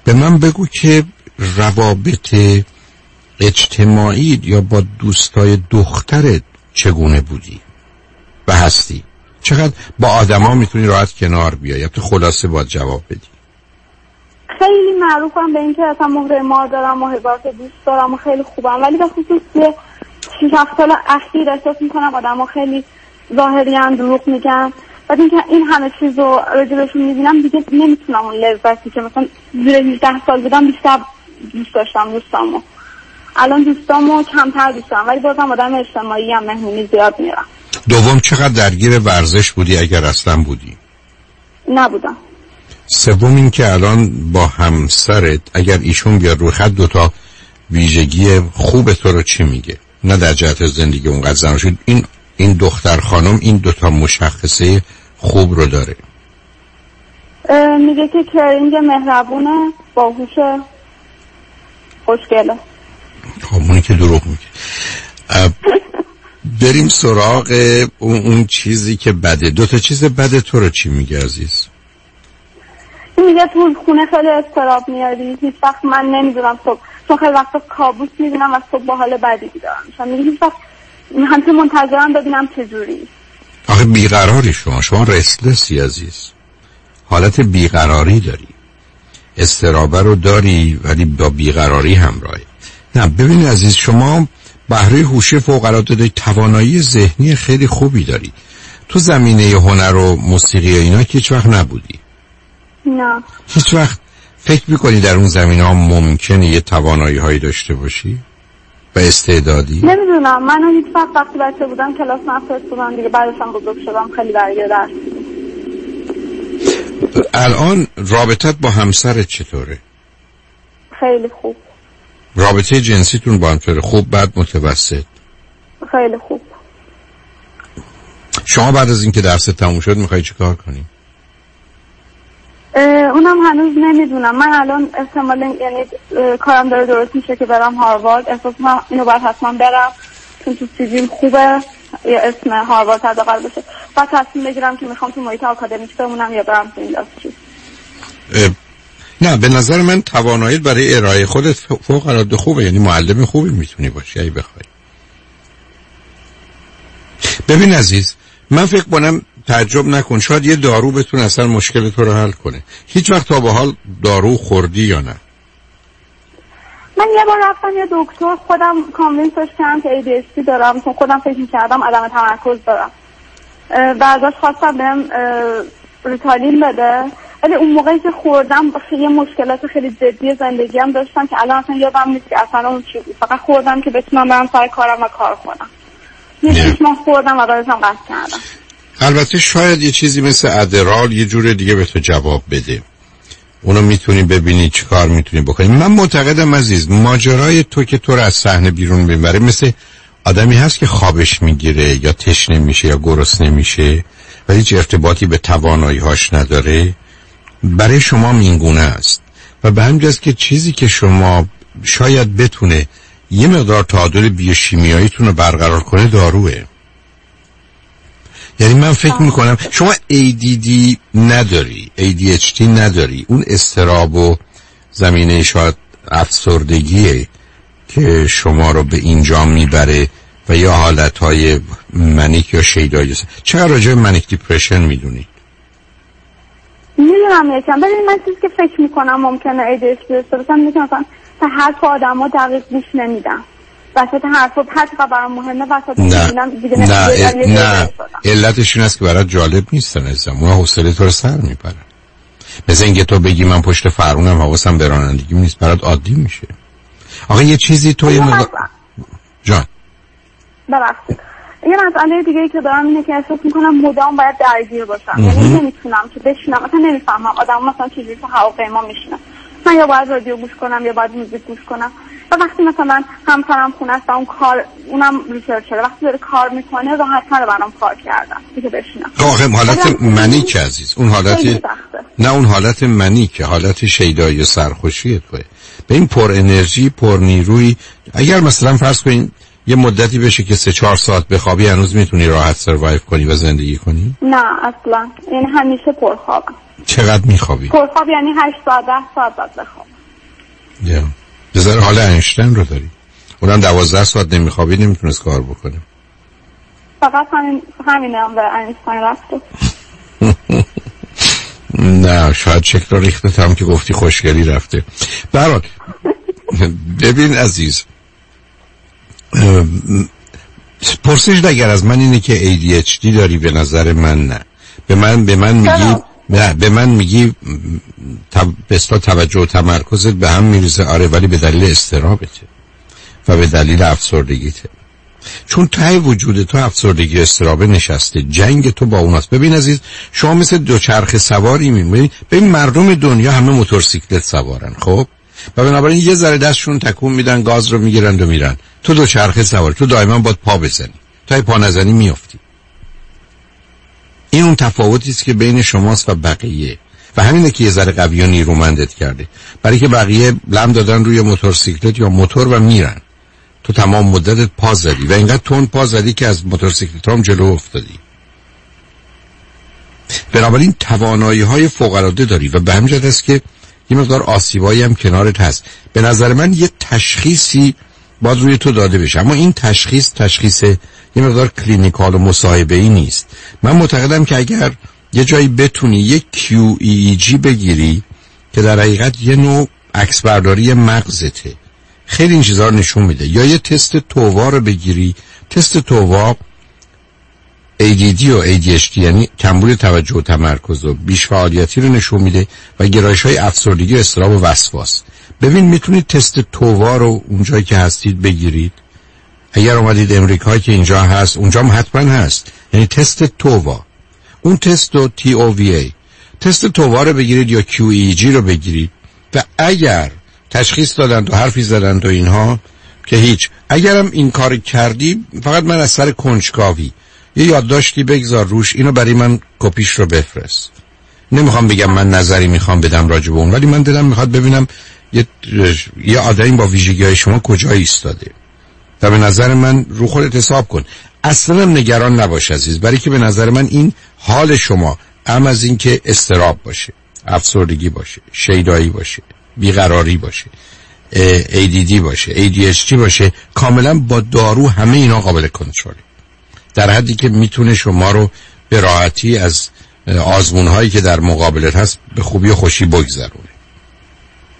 به من بگو که روابط اجتماعی یا با دوستای دخترت چگونه بودی و هستی؟ چقدر با آدما می‌تونی راحت کنار بیای؟ تو خلاصه باید جواب بدی. خیلی معروفم به اینکه اصلا مهره مار دارم و دوست دارم و خیلی خوبم. ولی به خصوص شیش سال اخیر احساس می‌کنم آدم خیلی ظاهری هم دروغ میگن. بعد اینکه این همه چیز رو راجبشون می‌بینم دیگه نمی‌تونم اون لذتی که مثلا زیر 18 سال بودم بیشتر دوست داشتم دوستامو. الان دوستامو کمتر دوستم ولی بازم آدم اجتماعی هم مهمونی زیاد میرم. دوم چقدر درگیر ورزش بودی اگر اصلا بودی؟ نبودم. سوم این که الان با همسرت اگر ایشون بیاد رو خط دوتا ویژگی خوب تو رو چی میگه؟ نه در جهت زندگی اونقدر زن شد. این این دختر خانم این دوتا مشخصه خوب رو داره. میگه که کرینگ مهربونه باهوش خوشگله. خب اونی که دروغ میگه. بریم سراغ اون, اون چیزی که بده. دو تا چیز بده. تو رو چی میگه عزیز؟ میگه تو خونه خیلی استراب میاری. هیچ وقت من نمی‌دونم صبح چون خیلی وقت کابوس می‌بینم و صبح با حال بدی بیدارم میشم. میگه هیچ وقت همچه منتظرم ببینم چجوری آخه بیقراری شما. شما رسلسی عزیز. حالت بیقراری داری. استرابه رو داری ولی با بیقراری همراهی. نه ببین عزیز شما بهره هوش فوق العاده داری توانایی ذهنی خیلی خوبی داری. تو زمینه هنر و موسیقی و اینا که هیچ وقت نبودی. نه. هیچ وقت فکر می‌کنی در اون زمینه ها ممکنه یه توانایی هایی داشته باشی؟ و استعدادی؟ نمی‌دونم من هیچ وقت وقتی بچه بودم کلاس نفرست بودم دیگه بعدشم بزرگ شدم خیلی درگیر درس الان رابطت با همسرت چطوره؟ خیلی خوب رابطه جنسیتون با هم خوب بعد متوسط خیلی خوب شما بعد از اینکه درست تموم شد می‌خوای چی کار کنی؟ اونم هنوز نمی‌دونم. من الان احتمال یعنی کارم داره درست میشه که برم هاروارد. احساس من اینو باید حتما برم چون تو سیزیم خوبه یه اسم هاروارد حداقل بشه بعد تصمیم بگیرم که می‌خوام تو محیط آکادمیک بمونم یا برم تو اینداستری نه به نظر من تواناییت برای ارائه خودت فوق العاده خوبه. یعنی معلم خوبی می‌تونی باشی اگه بخوای. ببین عزیز من فکر کنم تعجب نکن. شاید یه دارو بتونه اصلا مشکل تو رو حل کنه. هیچ وقت تا به حال دارو خوردی یا نه؟ من یه بار رفتم یه دکتر خودم کانوینسش کردم که ADHD دارم چون خودم فکر کردم عدم تمرکز دارم. بعدش خواستم بهم ریتالین بده. ولی اون موقعی که خوردم یه مشکلات خیلی جدی زندگی هم داشتم که الان اصلا یادم نیست که اصلا اون چی بود. فقط خوردم که بتونم برم سر کارم و کار کنم. یه ماه خوردم و هم قصد کردم. البته شاید یه چیزی مثل ادرال یه جور دیگه به تو جواب بده. اونو می‌تونی ببینی چی کار می‌تونی بکنی. من معتقدم عزیز ماجرای تو که تو رو از صحنه بیرون ببره مثل آدمی هست که خوابش می‌گیره یا تشنه میشه یا گرسنه میشه و هیچ ارتباطی به توانایی هاش نداره. برای شما مینگونه است. و به همجاست که چیزی که شما شاید بتونه یه مقدار تعادل بیوشیمیاییتون رو برقرار کنه داروه. یعنی من فکر می‌کنم شما ADD نداری ADHD نداری. اون استراب و زمینه شاید افسردگیه که شما رو به اینجا می‌بره و یا حالتهای منیک یا شیدایی چقدر راجع منیک دیپرشن می‌دونی؟ می‌دونم یکم ببین من چیزی که فکر می‌کنم ممکنه ADHD داشته باشم مثلا به حرف آدم ها دقیق گوش نمیدم. وسط حرف و حتی برام مهمه وسط نه. دیگه نه. نه. جایی علتش این است که برات جالب نیستن عزیزم. اون حوصله تو رو سر می‌برن. مثل اینکه تو بگی من پشت فرمونم حواسم به رانندگی نیست. برات عادی میشه. آقا یه چیزی تو یه مقدار جان. ببخشید. یه مسئله دیگه ای که دارم اینه که احساس می‌کنم مدام باید درگیر باشم. یعنی نمی‌تونم که بشینم. مثلا نمی‌فهمم. آدم مثلا چجوری تو هواپیما میشینم من یا باید رادیو گوش کنم یا باید موزیک گوش کنم. و وقتی مثلا همسرم خونه است و اون کار اونم ریسرچره وقتی داره کار می‌کنه راحت تره برام کار کردم دیگه بشینم. آخه حالت منیک عزیز. اون حالت. نه اون حالت منیک حالت شیدایی و سرخوشی توه. به این پر انرژی پر نیروی اگر مثلا فرض کنین یه مدتی بشه که سه چهار ساعت بخوابی هنوز می‌تونی راحت سروایو کنی و زندگی کنی؟ نه اصلا. یعنی همیشه پرخوابم چقدر میخوابی؟ پرخواب یعنی هشت ساعت ده ساعت باید بخوابم یا بذار حال اینشتین رو داری. اونم دوازده ساعت نمیخوابی نمی‌تونست کار بکنه. فقط همین همینه هم به اینستاین رفته. نه شاید شکل ریخته هم که گفتی خوشگلی رفته. برات. ببین عزیز پرسش اگر از من اینه که ADHD داری به نظر من نه. به من به من میگی نه به من میگی اصطلاح توجه و تمرکزت به هم میریزه. آره ولی به دلیل استرابته و به دلیل افسردگیته. چون ته وجود تو افسردگی استرابه نشسته. جنگ تو با اون است. ببین عزیز شما مثل دوچرخه سواری میمونید ببین مردم دنیا همه موتورسیکلت سوارن خب؟ و بنابراین یه ذره دستشون تکون میدن گاز رو می‌گیرند و میرن. تو دوچرخه سوار تو دائما باید پا بزنی. تا پا نزنی میافتی. این اون تفاوتی است که بین شماست و بقیه. و همینه که یه ذره قوی و نیرومندت کرده. برای که بقیه لم دادن روی موتورسیکلت یا موتور و میرن. تو تمام مدتت پا زدی. و اینقدر تون پا زدی که از موتورسیکلت هم جلو افتادی. بنابراین توانایی های فوق داری. و به همین است که یه مقدار آسیبایی هم کنارت هست. به نظر من یه تشخیصی باید روی تو داده بشه. اما این تشخیص تشخیص یه مقدار clinical و مصاحبه ای نیست. من معتقدم که اگر یه جایی بتونی یه QEEG بگیری که در حقیقت یه نوع عکس برداری مغزته خیلی این چیزها نشون میده. یا یه تست تووا رو بگیری تست تووا ADD و ADHD یعنی کمبود توجه و تمرکز و بیش فعالیتی رو نشون میده و گرایش های افسردگی و اضطراب و وسواس. ببین می‌تونید تست تووا رو اونجایی که هستید بگیرید. اگر اومدید امریکا که اینجا هست اونجا هم حتما هست. یعنی تست تووا. اون تست و TOVA تست تووا رو بگیرید یا QEEG رو بگیرید. و اگر تشخیص دادند و حرفی زدند و اینها که هیچ. اگرم این کار کردی فقط من از سر کنجکاوی. یه یادداشتی بگذار روش اینو برای من کپیش رو بفرست. نمی‌خوام بگم من نظری می‌خوام بدم راجع به اون ولی من دلم می‌خواد ببینم یه, یه آدمی با ویژگی های شما کجا ایستاده. و به نظر من رو خودت حساب کن. اصلا نگران نباش عزیز برای که به نظر من این حال شما ام از اینکه استراب باشه افسردگی باشه شیدایی باشه بیقراری باشه ADD باشه ADHD باشه کاملا با دارو همه اینا قابل کنترله. در حدی که می‌تونه شما رو به راحتی از آزمون هایی که در مقابلت هست به خوبی و خوشی بگذرونه.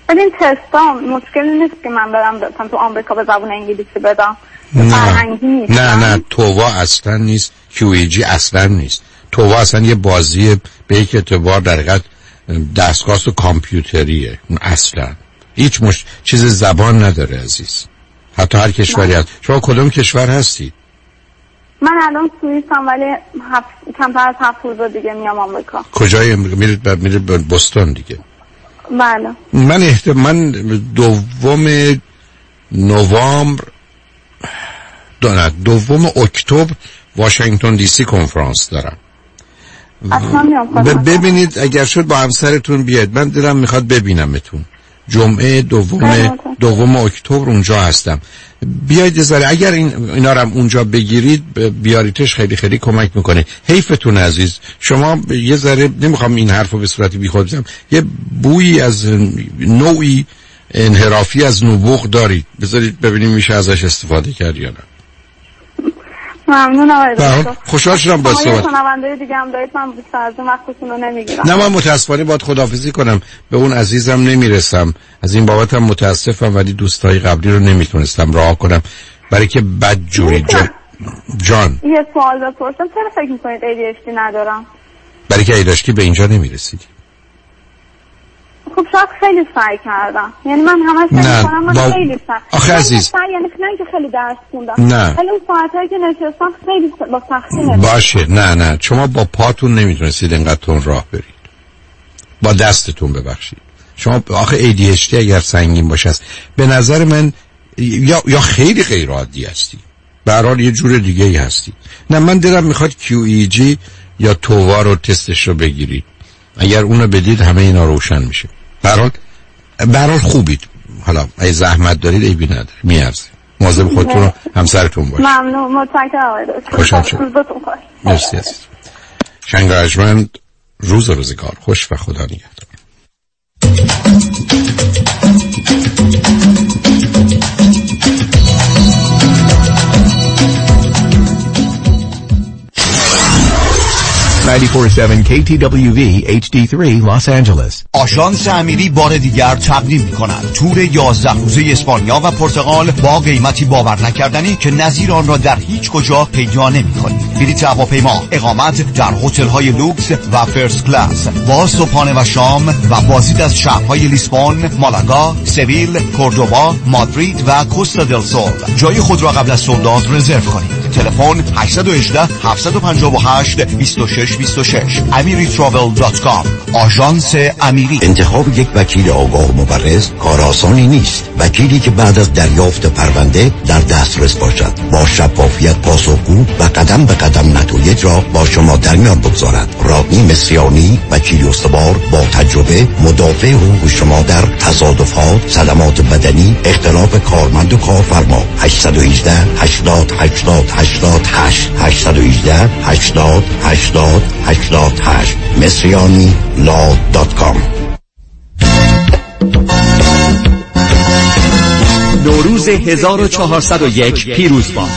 ببین تستا مشکل نیست که من برم بتونم تو آمریکا به زبون انگلیسی بدم. نه. نیست. نه نه. تووا اصلا نیست. QEG اصلا نیست. تووا اصلا یه بازی به یک اعتبار در حقیقت دستگاه و کامپیوتریه اصلا. هیچ مش... چیز زبان نداره عزیز. حتی هر کشوری هست. شما کدوم کشور هستی من الان سوئیسم ولی هفت... کمتر از هفت روز دیگه میام آمریکا. کجای امریکا؟ میرید ب... میرید به بوستون دیگه. بله. من احت... من دوم نوامبر دو دوم اکتبر واشنگتن دی سی کنفرانس دارم. ببینید اگر شد با همسرتون بیاید. من دلم می‌خواد ببینمتون. جمعه دوم دوم اکتبر اونجا هستم. بیاید ذره اگر این اینا رو اونجا بگیرید بیاریتش خیلی خیلی کمک می‌کنه. حیفتون عزیز شما یه ذره نمی‌خوام این حرفو به صورت بیخود بزنم. یه بویی از نوعی انحرافی از نبوغ دارید. بذارید ببینیم میشه ازش استفاده کرد یا نه. ممنون آقای. دکتر. خوشحال شدم با صحبت. شنونده دیگه هم دارید من بیشتر از وقتتون رو نمی‌گیرم. نه من متاسفانه باید خدافزی کنم. به اون عزیزم نمی‌رسم. از این بابت هم متاسفم ولی دوستای قبلی رو نمی‌تونستم راه کنم. برای که بد جوری جان, جان. یه سوال بپرسم. چرا فکر می‌کنید ADHD ندارم؟ برای که داشتی به اینجا نمی‌رسیدی. خب شاید خیلی سعی کردم. یعنی من همش می‌کنم من با- خیلی سعی آخه عزیز. سعی یعنی نه که خیلی درس خوندم. نه. ولی اون ساعتهایی که نشستم خیلی س- با سختی باشه. نه نه. شما با پاتون نمی‌تونستید انقدر تون راه برید. با دستتون ببخشید. شما آخه ADHD اگر سنگین باشه است به نظر من یا یا خیلی غیر عادی هستی. به یه جور دیگه ای هستی. نه من دلم می‌خواد QEG یا تووا رو تستش رو بگیرید. اگر اونو بدید همه اینا روشن میشه. به هر حال به هر حال خوبید. حالا اگه زحمت دارید عیبی نداره. میارزه. مواظب خودتون و همسرتون باشید. ممنون. متشکرم آقای دکتر. خوشحال شدم. روزتون خوش. مرسی عزیز. شنگ روز و روزگار. خوش و خدا نگهدار. Ninety-four-seven KTWV HD3 Los Angeles. آژانس امیری بار دیگر تقدیم می کند تور 11 روزه اسپانیا و پرتغال با قیمتی باور نکردنی که نظیر آن را در هیچ کجا پیدا نمی کنید بلیط هواپیما اقامت در هتل های لوکس و first class. با صبحانه و شام و بازدید از شهرهای لیسبون مالاگا سویل کوردوبا مادرید و کوستا دل سول. جای خود را قبل از sold out رزرو کنید. تلفن 818 758 26 26 amiritravel.com آژانس امیری. انتخاب یک وکیل آگاه مبرز کار آسانی نیست. وکیلی که بعد از دریافت پرونده در دسترس باشد. با شفافیت پاسخگو و قدم به قدم نتایج را با شما در میان بگذارد. رادنی مصریانی وکیل استوار با تجربه مدافع حقوق شما در تصادفات صدمات بدنی اختلاف کارمند و کارفرما. 818 80 80 88 818 80 80 88 مصریانی لا دات کام. نوروز 1401 پیروز باد.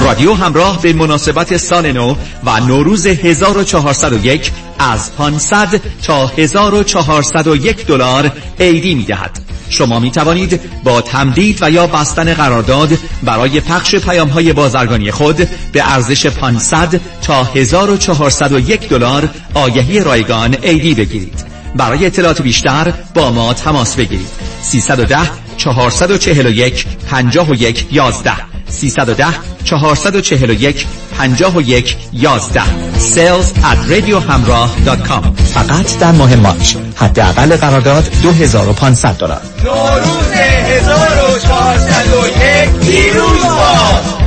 رادیو همراه به مناسبت سال نو و نوروز 1401 از 500 تا 1401 دلار عیدی می دهد. شما می توانید با تمدید و یا بستن قرارداد برای پخش پیام های بازرگانی خود به ارزش 500 تا 1401 دلار آگهی رایگان عیدی بگیرید. برای اطلاعات بیشتر با ما تماس بگیرید 310 441 51 11 310 441 51 11 sales at radiohamrah.com فقط در ماه مارچ. حداقل قرارداد 2500 دلار. نوروز 1401 پیروز باد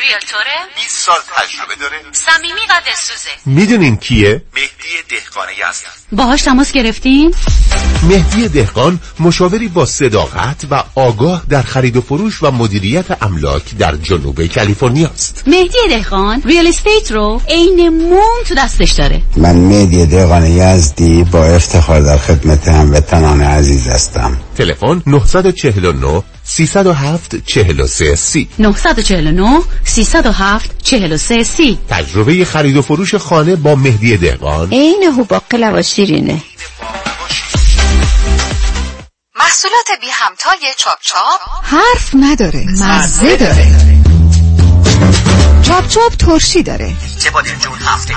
ریلتوره 20 سال تجربه داره. صمیمی و دلسوزه. می‌دونین کیه؟ مهدی دهقانه هستن باهاش تماس گرفتین؟ مهدی دهقان مشاوری با صداقت و آگاه در خرید و فروش و مدیریت املاک در جنوب کالیفرنیا است. مهدی دهقان ریال استیت رو عین موم تو دستش داره. من مهدی دقان یزدی با افتخار در خدمت هموطنان عزیز هستم. تلفن 949 307 43 سی. 949 307 43 سی. تجربه خرید و فروش خانه با مهدی دهقان. عین هوباقل و شیرینه. محصولات بی همتای چاپ چاپ. حرف نداره مزه داره. چاپ چاپ ترشی داره. چه بادمجون هفته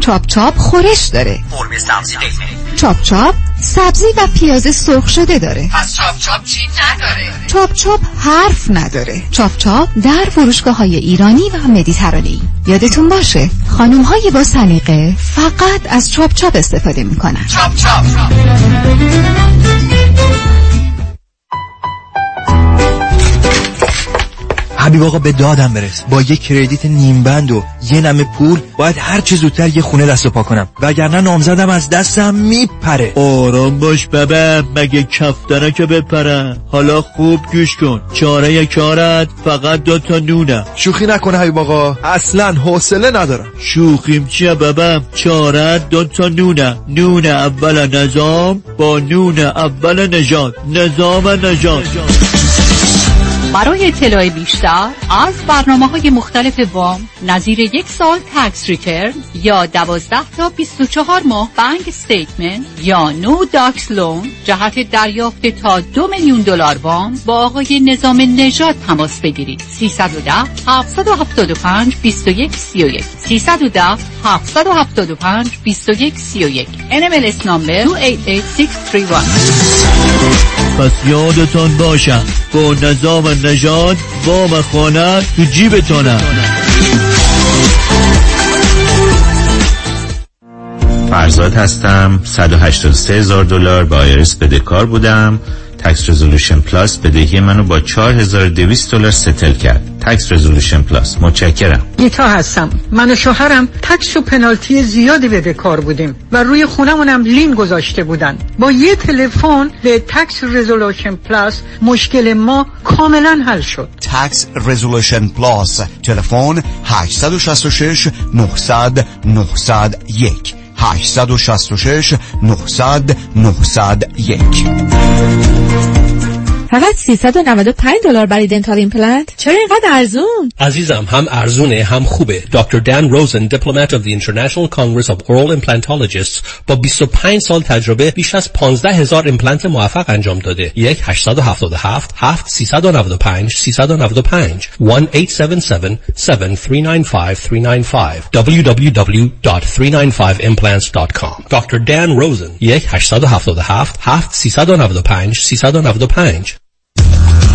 چاپ چاپ خورش داره. قرمه سبزی قیمه. چاپ چاپ سبزی و پیاز سرخ شده داره. پس چاپ چاپ چی نداره؟ چاپ چاپ حرف نداره. چاپ چاپ در فروشگاه های ایرانی و مدیترانه‌ای. یادتون باشه خانم های با سلیقه فقط از چاپ چاپ استفاده می‌کنن. چاپ چاپ. حبیب آقا به دادم برس. با یه کردیت نیم بند و یه نمه پول باید هر چه زودتر یه خونه دست و پا کنم. وگرنه نامزدم از دستم میپره. آرام باش بابا مگه کفتره که بپره حالا خوب گوش کن. چاره کارت فقط دو تا نونه. شوخی نکنه حبیب آقا. اصلا حوصله ندارم. شوخیم چیه بابا؟ چاره دو تا نونه. نون اول نظام با نون اول نژاد نظام نژاد برای اطلاع بیشتر از برنامه های مختلف وام نظیر یک سال tax return یا دوازده تا 24 ماه bank statement یا no docs loan جهت دریافت تا دو میلیون دلار وام با آقای نظام نژاد تماس بگیرید. 310 775 21 31 310 775 21 31 NMLS نامبر 288631 پس یادتان باشم با نظام نژاد با و خانه تو جیبتانم. فرزاد هستم 183 هزار دلار با آیرس بدهکار بودم. Tax Resolution Plus بدهی منو با 4200 دلار settle کرد. Tax Resolution Plus متشکرم. گیتا هستم. من و شوهرم tax و پنالتی زیادی بده کار بودیم و روی خونمونم lien گذاشته بودن. با یه تلفن به Tax Resolution Plus مشکل ما کاملا حل شد. Tax Resolution Plus تلفن 866 900 901 866 900 901 فقط 395 دلار برای dental implant؟ چرا اینقدر ارزون؟ عزیزم هم ارزونه هم خوبه. دکتر دان روزن Diplomate of the International Congress of Oral Implantologists با 25 سال تجربه بیش از 15 هزار ایمپلنت موفق انجام داده. یک 877 7 395 395 1 877 7395 395 www.395implants.com دکتر دان روزن یک 877 7 395 395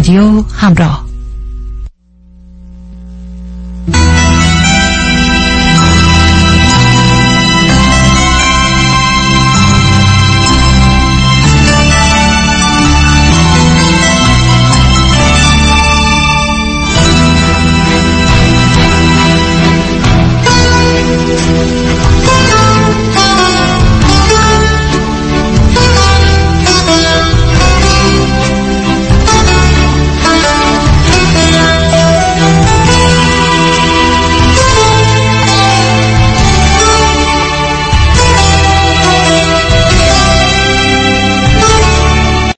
رادیو همراه